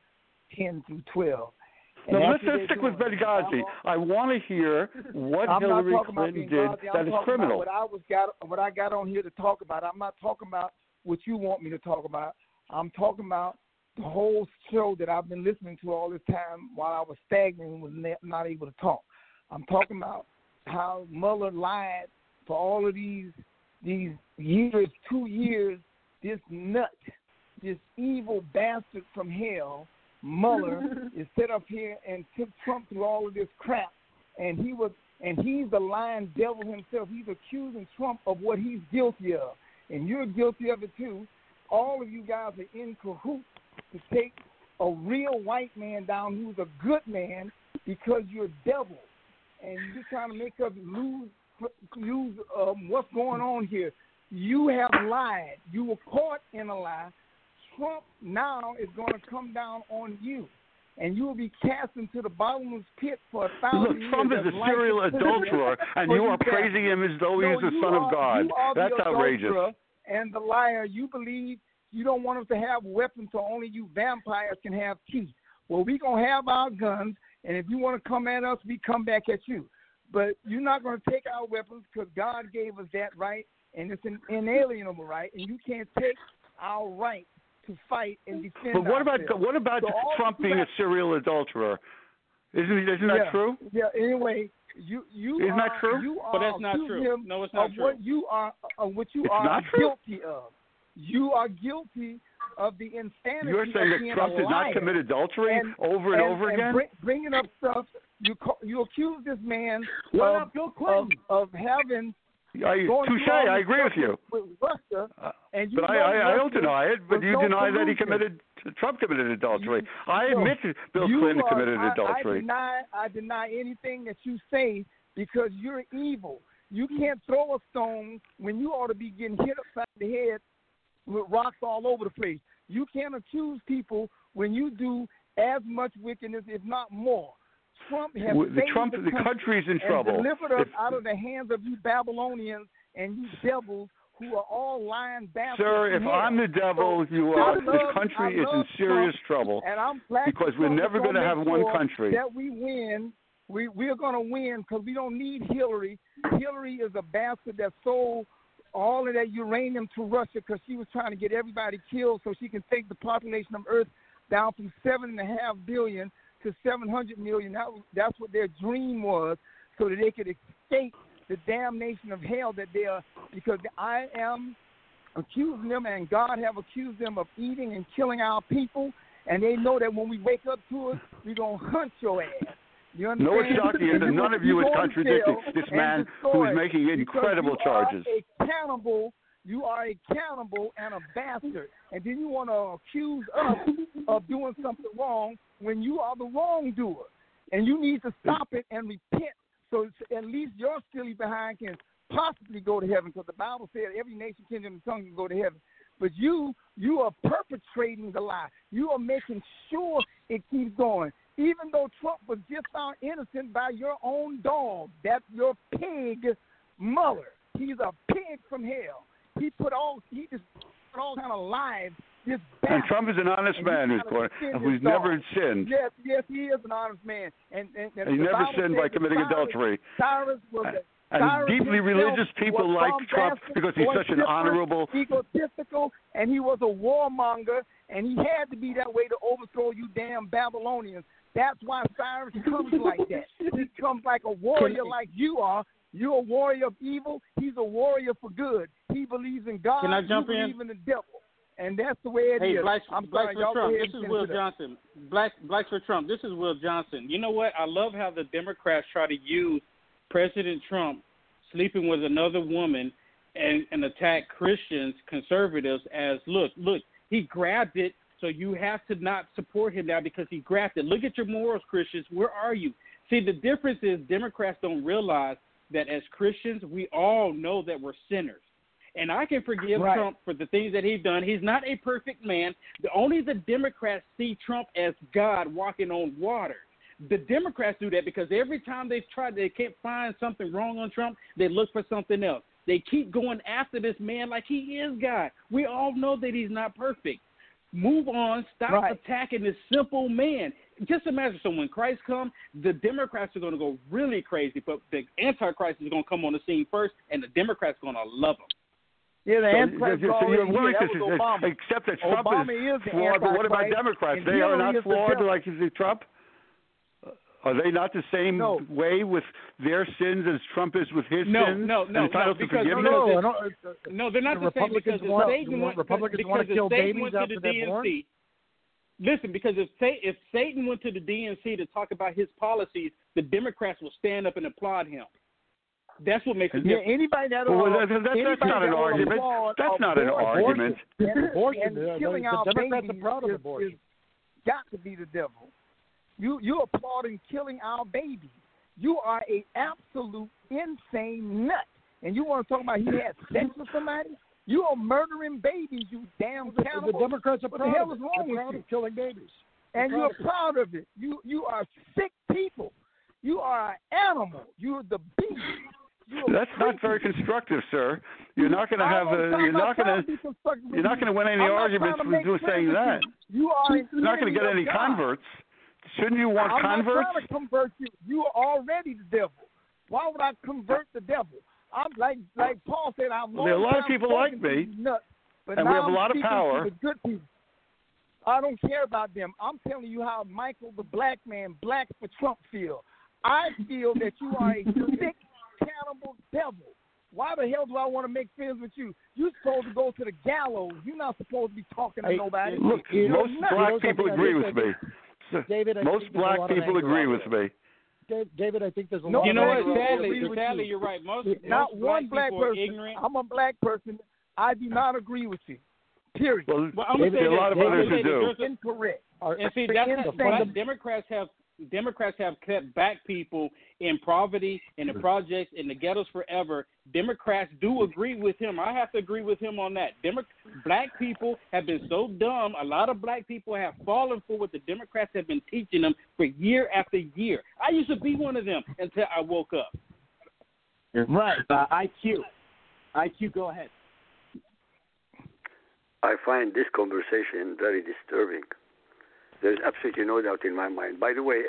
10 through 12. And No, let's, what stick with. Benghazi. I want to hear what I'm Hillary Clinton did. I'm is talking criminal. What I was got, what I got on here to talk about. I'm not talking about what you want me to talk about. I'm talking about the whole show that I've been listening to all this time while I was stagnant and was not able to talk. I'm talking about how Mueller lied for all of these these years, two years. This nut, this evil bastard from hell, Mueller, is set up here and took Trump through all of this crap, and he was and he's the lying devil himself. He's accusing Trump of what he's guilty of, and you're guilty of it too. All of you guys are in cahoots to take a real white man down who's a good man because you're devil, and you're trying to make us lose lose um, what's going on here. You have lied. You were caught in a lie. Trump now is going to come down on you, and you will be cast into the bottomless pit for a thousand Look, years. Trump is a serial adulterer, and you are praising him as though he is the son are- of God. That's outrageous. And the liar, you believe you don't want us to have weapons, so only you vampires can have teeth. Well, we're gonna have our guns, And if you want to come at us, we come back at you. But you're not going to take our weapons because God gave us that right, and it's an inalienable right, and you can't take our right to fight and defend. But what about ourselves. what about So Trump being a serial adulterer? Isn't isn't yeah, that true? Yeah. Anyway, you you Isn't that are, true? You are But are that's not accusing true. him No, it's not of true. What you are, of what you It's are not true? guilty of. You are guilty of the insanity. You're saying of that being Trump did not commit adultery and, over and, and over and again? bring- bringing up stuff. You call, you accuse this man What of, about Bill of Clinton? of having I, going touche. I agree with you. with Russia, uh, and you But I, I, I don't deny it. But you no deny that he committed Trump committed adultery. I admit that Bill you Clinton are- committed I, I adultery. deny, I deny anything that you say because you're evil. You can't throw a stone when you ought to be getting hit upside the head with rocks all over the place. You can't accuse people when you do as much wickedness, if not more. Trump has the Trump- the, the country country's in trouble. delivered us If- out of the hands of you Babylonians and you devils who are all lying bastards. Sir, if. I'm the devil, So, you are. love- This country is in serious Trump, trouble and I'm glad because we're never gonna have make one country. That we win. We we're going to win because we don't need Hillary. Hillary is a bastard that sold all of that uranium to Russia because she was trying to get everybody killed so she can take the population of Earth down from seven and a half billion to seven hundred million. That that's what their dream was, so that they could escape the damnation of hell that they are. Because I am accusing them, and God have accused them of eating and killing our people, and they know that when we wake up to it, we're gonna hunt your ass. You understand? No, it's shocking that none of you is contradicting this man who is making incredible charges. a cannibal. You are a cannibal and a bastard, and then you want to accuse us of doing something wrong when you are the wrongdoer, and you need to stop it and repent. So at least your silly behind can possibly go to heaven, because the Bible said every nation, kingdom, and tongue can go to heaven. But you, you are perpetrating the lie. You are making sure it keeps going. Even though Trump was just found innocent by your own dog, that's your pig Mueller. He's a pig from hell. He put all he just put all kind of lives. This And. Trump is an honest And man who's defend who's never sinned. Yes, yes, he is an honest man, and and, and He never Bible sinned by committing Cyrus- adultery. Cyrus was a And Cyrus deeply religious people like Trump because he's such an honorable. egotistical, and he was a warmonger, and he had to be that way to overthrow you damn Babylonians. That's why Cyrus comes like that. He comes like a warrior like you are. You're a warrior of evil. He's a warrior for good. He believes in God. Can I jump you in? believe in the devil. And that's the way it is. Hey, Blacks, I'm Blacks sorry, for Trump. This is Will. Johnson. Black Blacks for Trump. This is Will Johnson. You know what? I love how the Democrats try to use President Trump sleeping with another woman and, and attack Christians, conservatives as look, look, he grabbed it, so you have to not support him now because he grabbed it. Look at your morals, Christians. Where are you? See, the difference is Democrats don't realize that as Christians, we all know that we're sinners. And I can forgive Right. Trump for the things that he's done. He's not a perfect man. The, only the Democrats see Trump as God walking on water. The Democrats do that because every time they've tried, they can't find something wrong on Trump, they look for something else. They keep going after this man like he is God. We all know that he's not perfect. Move on. Stop Right. attacking this simple man. Just imagine, so when Christ comes, the Democrats are going to go really crazy, but the Antichrist is going to come on the scene first, and the Democrats are going to love him. Yeah, the So, Antichrist so already you're willing That to was Obama. accept that Trump Obama is the flawed, but what about Democrats? and They are not is the flawed devil. like is Trump? Are they not the same No. way with their sins as Trump is with his No, sins? no, no, no, because no, No, no, no, no, they're not the the same Republicans because want- if Satan want- went, Republicans because wanna kill Satan babies went after the they're born? DNC. Listen, because if Sa- if Satan went to the DNC to talk about his policies, the Democrats will stand up and applaud him. That's what makes it Yeah, different. anybody that Well, will- that- that- that's anybody not an argument. That's not an argument. and- Abortion, and the- killing our Democrats babies proud of is- abortion. is got to be the devil. You you applauding killing our babies. You are a absolute insane nut. And you want to talk about he had sex with somebody? You are murdering babies, you damn The, cannibal. the Democrats are what proud the hell of is wrong with proud you? of killing babies. and They're you're proud of it. proud of it. You you are sick people. You are an animal. You're the beast. You're That's not very constructive, sir. You're not going to have a. You're not going to be to. constructive with You're not going to win any arguments trying to with make doing saying that. You, you are You're not going to get any God. converts Shouldn't you want I'm converts? not trying to convert you. You are already the devil. Why would I convert the devil? I'm like like Paul said. I'm There are a lot of people like me, nuts, but and we have a I'm lot of speaking to power. The good people. I don't care about them. I'm telling you how Michael the black man, black for Trump, feel. I feel that you are a sick, cannibal devil. Why the hell do I want to make friends with you? You're supposed to go to the gallows. You're not supposed to be talking to Hey, nobody. Look, You're most black people agree with me. David, most think there's a black people agree with me. Da- David, I think there's a No, lot You of know what? anger out. Sadly, Agree with sadly, you. you're right. Most not most one black people are person. ignorant. I'm a black person. I do not agree with you. Period. Well, Well, I'm gonna say are a lot of this. Others gonna who do. this. There's Incorrect. And see, The that's insane- not, Democrats have Democrats have kept black people in poverty in the projects in the ghettos forever. Democrats do agree with him. I have to agree with him on that. Demo- black people have been so dumb. A lot of black people have fallen for what the Democrats have been teaching them for year after year. I used to be one of them until I woke up. Right. Uh, IQ. IQ, go ahead. I find this conversation very disturbing. There's absolutely no doubt in my mind. By the way,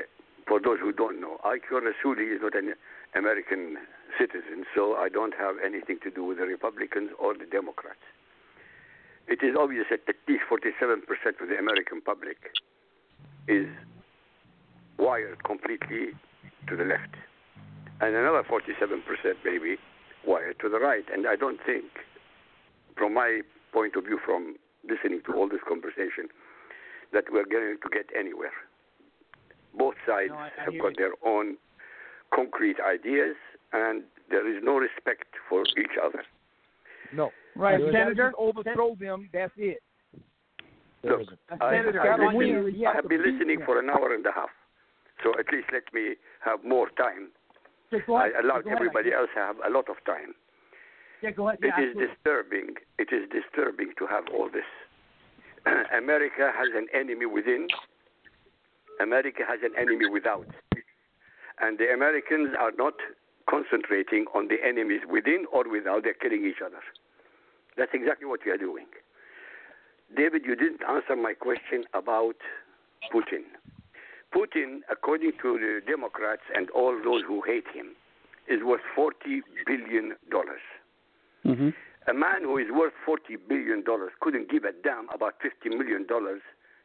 for those who don't know, Ike Rassooli is not an American citizen, so I don't have anything to do with the Republicans or the Democrats. It is obvious that at least 47% of the American public is wired completely to the left, and another 47% maybe wired to the right. And I don't think, from my point of view, from listening to all this conversation, that we're going to get anywhere. Both sides No, I- I have got you. their own concrete ideas, and there is no respect for each other. No. Right, There is- Senator, overthrow them. That's it. there Look, isn't. I, Senator, I, gotta listen- win. You I have have been listening for an hour and a half, so at least let me have more time. I allowed Go ahead, everybody else to have a lot of time. Yeah, go ahead. It Yeah, is absolutely. disturbing. It is disturbing to have all this. America has an enemy within. America has an enemy without. And the Americans are not concentrating on the enemies within or without. They're killing each other. That's exactly what we are doing. David, you didn't answer my question about Putin. Putin, according to the Democrats and all those who hate him, is worth $40 billion. Mm-hmm. A man who is worth $40 billion couldn't give a damn about $50 million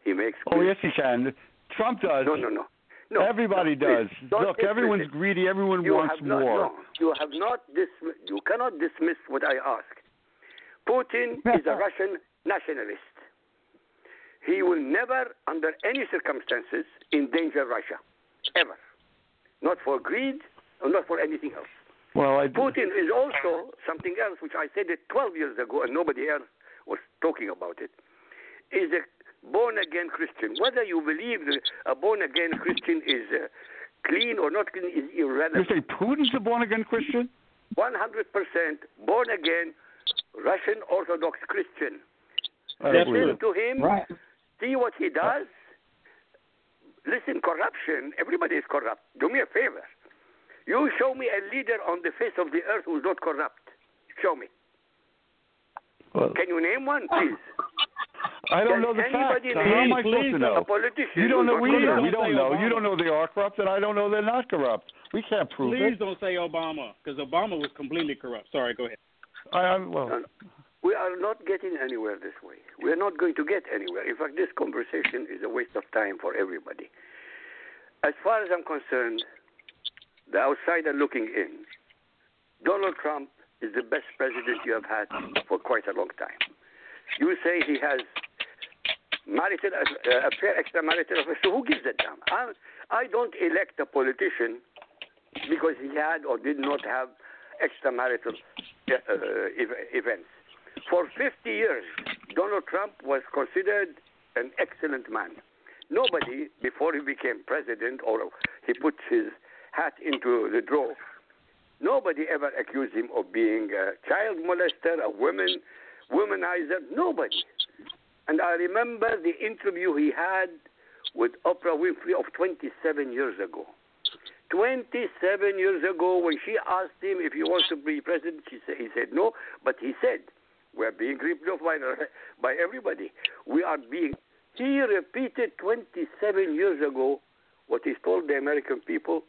he makes. Oh yes, he can. Trump does. No, no, no. No, Everybody does. Look, everyone's it. greedy. Everyone you wants not, more. No, you have not dismiss, You cannot dismiss what I asked. Putin is a Russian nationalist. He will never, under any circumstances, endanger Russia, ever. Not for greed, or not for anything else. Well, I Putin is also something else, which I said it 12 years ago, and nobody else was talking about it. Is a born again Christian. Whether you believe a born again Christian is uh, clean or not clean is irrelevant. You irrelevant. say Putin's a born again Christian? 100% born again Russian Orthodox Christian. I don't believe Listen to him. Right. See what he does. Listen, corruption. Everybody is corrupt. Do me a favor. You show me a leader on the face of the earth who's not corrupt. Show me. Well, Can you name one, please? I don't Can know the facts. anybody So how am I name- supposed to please know? A politician. You don't know not either. corrupt. We don't Say know. You don't know they are corrupt, and I don't know they're not corrupt. We can't prove Please it. Please don't say Obama, because Obama was completely corrupt. Sorry, go ahead. I, I, well, No, no. We are not getting anywhere this way. We are not going to get anywhere. In fact, this conversation is a waste of time for everybody. As far as I'm concerned, the outsider looking in, Donald Trump is the best president you have had for quite a long time. You say he has marital uh, affair, extramarital affair. So who gives a damn? I, I don't elect a politician because he had or did not have extramarital uh, events. For 50 years, Donald Trump was considered an excellent man. Nobody, before he became president or he put his hat into the drawer, nobody ever accused him of being a child molester, a woman womanizer. Nobody. And I remember the interview he had with Oprah Winfrey of 27 years ago. 27 years ago, when she asked him if he wants to be president, said, he said no, but he said, we're being ripped off by, by everybody. We are being, he repeated 27 years ago what he's told the American people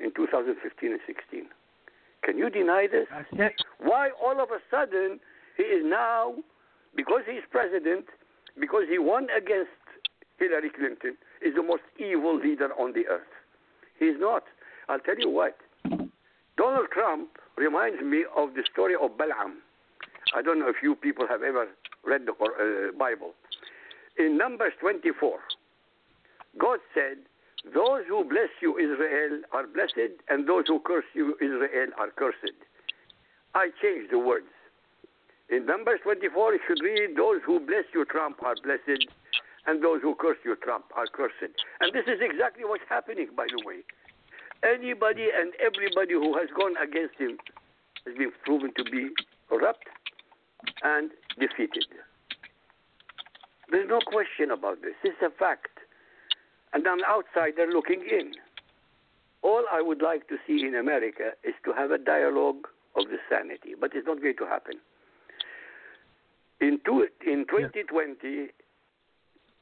in 2015 and 16. Can you deny this? Why all of a sudden he is now, because he's president, because he won against Hillary Clinton, is the most evil leader on the earth? He's not. I'll tell you what. Donald Trump reminds me of the story of Balaam. I don't know if you people have ever read the uh, Bible. In Numbers 24, God said, Those who bless you, Israel, are blessed, and those who curse you, Israel, are cursed. I changed the words. In Numbers 24, you should read, Those who bless you, Trump, are blessed, and those who curse you, Trump, are cursed. And this is exactly what's happening, by the way. Anybody and everybody who has gone against him has been proven to be corrupt and defeated. There's no question about this. It's a fact. And I'm outsider looking in. All I would like to see in America is to have a dialogue of the sanity, but it's not going to happen. In, two, in 2020,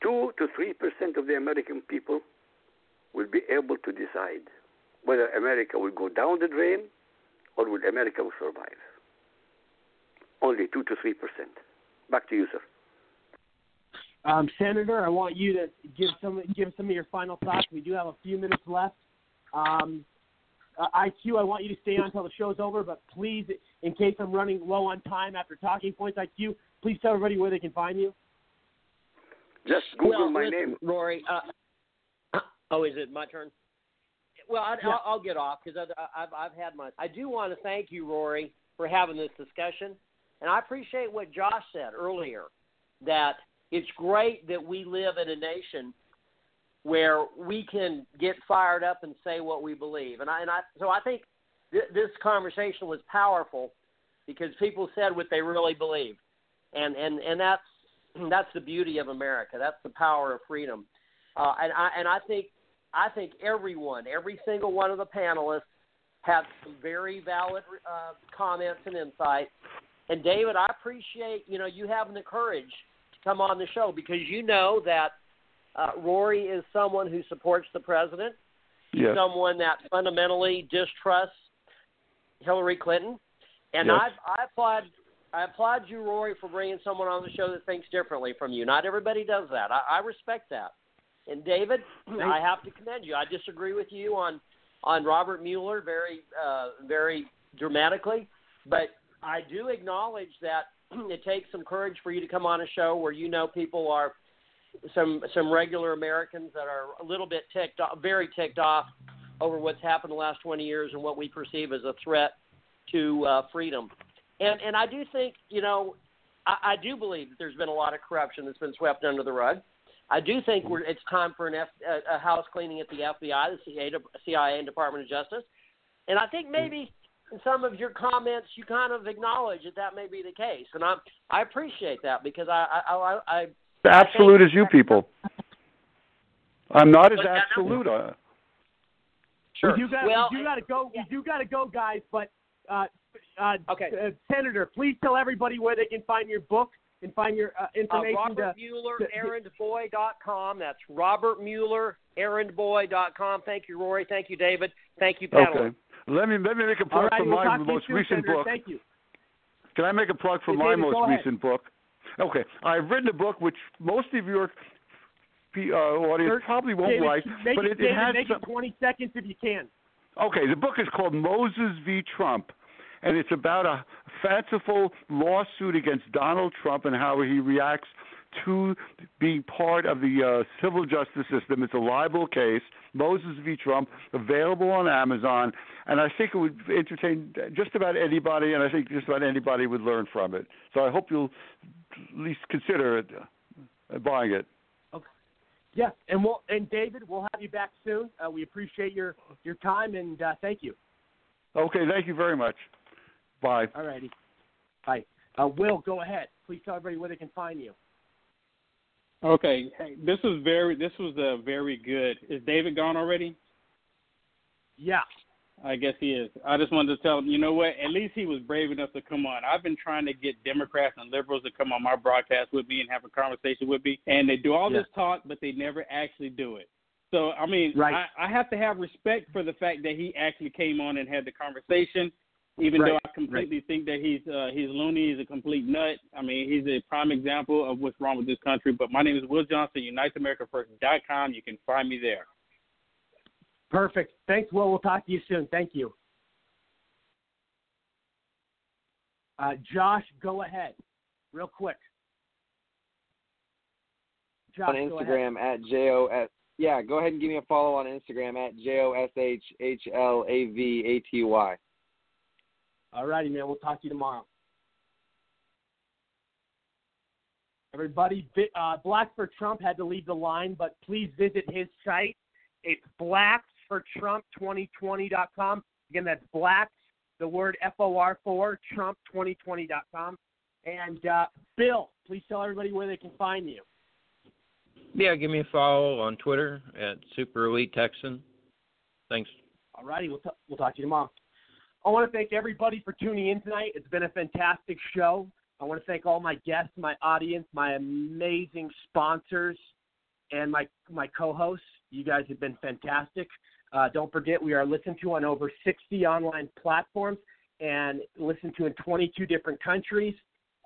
2 to 3% of the American people will be able to decide whether America will go down the drain or will America will survive. Only 2 to 3%. Back to you, sir. Um, Senator, I want you to give some give some of your final thoughts. We do have a few minutes left. Um, uh, IQ, I want you to stay on until the show's over, but please, in case I'm running low on time after talking points, IQ, please tell everybody where they can find you. Just Google well, my listen, name. Rory. Uh, oh, is it my turn? Well, I, Yeah. I'll, I'll get off because I've I've had my. I do want to thank you, Rory, for having this discussion, and I appreciate what Josh said earlier that it's great that we live in a nation where we can get fired up and say what we believe, and I and I so I think th- this conversation was powerful because people said what they really believe, and and and that's that's the beauty of America. That's the power of freedom, uh, and I and I think I think everyone, every single one of the panelists, have some very valid uh, comments and insights. And David, I appreciate you know you having the courage come on the show because you know that uh, Rory is someone who supports the president. He's Yes. someone that fundamentally distrusts Hillary Clinton, and Yes. I I applaud I applaud you, Rory, for bringing someone on the show that thinks differently from you. Not everybody does that. I, I respect that. And David, I have to commend you. I disagree with you on on Robert Mueller very uh, very dramatically, but I do acknowledge that it takes some courage for you to come on a show where you know people are some some regular Americans that are a little bit ticked off, very ticked off over what's happened the last 20 years and what we perceive as a threat to uh, freedom. And and I do think you know I, I do believe that there's been a lot of corruption that's been swept under the rug. I do think we're, it's time for an F, a, a house cleaning at the FBI, the CIA, CIA, and Department of Justice. And I think maybe in some of your comments you kind of acknowledge that that may be the case, and I I appreciate that because I I I, I absolute as you people. I'm not as absolute. Uh, Sure. We do got Well, we do got to go. We do got to go, guys. But uh, uh, okay, uh, Senator, please tell everybody where they can find your book and find your uh, uh, information. Robert to, Mueller, to- errandboy.com. That's Robert Mueller, errandboy.com. Thank you, Rory. Thank you, David. Thank you, panel. okay. Let me let me make a plug right, for we'll my talk to you most soon, recent Senator. book. Thank you. Can I make a plug for Yeah, my David, most recent book? Okay, I've written a book which most of your uh, audience Sir, probably won't David, like, but it, it, it has some. it 20 seconds if you can. Okay, the book is called Moses v. Trump, and it's about a fanciful lawsuit against Donald Trump and how he reacts to being part of the uh, civil justice system. It's a libel case, Moses v. Trump, available on Amazon, and I think it would entertain just about anybody, and I think just about anybody would learn from it. So I hope you'll at least consider it, uh, buying it. Okay. Yeah, and we'll and David, we'll have you back soon. Uh, we appreciate your your time and uh, thank you. Okay, thank you very much. Bye. All righty. Bye. Uh, Will, go ahead. Please tell everybody where they can find you. Okay, hey, this was very this was a very good. Is David gone already? Yeah. I guess he is. I just wanted to tell him, you know what? At least he was brave enough to come on. I've been trying to get Democrats and liberals to come on my broadcast with me and have a conversation with me, and they do all Yeah. this talk, but they never actually do it. So I mean, Right. I, I have to have respect for the fact that he actually came on and had the conversation, even Right, though I completely think that he's uh, he's loony, he's a complete nut. I mean, he's a prime example of what's wrong with this country. But my name is Will Johnson, UnitedAmericaFirst.com. You can find me there. Perfect. Thanks, Will. We'll talk to you soon. Thank you. Uh, Josh, go ahead, real quick. Josh, on go ahead. Instagram at j o s. Yeah, go ahead and give me a follow on Instagram at j o s h h l a v a t y. All righty, man. We'll talk to you tomorrow. Everybody, uh, Blacks for Trump had to leave the line, but please visit his site. It's blacksfortrump2020.com. Again, that's blacks, the word F O R for Trump2020.com. And uh, Bill, please tell everybody where they can find you. Yeah, give me a follow on Twitter at Super Elite Texan. Thanks. All righty, we'll, t- we'll talk to you tomorrow. I want to thank everybody for tuning in tonight. It's been a fantastic show. I want to thank all my guests, my audience, my amazing sponsors, and my my co-hosts. You guys have been fantastic. Uh, don't forget, we are listened to on over 60 online platforms and listened to in 22 different countries.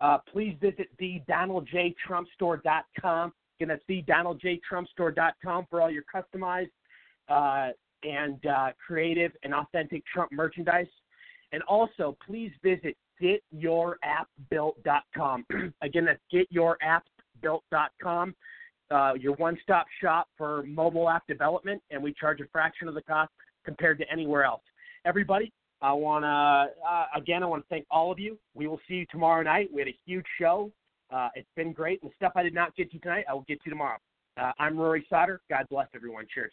Uh, please visit thedonaldjtrumpstore.com. Again, that's thedonaldjtrumpstore.com for all your customized uh, and uh, creative and authentic Trump merchandise. And also, please visit getyourappbuilt.com. Again, that's getyourappbuilt.com. Uh, your one-stop shop for mobile app development, and we charge a fraction of the cost compared to anywhere else. Everybody, I want to uh, again, I want to thank all of you. We will see you tomorrow night. We had a huge show. Uh, it's been great. And the stuff I did not get to tonight, I will get to tomorrow. Uh, I'm Rory Sauter. God bless everyone. Cheers.